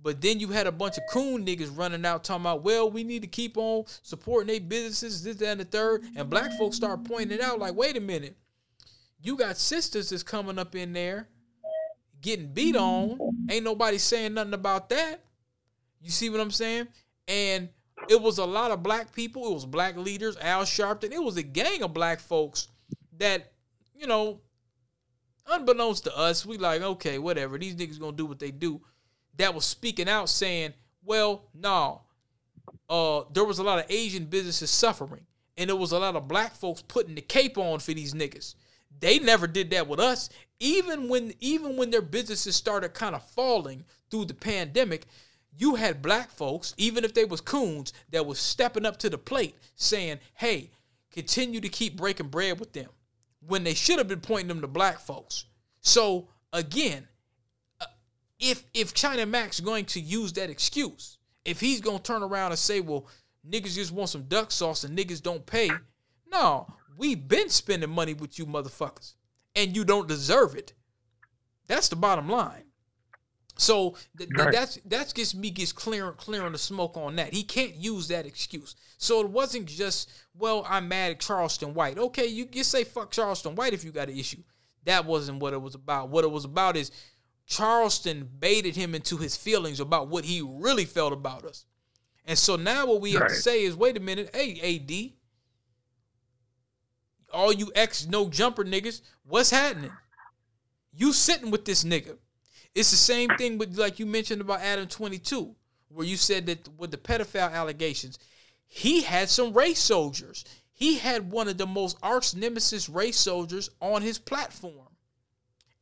but then you had a bunch of coon niggas running out talking about, well, we need to keep on supporting their businesses, this, that, and the third. And black folks start pointing it out like, wait a minute. You got sisters that's coming up in there getting beat on. Ain't nobody saying nothing about that. You see what I'm saying? And it was a lot of black people. It was black leaders, Al Sharpton. It was a gang of black folks that, you know, unbeknownst to us, we like, okay, whatever. These niggas gonna do what they do that was speaking out saying, well, no, uh, there was a lot of Asian businesses suffering, and there was a lot of black folks putting the cape on for these niggas. They never did that with us. Even when even when their businesses started kind of falling through the pandemic, you had black folks, even if they was coons, that was stepping up to the plate saying, hey, continue to keep breaking bread with them. When they should have been pointing them to black folks. So again, uh, if if China Mac's going to use that excuse, if he's gonna turn around and say, "Well, niggas just want some duck sauce and niggas don't pay," no, we been spending money with you motherfuckers, and you don't deserve it. That's the bottom line. So th- th- Right. that's that's just me gets clear clearing the smoke on that. He can't use that excuse. So it wasn't just well, I'm mad at Charleston White. Okay, you you say fuck Charleston White if you got an issue. That wasn't what it was about. What it was about is Charleston baited him into his feelings about what he really felt about us. And so now what we have to say is, wait a minute, hey AD, all you ex no jumper niggas, what's happening? You sitting with this nigga. It's the same thing with like you mentioned about Adam 22, where you said that with the pedophile allegations, he had some race soldiers. He had one of the most arch nemesis race soldiers on his platform.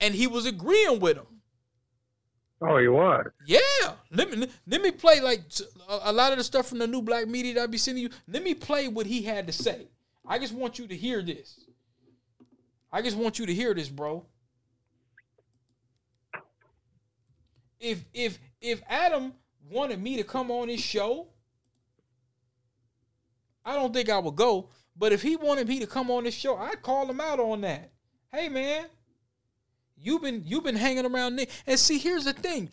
And he was agreeing with him. Oh, he was. Yeah, let me let me play like a, lot of the stuff from the new black media that I be sending you. Let me play what he had to say. I just want you to hear this. I just want you to hear this, bro. If if if Adam wanted me to come on his show, I don't think I would go. But if he wanted me to come on this show, I'd call him out on that. Hey man, You've been you've been hanging around Nick. And see, here's the thing.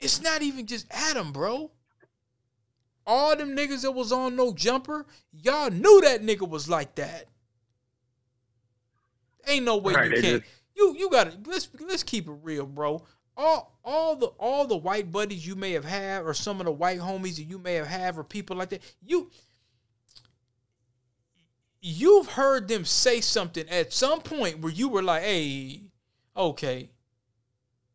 It's not even just Adam, bro. All them niggas that was on no jumper, y'all knew that nigga was like that. Ain't no way Right, you can't. just- You you gotta let's let's keep it real, bro. All all the all the white buddies you may have had, or some of the white homies that you may have had, or people like that, you you've heard them say something at some point where you were like, "Hey, okay,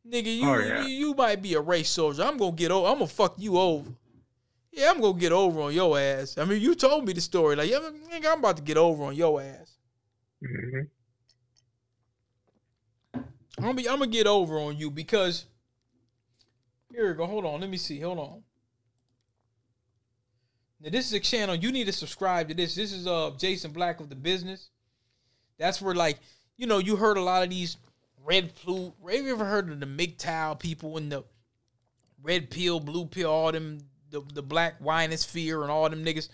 nigga, you Oh, yeah. you, you might be a race soldier. I'm gonna get over. I'm gonna fuck you over. Yeah, I'm gonna get over on your ass. I mean, you told me the story. Like, yeah, nigga, I'm about to get over on your ass. hmm I'm gonna, be, I'm gonna get over on you because here we go. Hold on, let me see. Hold on. Now this is a channel you need to subscribe to. This this is uh Jason Black of the business. That's where like you know you heard a lot of these red blue. Have you ever heard of the MGTOW people and the red pill, blue pill, all them the the black winosphere and all them niggas.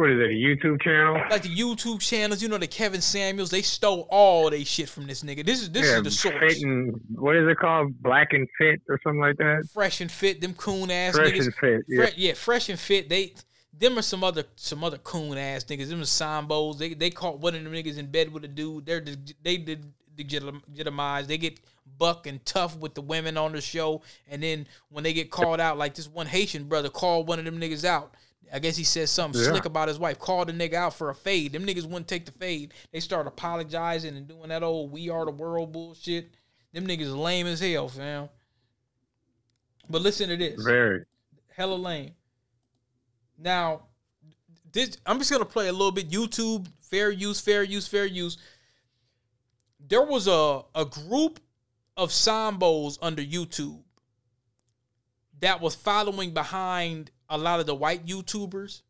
What is it? A YouTube channel? Like the YouTube channels, you know, the Kevin Samuels, they stole all they shit from this nigga. This is this yeah, is the source. Fit and, what is it called? Black and Fit or something like that? fresh and fit, them coon ass Fresh niggas. and Fit, yeah. Fre- yeah, fresh and fit. They them are some other some other coon ass niggas. Them are sambos. They they caught one of them niggas in bed with a dude. They're the, they did legitim- legitimized. They get buck and tough with the women on the show, and then when they get called out, like this one Haitian brother called one of them niggas out. I guess he said something Yeah. slick about his wife. Called the nigga out for a fade. Them niggas wouldn't take the fade. They start apologizing and doing that old "we are the world" bullshit. Them niggas lame as hell, fam. But listen to this Very. hella lame. Now, this I'm just gonna play a little bit. YouTube, fair use, fair use, fair use. There was a a group of sambos under YouTube that was following behind a lot of the white YouTubers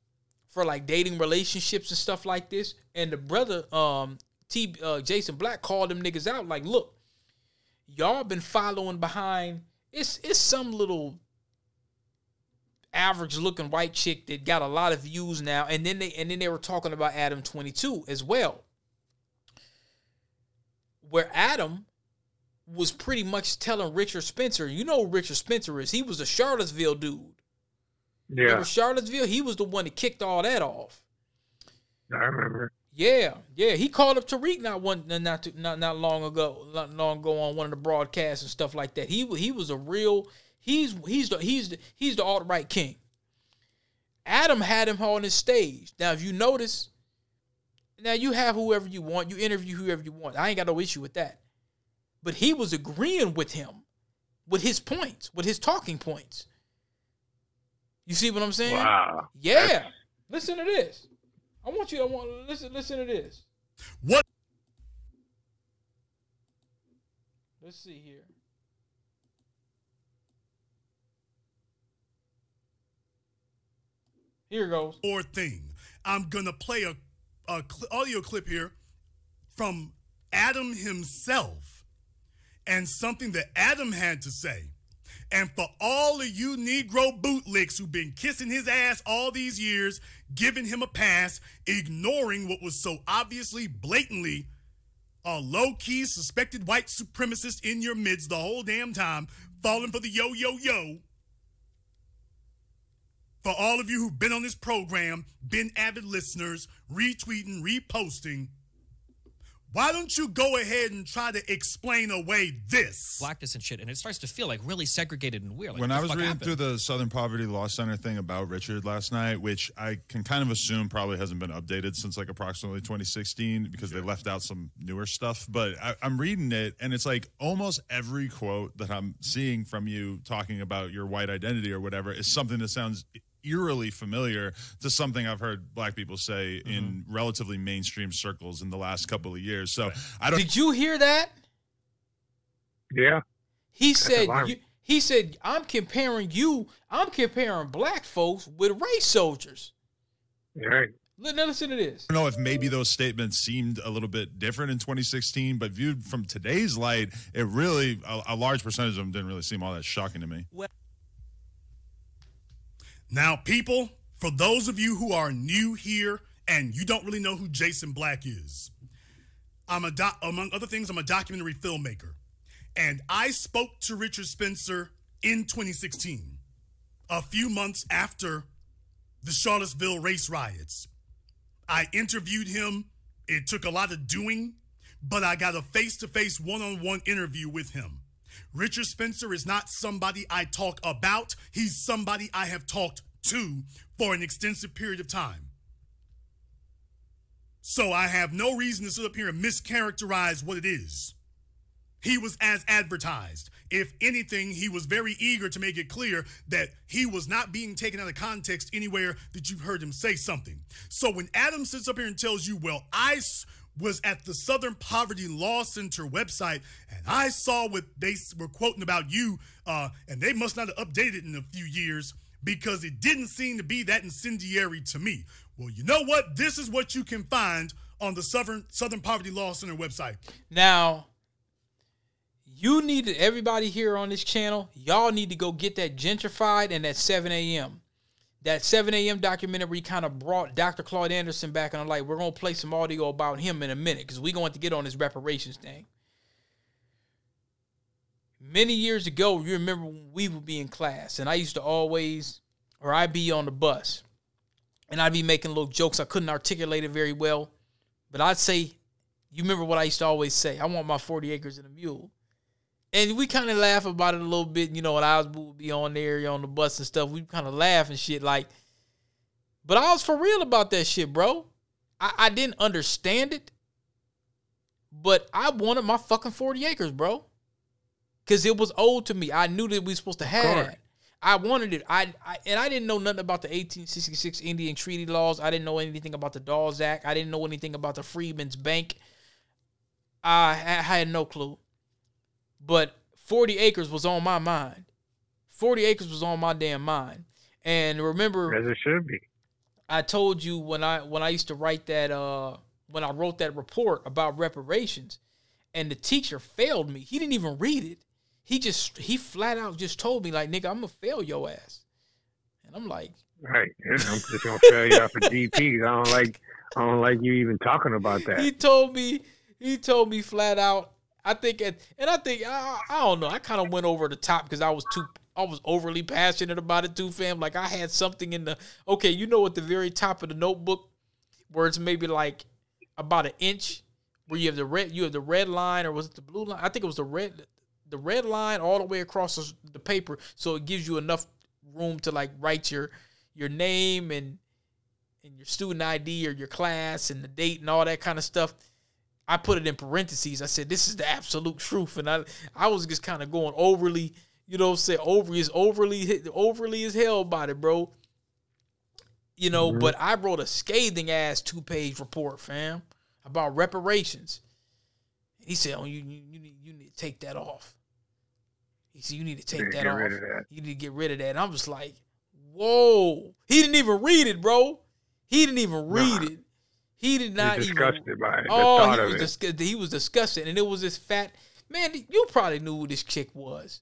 for like dating relationships and stuff like this. And the brother, um, T uh, Jason Black called them niggas out like, look, y'all been following behind. It's it's some little average looking white chick that got a lot of views now and then they and then they were talking about Adam 22 as well where Adam was pretty much telling Richard Spencer you know Richard Spencer is he was a Charlottesville dude Yeah. Remember Charlottesville he was the one that kicked all that off I remember. yeah, yeah. He called up Tariq not one not too, not not long ago, not long ago on one of the broadcasts and stuff like that. He he was a real he's he's the he's the he's the alt right king. Adam had him on his stage. Now, if you notice, now you have whoever you want, you interview whoever you want. I ain't got no issue with that. But he was agreeing with him, with his points, with his talking points. You see what I'm saying? Wow. Yeah. That's- Listen to this. I want you. I want listen. Listen to this. What? Let's see here. Here goes. Or thing. I'm gonna play a, a cl- audio clip here from Adam himself and something that Adam had to say. And for all of you Negro bootlicks who've been kissing his ass all these years, giving him a pass, ignoring what was so obviously, blatantly a low key suspected white supremacist in your midst the whole damn time, falling for the yo yo yo. For all of you who've been on this program, been avid listeners, retweeting, reposting, why don't you go ahead and try to explain away this? blackness and shit, and it starts to feel like really segregated and weird. Like, when I was reading happened? through the Southern Poverty Law Center thing about Richard last night, which I can kind of assume probably hasn't been updated since like approximately 2016 because they left out some newer stuff. But I, I'm reading it, and it's like almost every quote that I'm seeing from you talking about your white identity or whatever is something that sounds eerily familiar to something I've heard black people say mm-hmm. in relatively mainstream circles in the last couple of years. So I don't. Did you hear that? Yeah. He That's said. You, he said, "I'm comparing you. I'm comparing black folks with race soldiers." Right. Now listen to this. I don't know if maybe those statements seemed a little bit different in 2016, but viewed from today's light, it really a, a large percentage of them didn't really seem all that shocking to me. Now, people, for those of you who are new here and you don't really know who Jason Black is, I'm a doc- among other things, I'm a documentary filmmaker. And I spoke to Richard Spencer in 2016, a few months after the Charlottesville race riots. I interviewed him. It took a lot of doing, but I got a face to face, one on one interview with him. Richard Spencer is not somebody I talk about, he's somebody I have talked to for an extensive period of time. So I have no reason to sit up here and mischaracterize what it is. He was as advertised. If anything, he was very eager to make it clear that he was not being taken out of context anywhere that you've heard him say something. So when Adam sits up here and tells you, well, I s- was at the Southern Poverty Law Center website and I saw what they were quoting about you, uh, and they must not have updated it in a few years because it didn't seem to be that incendiary to me. Well, you know what? This is what you can find on the Southern Southern Poverty Law Center website. Now, you need everybody here on this channel, y'all need to go get that gentrified and that 7 a.m. That 7 a.m. documentary kind of brought Dr. Claude Anderson back on the light. We're gonna play some audio about him in a minute because we're going to get on this reparations thing. Many years ago, you remember we would be in class, and I used to always, or I'd be on the bus, and I'd be making little jokes. I couldn't articulate it very well, but I'd say you remember what I used to always say? I want my 40 acres and a mule. And we kind of laugh about it a little bit, you know, when Osborne would be on there, on the bus and stuff. We kind of laugh and shit like, but I was for real about that shit, bro. I, I didn't understand it, but I wanted my fucking 40 acres, bro. Cause it was old to me. I knew that we were supposed to have. I wanted it. I, I and I didn't know nothing about the 1866 Indian Treaty laws. I didn't know anything about the Dawes Act. I didn't know anything about the Freedmen's Bank. I, I had no clue. But 40 acres was on my mind. 40 acres was on my damn mind. And remember As it should be. I told you when I when I used to write that uh when I wrote that report about reparations and the teacher failed me. He didn't even read it. He just he flat out just told me like nigga I'm gonna fail your ass. And I'm like Right. I'm just gonna fail you out for DPs. I don't like I don't like you even talking about that. he told me he told me flat out I think it and I think I, I don't know. I kind of went over the top because I was too I was overly passionate about it too fam. Like I had something in the okay you know at the very top of the notebook where it's maybe like about an inch where you have the red you have the red line or was it the blue line? I think it was the red the red line all the way across the, the paper so it gives you enough room to like write your your name and and your student ID or your class and the date and all that kind of stuff. I put it in parentheses. I said, this is the absolute truth. And I I was just kind of going overly, you know, say overly is overly overly as hell about it, bro. You know, Mhm. but I wrote a scathing ass two page report, fam, about reparations. He said, "Oh, you you, you need you need to take that off." He said, "You need to take that off. of that. You need to get rid of that." And I'm just like, "Whoa!" He didn't even read it, bro. He didn't even read it. He did not even. disgusted by it, Oh, he was disgusted. He was disgusted, and it was this fat man. You probably knew who this chick was.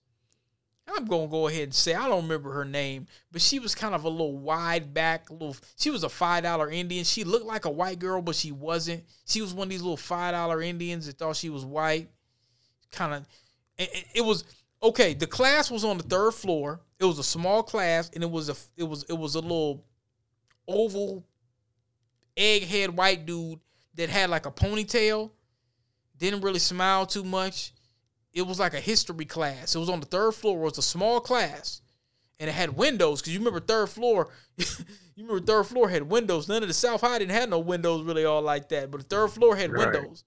I'm gonna go ahead and say I don't remember her name, but she was kind of a little wide back, little. She was a five dollar Indian. She looked like a white girl, but she wasn't. She was one of these little five dollar Indians that thought she was white. Kind of, it was okay. The class was on the third floor. It was a small class, and it was a it was it was a little oval egghead white dude that had like a ponytail. Didn't really smile too much. It was like a history class. It was on the third floor. It was a small class, and it had windows. Cause you remember third floor. you remember third floor had windows. None of the South High didn't have no windows really all like that. But the third floor had Right. windows.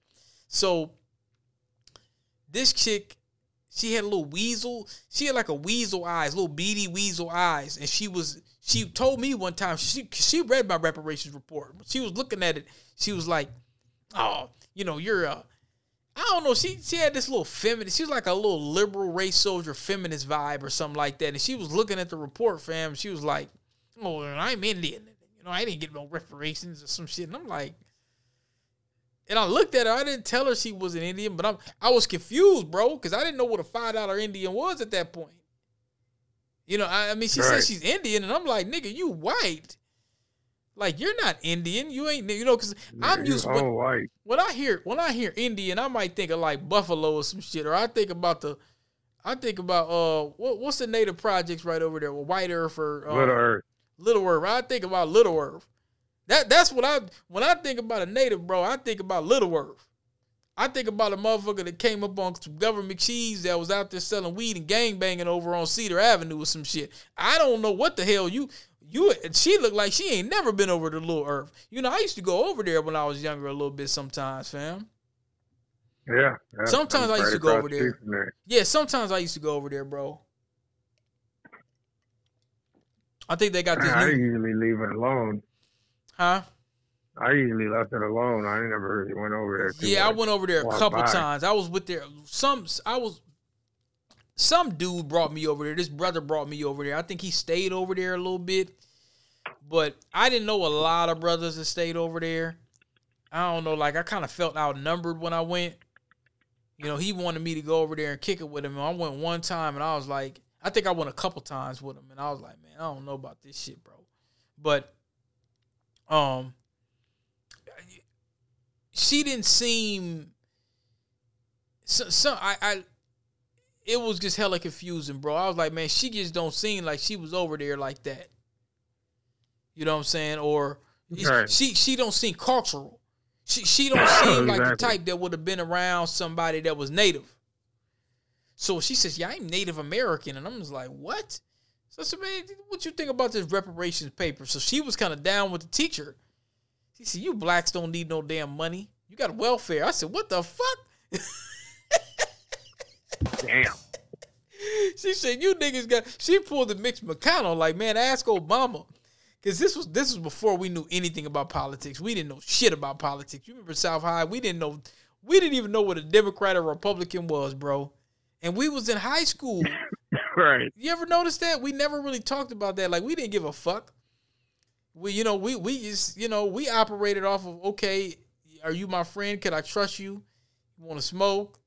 So this chick, she had a little weasel. She had like a weasel eyes, little beady weasel eyes, and she was. She told me one time she she read my reparations report. She was looking at it. She was like, "Oh, you know, you're a." I don't know. She she had this little feminist. She was like a little liberal race soldier feminist vibe or something like that. And she was looking at the report, fam. She was like, "Oh, I'm Indian. You know, I didn't get no reparations or some shit." And I'm like, and I looked at her. I didn't tell her she was an Indian, but I'm I was confused, bro, because I didn't know what a five dollar Indian was at that point. You know, I, I mean, she Right. said she's Indian, and I'm like, nigga, you white. Like you're not Indian. You ain't. You know, because I'm used. When, white. when I hear when I hear Indian, I might think of like Buffalo or some shit, or I think about the. I think about uh, what, what's the native projects right over there? Well, White Earth or uh, Little Earth. Little Earth. I think about Little Earth. That that's what I when I think about a native, bro. I think about Little Earth. I think about a motherfucker that came up on some government cheese that was out there selling weed and gang banging over on Cedar Avenue or some shit. I don't know what the hell you you. She looked like she ain't never been over to Little Earth. You know, I used to go over there when I was younger a little bit sometimes, fam. Yeah. yeah. Sometimes I'm used to go over there. there. Yeah, sometimes I used to go over there, bro. I think they got this I new, usually leave it alone. huh? I usually left it alone. I never really went over there. too Yeah, I went over there a Walked couple by. times. I was with there. Some I was. Some dude brought me over there. This brother brought me over there. I think he stayed over there a little bit, but I didn't know a lot of brothers that stayed over there. I don't know. Like I kind of felt outnumbered when I went. You know, he wanted me to go over there and kick it with him. And I went one time, and I was like, I think I went a couple times with him, and I was like, man, I don't know about this shit, bro. But, um, she didn't seem so, so I, I it was just hella confusing, bro. I was like, man, she just don't seem like she was over there like that. You know what I'm saying? Or Right. she she don't seem cultural. She she don't seem like the type that would have been around somebody that was native. So she says, "Yeah, I'm Native American," and I'm just like, "What?" So I said, "Man, what you think about this reparations paper?" So she was kind of down with the teacher. She said, "You blacks don't need no damn money. You got welfare." I said, "What the fuck?" Damn. she said, "You niggas got." She pulled the Mitch McConnell like, "Man, ask Obama." Cause this was this was before we knew anything about politics. We didn't know shit about politics. You remember South High? We didn't know. We didn't even know what a Democrat or Republican was, bro. And we was in high school. right. You ever notice that? We never really talked about that. Like we didn't give a fuck. We, you know, we we just, you know, we operated off of okay, are you my friend? Can I trust you? You want to smoke?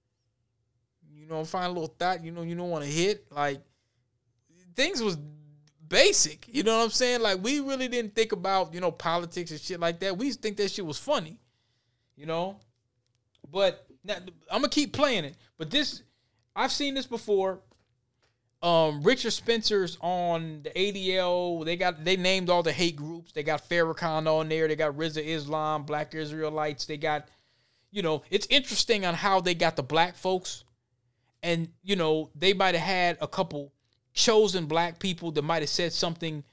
You know, find a little thought. You know, you don't want to hit. Like things was basic. You know what I'm saying? Like we really didn't think about you know politics and shit like that. We used to think that shit was funny. You know, but now, I'm gonna keep playing it. But this, I've seen this before. Um, Richard Spencer's on the ADL. They got they named all the hate groups. They got Farrakhan on there. They got Rizza Islam, Black Israelites. They got, you know, it's interesting on how they got the black folks, and you know they might have had a couple chosen black people that might have said something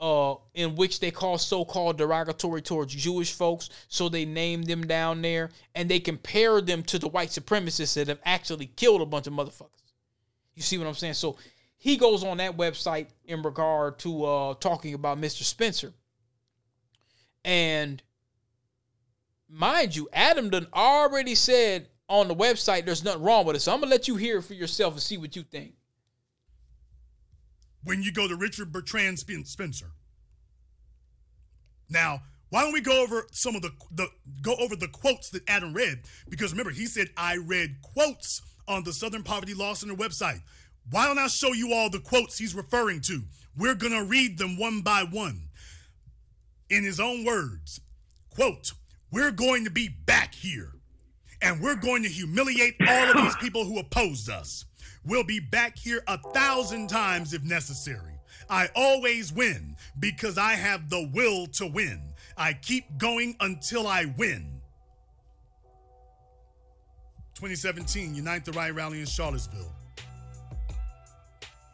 uh, in which they call so-called derogatory towards Jewish folks. So they named them down there, and they compare them to the white supremacists that have actually killed a bunch of motherfuckers. You see what I'm saying? So he goes on that website in regard to uh, talking about Mr. Spencer, and mind you, Adam done already said on the website there's nothing wrong with it. So I'm gonna let you hear it for yourself and see what you think. when you go to Richard Bertrand Spencer. Now, why don't we go over some of the, the go over the quotes that Adam read? Because remember, he said I read quotes on the Southern Poverty Law Center website. Why don't I show you all the quotes he's referring to? We're gonna read them one by one. In his own words, quote, we're going to be back here and we're going to humiliate all of these people who opposed us. We'll be back here a thousand times if necessary. I always win because I have the will to win. I keep going until I win. 2017 Unite the Right rally in Charlottesville.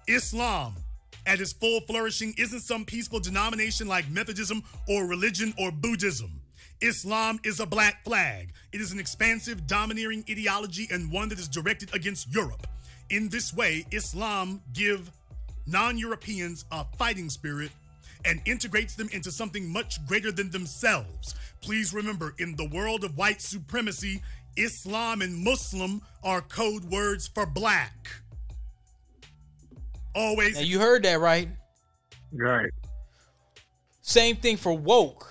Islam, at its full flourishing, isn't some peaceful denomination like Methodism or religion or Buddhism. Islam is a black flag. It is an expansive, domineering ideology and one that is directed against Europe. In this way, Islam give non-Europeans a fighting spirit and integrates them into something much greater than themselves. Please remember, in the world of white supremacy, Islam and Muslim are code words for black. Always. Now you heard that right? Right. Same thing for woke.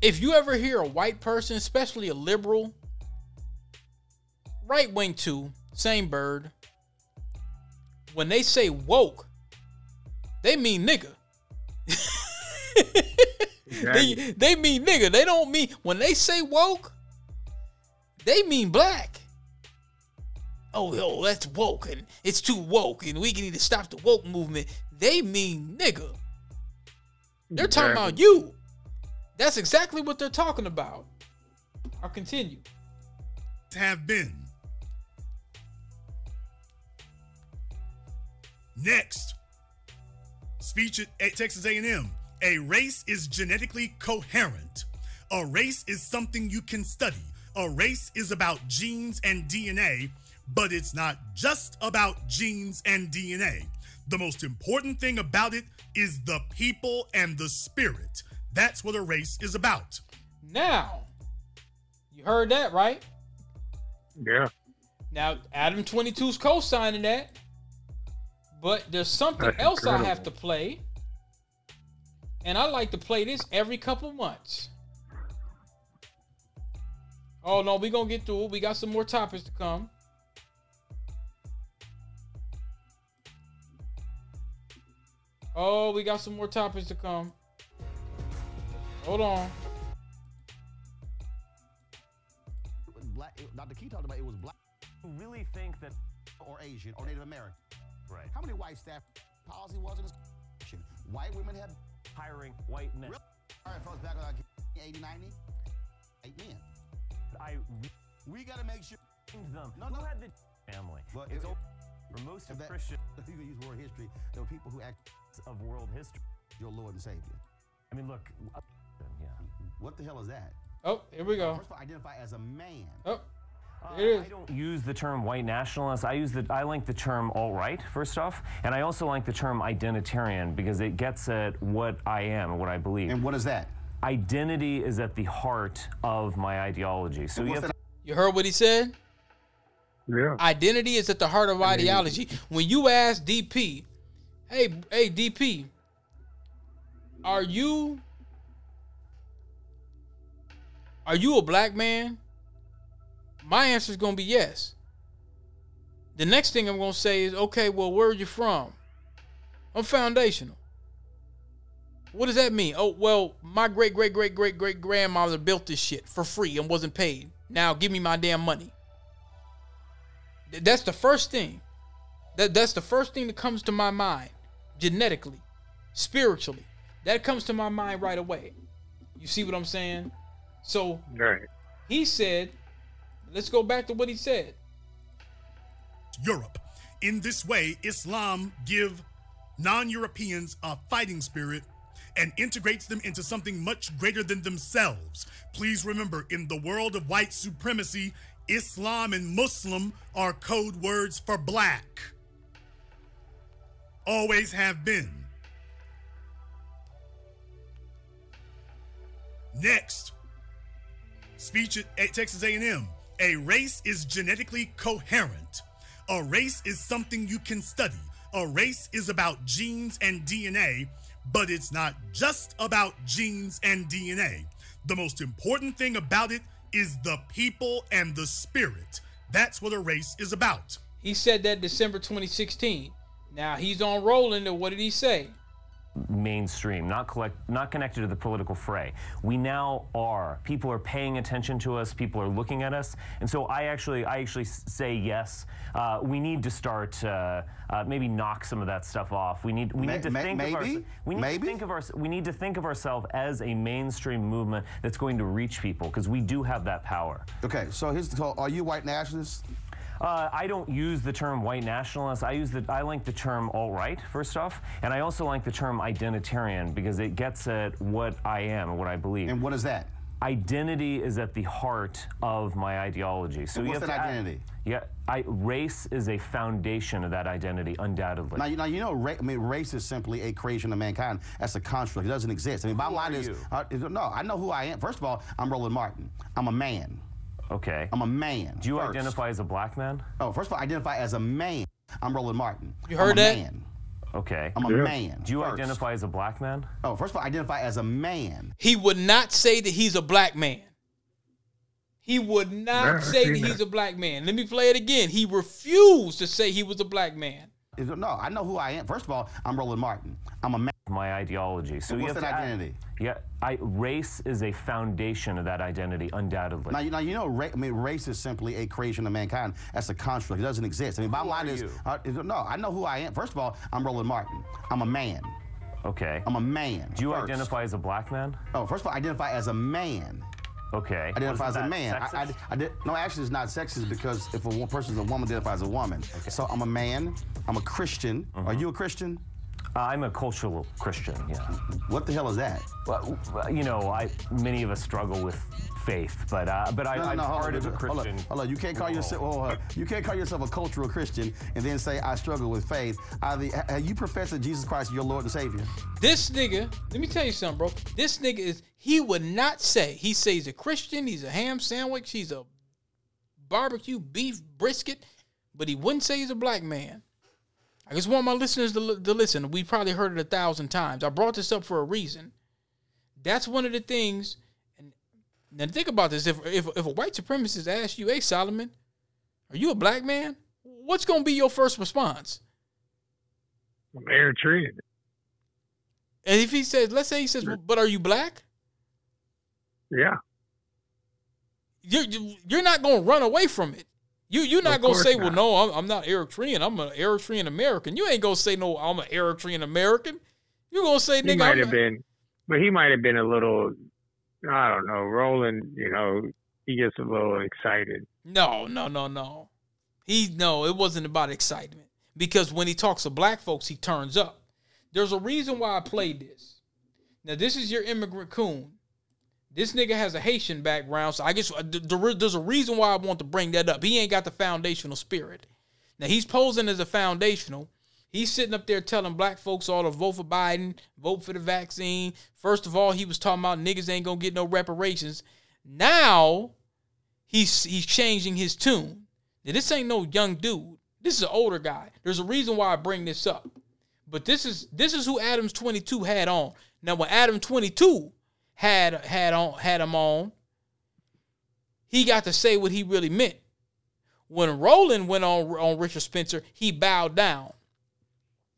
If you ever hear a white person, especially a liberal, right wing too, same bird, when they say woke, they mean nigga. they, they mean nigga. They don't mean when they say woke, they mean black. Oh, yo, that's woke and it's too woke and we need to stop the woke movement. They mean nigga. They're talking about you. That's exactly what they're talking about. I'll continue. have been. Next, speech at- at Texas A&M. A race is genetically coherent. A race is something you can study. A race is about genes and DNA, but it's not just about genes and DNA. The most important thing about it is the people and the spirit. That's what a race is about. Now, you heard that, right? Yeah. Now, Adam 22's co signing that. But there's something That's else I have to play. And I like to play this every couple months. Oh, no, we going to get through it. We got some more topics to come. Oh, we got some more topics to come. Hold on. black. It, Dr. Key talked about it was black. You really think that, or Asian, or Native American? Right. How many white staff policy was in this? White women have hiring white men. All right, folks, back on our 80, 90. Eight men. I We got to make sure. them. No, Who no. had the family? Well, it's if- o- for most of that- Christian You can use word history. There were people who act of world history. your Lord and Savior. I mean, look. Yeah. What the hell is that? Oh, here we go. First of all, identify as a man. Oh, Uh, it is. I don't use the term white nationalist. I use the I like the term alt right first off, and I also like the term identitarian because it gets at what I am and what I believe. And what is that? Identity is at the heart of my ideology. So you have to, You heard what he said? Yeah. Identity is at the heart of ideology. When you ask DP, hey, hey, DP, are you are you a black man? My answer is gonna be yes. The next thing I'm gonna say is, okay, well, where are you from? I'm foundational. What does that mean? Oh, well, my great great great great great grandmother built this shit for free and wasn't paid. Now give me my damn money. That's the first thing. That that's the first thing that comes to my mind, genetically, spiritually. That comes to my mind right away. You see what I'm saying? So Right. he said, let's go back to what he said. Europe. In this way, Islam give non-Europeans a fighting spirit and integrates them into something much greater than themselves. Please remember, in the world of white supremacy, Islam and Muslim are code words for black. Always have been. Next, speech at Texas A&M. A race is genetically coherent. A race is something you can study. A race is about genes and DNA, but it's not just about genes and DNA. The most important thing about it is the people and the spirit. That's what a race is about. He said that December 2016. Now he's on Roland. And what did he say? Mainstream, not collect, not connected to the political fray. We now are. People are paying attention to us. People are looking at us, and so I actually, I actually say yes. Uh, we need to start, uh, uh, maybe knock some of that stuff off. We need, we Ma- need to ma- think of maybe? our, we need Maybe? to think of our, we need to think of ourselves as a mainstream movement that's going to reach people because we do have that power. Okay, so here's the so are you white nationalists? Uh, I don't use the term white nationalist. I use the I like the term alt right first off, and I also like the term identitarian because it gets at what I am and what I believe. And what is that? Identity is at the heart of my ideology. So And you what's have that to add- identity? yeah, I, race is a foundation of that identity, undoubtedly. Now, you, now you know, ra- I mean, race is simply a creation of mankind. That's a construct. It doesn't exist. I mean, Who line is, uh, is- no, I know who I am. First of all, I'm Roland Martin. I'm a man. Okay. I'm a man. Do you first. identify as a black man? Oh, first of all, I identify as a man. I'm Roland Martin. You I'm heard a that? Man. Okay. I'm a man. Do you first. identify as a black man? Oh, first of all, I identify as a man. He would not say that he's a black man. He would not Yeah, I say that seen he's a black man. Let me play it again. He refused to say he was a black man. No, I know who I am. First of all, I'm Roland Martin. I'm a man. My ideology. So what's have that identity? yeah, I, race is a foundation of that identity, undoubtedly. Now, you, now you know, ra- I mean, race is simply a creation of mankind. That's a construct. It doesn't exist. I mean, bottom line is, uh, is- no, I know who I am. First of all, I'm Roland Martin. I'm a man. Okay. I'm a man. Do you first. identify as a black man? Oh, first of all, I identify as a man. Okay. Identify as a man. I, I. I did, no, actually, it's not sexist because if a person is a woman, identifies as a woman. So I'm a man. I'm a Christian. Are you a Christian? I'm a cultural Christian. Yeah. What the hell is that? Well, you know, I many of us struggle with faith, but uh, but I, No, no, I'm no, hold part on, of a hold on, Hold on, you can't call yourself well, uh, you can't call yourself a cultural Christian and then say I struggle with faith. Either ha- you professed that Jesus Christ is your Lord and Savior. This nigga, let me tell you something, bro. This nigga is he would not say he says he's a Christian, he's a ham sandwich, he's a barbecue beef brisket, but he wouldn't say he's a black man. I just want my listeners to, to listen. We probably heard it a thousand times. I brought this up for a reason. That's one of the things. And now think about this: if if, if a white supremacist asks you, "Hey, Solomon, are you a black man?" What's gonna be your first response? I'm Eritrean. And if he says, let's say he says, "But are you black?" Yeah. you're you- you're not gonna run away from it. You you're not gonna say, well, no, I'm, I'm not Eritrean. I'm an Eritrean American. You ain't gonna say no, I'm an Eritrean American. You gonna say, He nigga, might I'm have been. but he might have been a little. I don't know. Roland, you know, he gets a little excited. No, no, no, no. He no, it wasn't about excitement because when he talks to black folks, he turns up. There's a reason why I played this. Now, this is your immigrant coon. This nigga has a Haitian background, so I guess uh, th- th- there's a reason why I want to bring that up. He ain't got the foundational spirit. Now he's posing as a foundational. He's sitting up there telling black folks all to vote for Biden, vote for the vaccine. First of all, he was talking about niggas ain't gonna get no reparations. Now he's he's changing his tune. Now, this ain't no young dude. This is an older guy. There's a reason why I bring this up. But this is this is who Adams 22 had on. Now when Adam 22 had had on had him on, he got to say what he really meant. When Roland went on on Richard Spencer, he bowed down.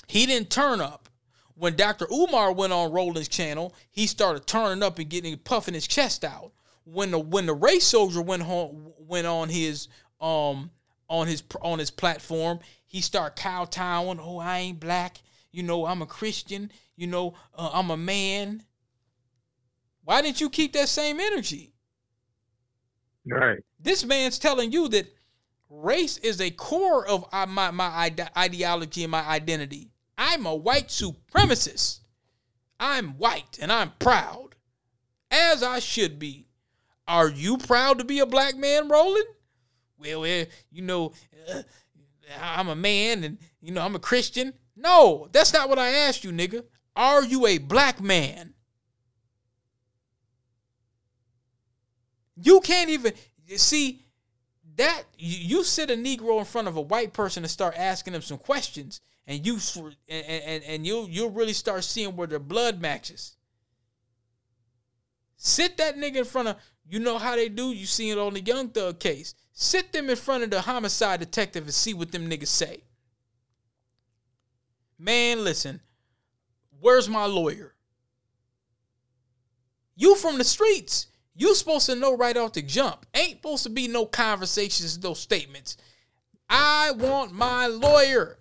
He didn't turn up. When Dr. Umar went on Roland's channel, he started turning up and getting puffing his chest out. When the when the race soldier went home went on his um on his on his platform, he started kowtowing. Oh, I ain't black. You know, I'm a Christian. You know, uh, I'm a man. Why didn't you keep that same energy? Right. This man's telling you that race is a core of uh, my my ideology and my identity. I'm a white supremacist. I'm white and I'm proud, as I should be. Are you proud to be a black man, Roland? Well, well you know, uh, I'm a man and you know I'm a Christian. No, that's not what I asked you, nigga. Are you a black man? You can't even see that you, sit a Negro in front of a white person and start asking them some questions, and you and and, and you you'll really start seeing where their blood matches. Sit that nigga in front of you know how they do. You see it on the Young Thug case. Sit them in front of the homicide detective and see what them niggas say. Man, listen, where's my lawyer? You from the streets. You supposed to know right off the jump. Ain't supposed to be no conversations, no statements. I want my lawyer.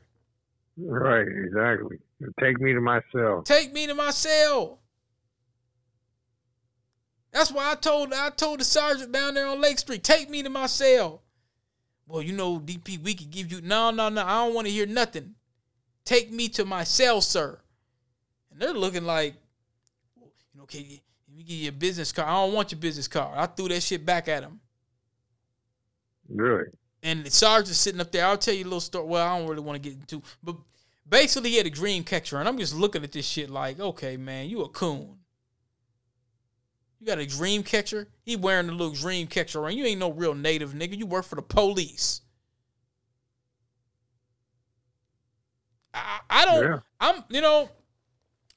Right, exactly. Take me to my cell. Take me to my cell. That's why I told I told the sergeant down there on Lake Street, take me to my cell. Well, you know, DP, we could give you no, no, no. I don't want to hear nothing. Take me to my cell, sir. And they're looking like, you know, can you, give you a business card. I don't want your business card. I threw that shit back at him. Really? And the sergeant's sitting up there. I'll tell you a little story. Well, I don't really want to get into, but basically he had a dream catcher, and I'm just looking at this shit like, okay, man, you a coon. You got a dream catcher? He wearing the little dream catcher around. You ain't no real native nigga. You work for the police. I, I don't. Yeah. I'm. You know.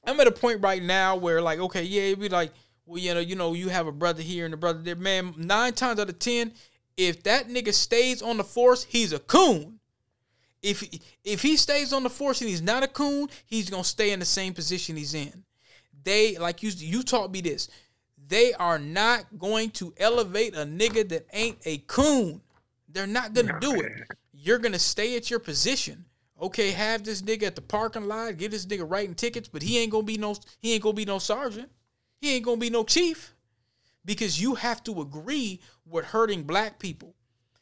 I'm at a point right now where like, okay, yeah, it'd be like, well, you know, you know, you have a brother here and a brother there. Man, nine times out of ten, if that nigga stays on the force, he's a coon. If if he stays on the force and he's not a coon, he's gonna stay in the same position he's in. They like you you taught me this. They are not going to elevate a nigga that ain't a coon. They're not gonna do it. You're gonna stay at your position. Okay, have this nigga at the parking lot, get this nigga writing tickets, but he ain't gonna be no he ain't gonna be no sergeant. He ain't gonna be no chief. Because you have to agree with hurting black people.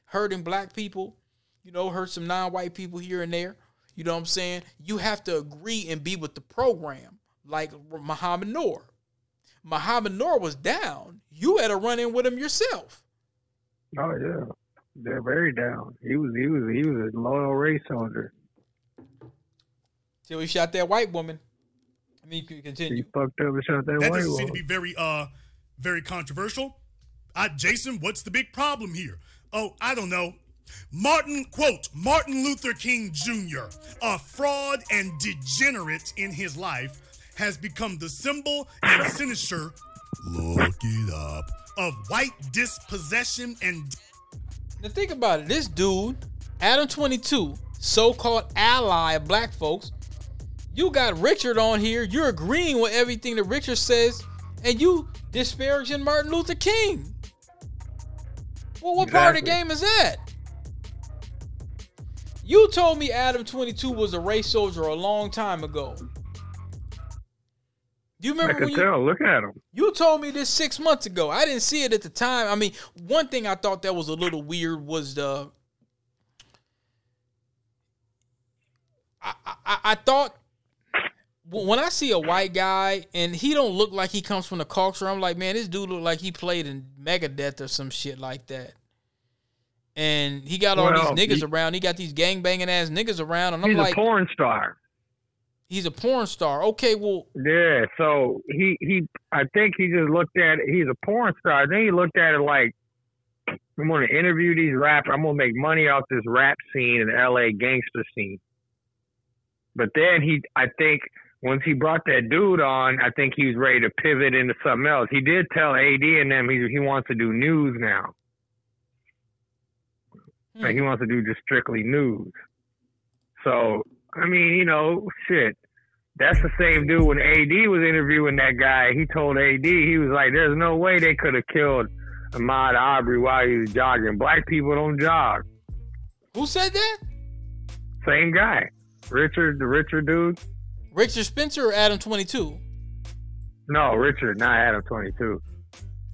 Hurting black people, you know, hurt some non-white people here and there. You know what I'm saying? You have to agree and be with the program, like Muhammad Noor. Muhammad Noor was down. You had to run in with him yourself. Oh yeah, they're very down. He was he was he was a loyal race soldier. Till he shot that white woman. I mean, you can continue. He fucked up and shot that, That doesn't seem to be very uh very controversial. Uh, Jason, what's the big problem here? Oh, I don't know. Martin, quote, Martin Luther King Jr., a fraud and degenerate in his life, has become the symbol and sinister, look it up, of white dispossession and Now think about it. This dude, Adam 22, so-called ally of black folks, you got Richard on here. You're agreeing with everything that Richard says, and you disparaging Martin Luther King. Well, what part of the game is that? You told me Adam 22 was a race soldier a long time ago. You remember I can when you, tell. Look at him. you told me this six months ago. I didn't see it at the time. I mean, one thing I thought that was a little weird was the. I, I, I thought when I see a white guy and he don't look like he comes from the culture, I'm like, man, this dude look like he played in Megadeth or some shit like that. And he got all Well, these niggas he- around. He got these gang banging ass niggas around, and I'm He's like, a porn star. he's a porn star. Okay, well, Yeah, so he he I think he just looked at it. He's a porn star. Then he looked at it like I'm gonna interview these rappers. I'm gonna make money off this rap scene and LA gangster scene. But then he I think once he brought that dude on, I think he was ready to pivot into something else. He did tell AD and them he he wants to do news now. Hmm. Like he wants to do just strictly news. So I mean, you know, shit. That's the same dude when AD was interviewing that guy. He told AD he was like, "There's no way they could have killed Ahmaud Arbery while he was jogging. Black people don't jog." who said that? Same guy, Richard, the Richard dude. Richard Spencer or Adam Twenty Two? No, Richard, not Adam Twenty Two.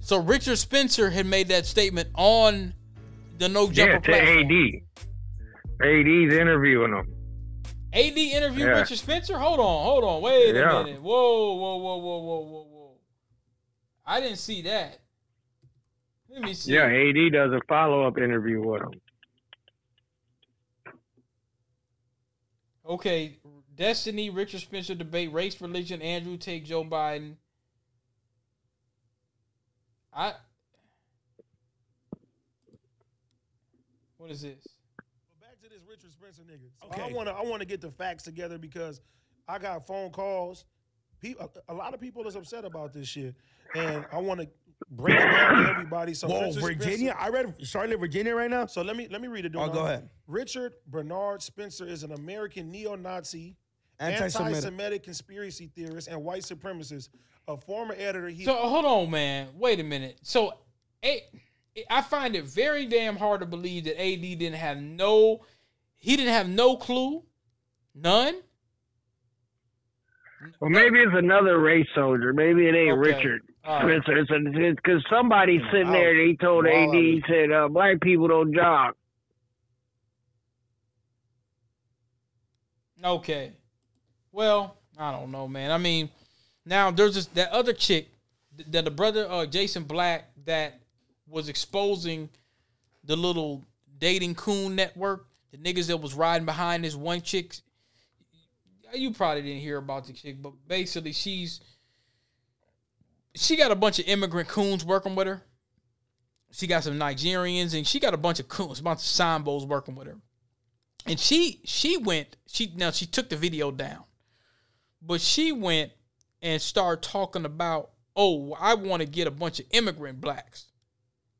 So Richard Spencer had made that statement on the No Jumper Yeah, to platform. AD. AD's interviewing him. AD interviewed Yeah. Richard Spencer. Hold on, hold on, wait Yeah. a minute. Whoa, whoa, whoa, whoa, whoa, whoa, whoa. I didn't see that. Let me see. Yeah, AD does a follow up interview with him. Okay, Destiny, Richard Spencer debate, race, religion, Andrew take Joe Biden. I. What is this? Back to this Richard Spencer nigga. I want to I want to get the facts together because I got phone calls. People, a, a lot of people is upset about this shit, and I want to break it down to everybody. So Whoa, Richard Virginia? Spencer- I read Charlotte, Virginia right now. So let me let me read it. Oh, Duno. go ahead. Richard Bernard Spencer is an American neo-Nazi, Anti-Semitic. anti-Semitic conspiracy theorist, and white supremacist. A former editor. He, So hold on, man. Wait a minute. So, A- I find it very damn hard to believe that AD didn't have no, he didn't have no clue, none. Well, maybe it's another race soldier. Maybe it ain't Okay. Richard All right. Spencer. It's because somebody sitting there. they told AD. He said, uh, "Black people don't jog." Okay. Well, I don't know, man. I mean, now there's this that other chick that the brother uh Jason Black that was exposing the little dating coon network, the niggas that was riding behind this one chick. You probably didn't hear about the chick, but basically she's she got a bunch of immigrant coons working with her. She got some Nigerians and she got a bunch of coons, a bunch of Sambos working with her and she she went she now she took the video down but she went and started talking about oh i want to get a bunch of immigrant blacks.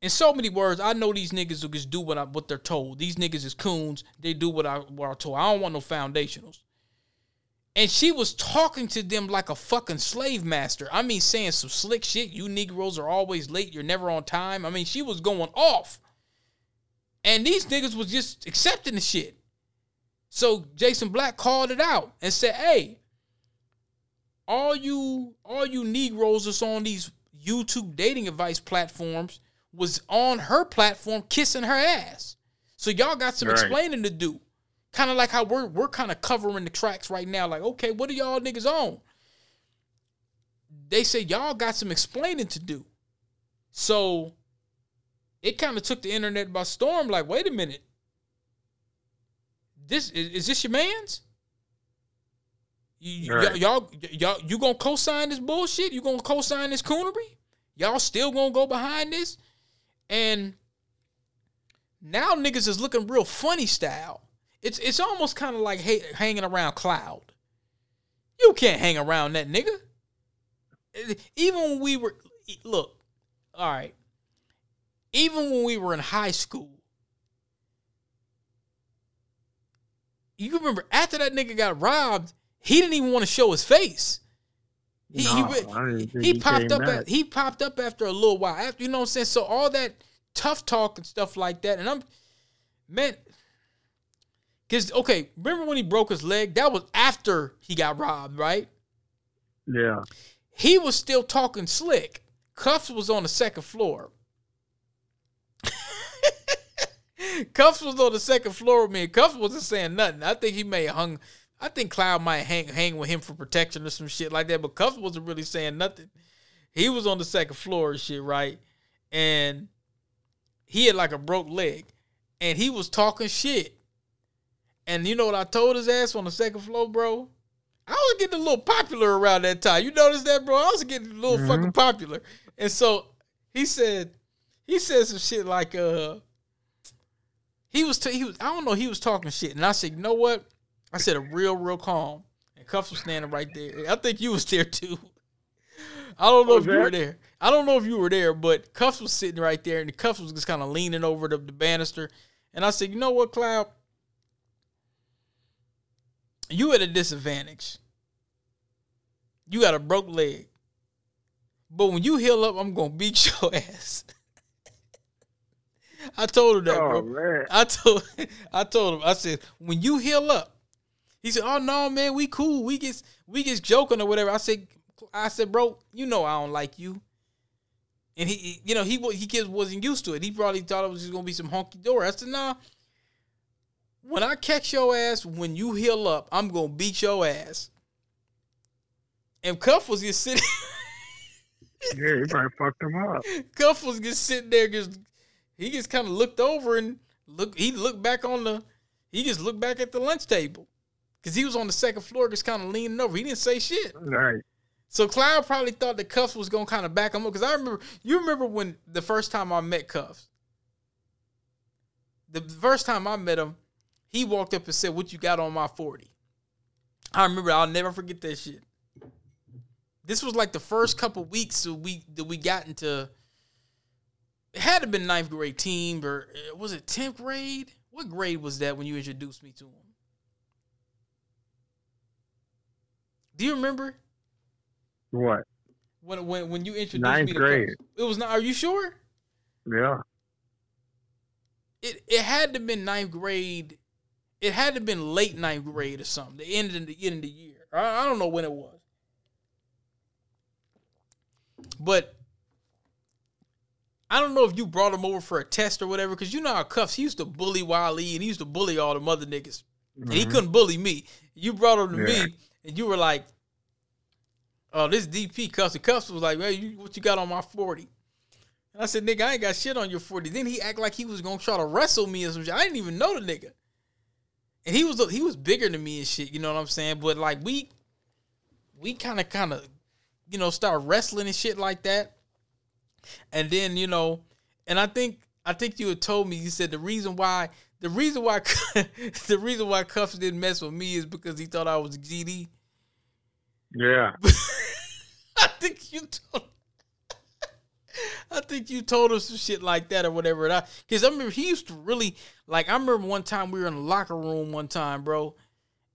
In so many words i know these niggas will just do what I, what they're told. These niggas is coons. They do what i what i told. I don't want no foundationals. And she was talking to them like a fucking slave master. I mean saying some slick shit. You negroes are always late. You're never on time. I mean she was going off. And these niggas was just accepting the shit. So Jason Black called it out and said, "Hey, all you all you Negroes that's on these YouTube dating advice platforms was on her platform kissing her ass. So y'all got some Right. explaining to do. Kind of like how we're we're kind of covering the tracks right now. Like, okay, what are y'all niggas on? They say y'all got some explaining to do. So it kind of took the internet by storm. Like, wait a minute, this is, is this your man's? You, Right. y'all, y'all, you gonna co-sign this bullshit? You gonna co-sign this coonery? Y'all still gonna go behind this? And now niggas is looking real funny style. It's it's almost kind of like ha- hanging around Cloud. You can't hang around that nigga. Even when we were look, all right. Even when we were in high school, you remember after that nigga got robbed, he didn't even want to show his face. He, No, he, I didn't think he he popped up. At, he popped up after a little while. After you know what I'm saying. So all that tough talk and stuff like that. And I'm man, because okay, remember when he broke his leg? That was after he got robbed, right? Yeah. he was still talking slick. Cuffs was on the second floor. Cuffs was on the second floor with me. Cuffs wasn't saying nothing. I think he may have hung. I think Cloud might hang hang with him for protection or some shit like that. But Cuffs wasn't really saying nothing. He was on the second floor and shit, right? And he had like a broke leg, and he was talking shit. And you know what I told his ass on the second floor, bro? I was getting a little popular around that time. You notice that, bro? I was getting a little fucking popular. And so he said, he said some shit like, uh, he was, t- he was, I don't know, he was talking shit. And I said, you know what? I said, a real, real calm. And Cuffs was standing right there. I think you was there too. I don't know if you were there. I don't know if you were there, but Cuffs was sitting right there, and the Cuffs was just kind of leaning over the, the banister. And I said, you know what, Cloud? You at a disadvantage. You got a broke leg. But when you heal up, I'm gonna beat your ass. I told him that, Oh, bro. man. I told I told him, I said, when you heal up, he said, Oh no, man, we cool. We get we get joking or whatever. I said, I said, bro, you know I don't like you. And he, you know, he he just wasn't used to it. He probably thought it was just gonna be some honky door. I said, nah. When I catch your ass, when you heal up, I'm gonna beat your ass. And Cuff was just sitting. Yeah, he probably fucked him up. Cuff was just sitting there, just he just kind of looked over and look. He looked back on the. He just looked back at the lunch table because he was on the second floor, just kind of leaning over. He didn't say shit. Right. So Cloud probably thought the Cuffs was gonna kind of back him up because I remember. You remember when the first time I met Cuffs. The first time I met him, he walked up and said, "What you got on my 40? I remember. I'll never forget that shit. This was like the first couple weeks that we that we got into. It had to have been ninth grade team or uh, was it tenth grade? What grade was that when you introduced me to him? Do you remember What? when when when you introduced Ninth me to grade. Cuffs? It was not. Are you sure? Yeah. It it had to have been ninth grade. It had to have been late ninth grade or something. The end of the end of the year. I, I don't know when it was. But I don't know if you brought him over for a test or whatever, because you know how Cuffs, he used to bully Wally and he used to bully all the mother niggas. And he Mhm. couldn't bully me. You brought him to Yeah. me and you were like, Oh, this DP. And Cuffs was like, you, what you got on my 40? And I said, nigga, I ain't got shit on your 40. Then he act like he was gonna try to wrestle me or some shit. I didn't even know the nigga. And he was he was bigger than me and shit, you know what I'm saying? But like we we kind of kind of you know start wrestling and shit like that. And then, you know, and I think I think you had told me you said the reason why the reason why the reason why Cuffs didn't mess with me is because he thought I was GD. Yeah. I think you told I think you told us some shit like that or whatever. And I because I remember he used to really like I remember one time we were in the locker room one time, bro.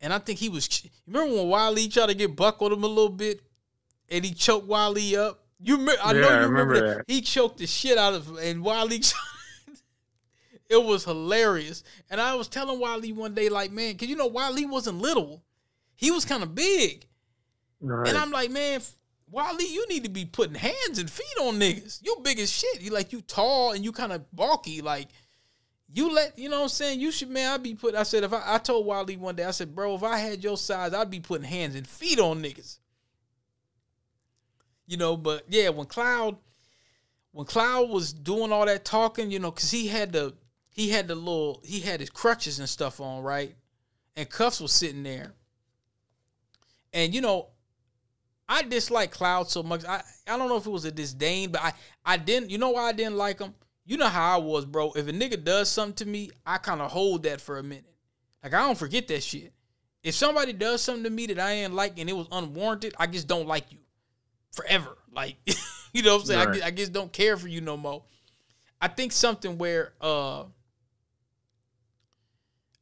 And I think he was remember when Wiley tried to get buck on him a little bit and he choked Wiley up? You I know Yeah, you I remember, remember that. that. He choked the shit out of and Wiley it was hilarious. And I was telling Wiley one day, like, man, because you know, Wiley wasn't little. He was kind of big. Right. And I'm like, man, Wally, you need to be putting hands and feet on niggas. You big as shit. You like you tall and you kind of bulky. Like you let you know what I'm saying. You should man. I'd be put. I said if I, I told Wally one day, I said, bro, if I had your size, I'd be putting hands and feet on niggas. You know, but yeah, when Cloud, when Cloud was doing all that talking, you know, cause he had the he had the little he had his crutches and stuff on, right? And Cuffs was sitting there. And you know, I dislike Cloud so much. I, I don't know if it was a disdain, but I, I didn't. You know why I didn't like him? You know how I was, bro. If a nigga does something to me, I kind of hold that for a minute. Like I don't forget that shit. If somebody does something to me that I ain't like and it was unwarranted, I just don't like you forever. Like you know what I'm saying? I, Right. just, I just don't care for you no more. I think something where uh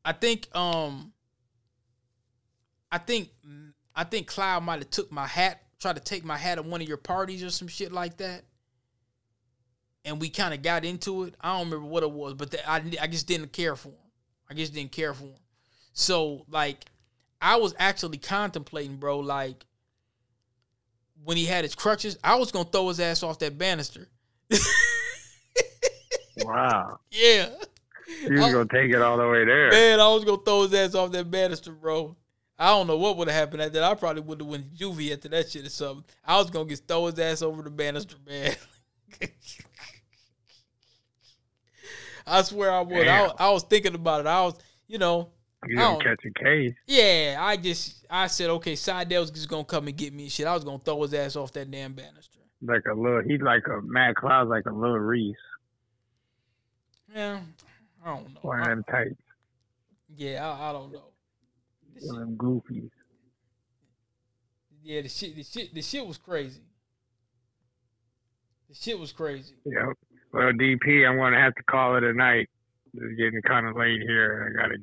I think um I think I think Cloud might have took my hat, tried to take my hat at one of your parties or some shit like that. And we kind of got into it. I don't remember what it was, but the, I I just didn't care for him. I just didn't care for him. So like I was actually contemplating, bro, like when he had his crutches, I was gonna throw his ass off that banister. Wow. Yeah. You was gonna take it all the way there. Man, I was gonna throw his ass off that banister, bro. I don't know what would have happened at that. I probably would have went juvie after that shit or something. I was gonna get throw his ass over the banister, man. I swear I would. I, I was thinking about it. I was, you know, You don't- catch a case. yeah. I just, I said, okay, Seidel's just gonna come and get me. Shit, I was gonna throw his ass off that damn banister. Like a little, he's like a Matt Cloud's like a little Reese, Yeah, I don't know. one of them types, Yeah, I, I don't know. one of them goofies. Yeah, the shit, the shit, the shit was crazy. The shit was crazy. Yep. Well, DP, I'm gonna have to call it a night. It's getting kind of late here. I gotta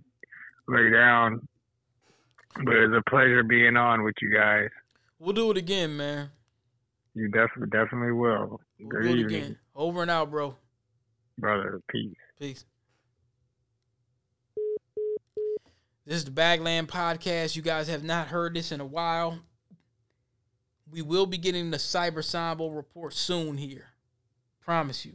lay down. But it's a pleasure being on with you guys. We'll do it again, man. You definitely, definitely will. We'll Good do it evening, again. Over and out, bro. brother. Peace. Peace. This is the Bagland Podcast. You guys have not heard this in a while. We will be getting the Cyber Sambo report soon here. Promise you.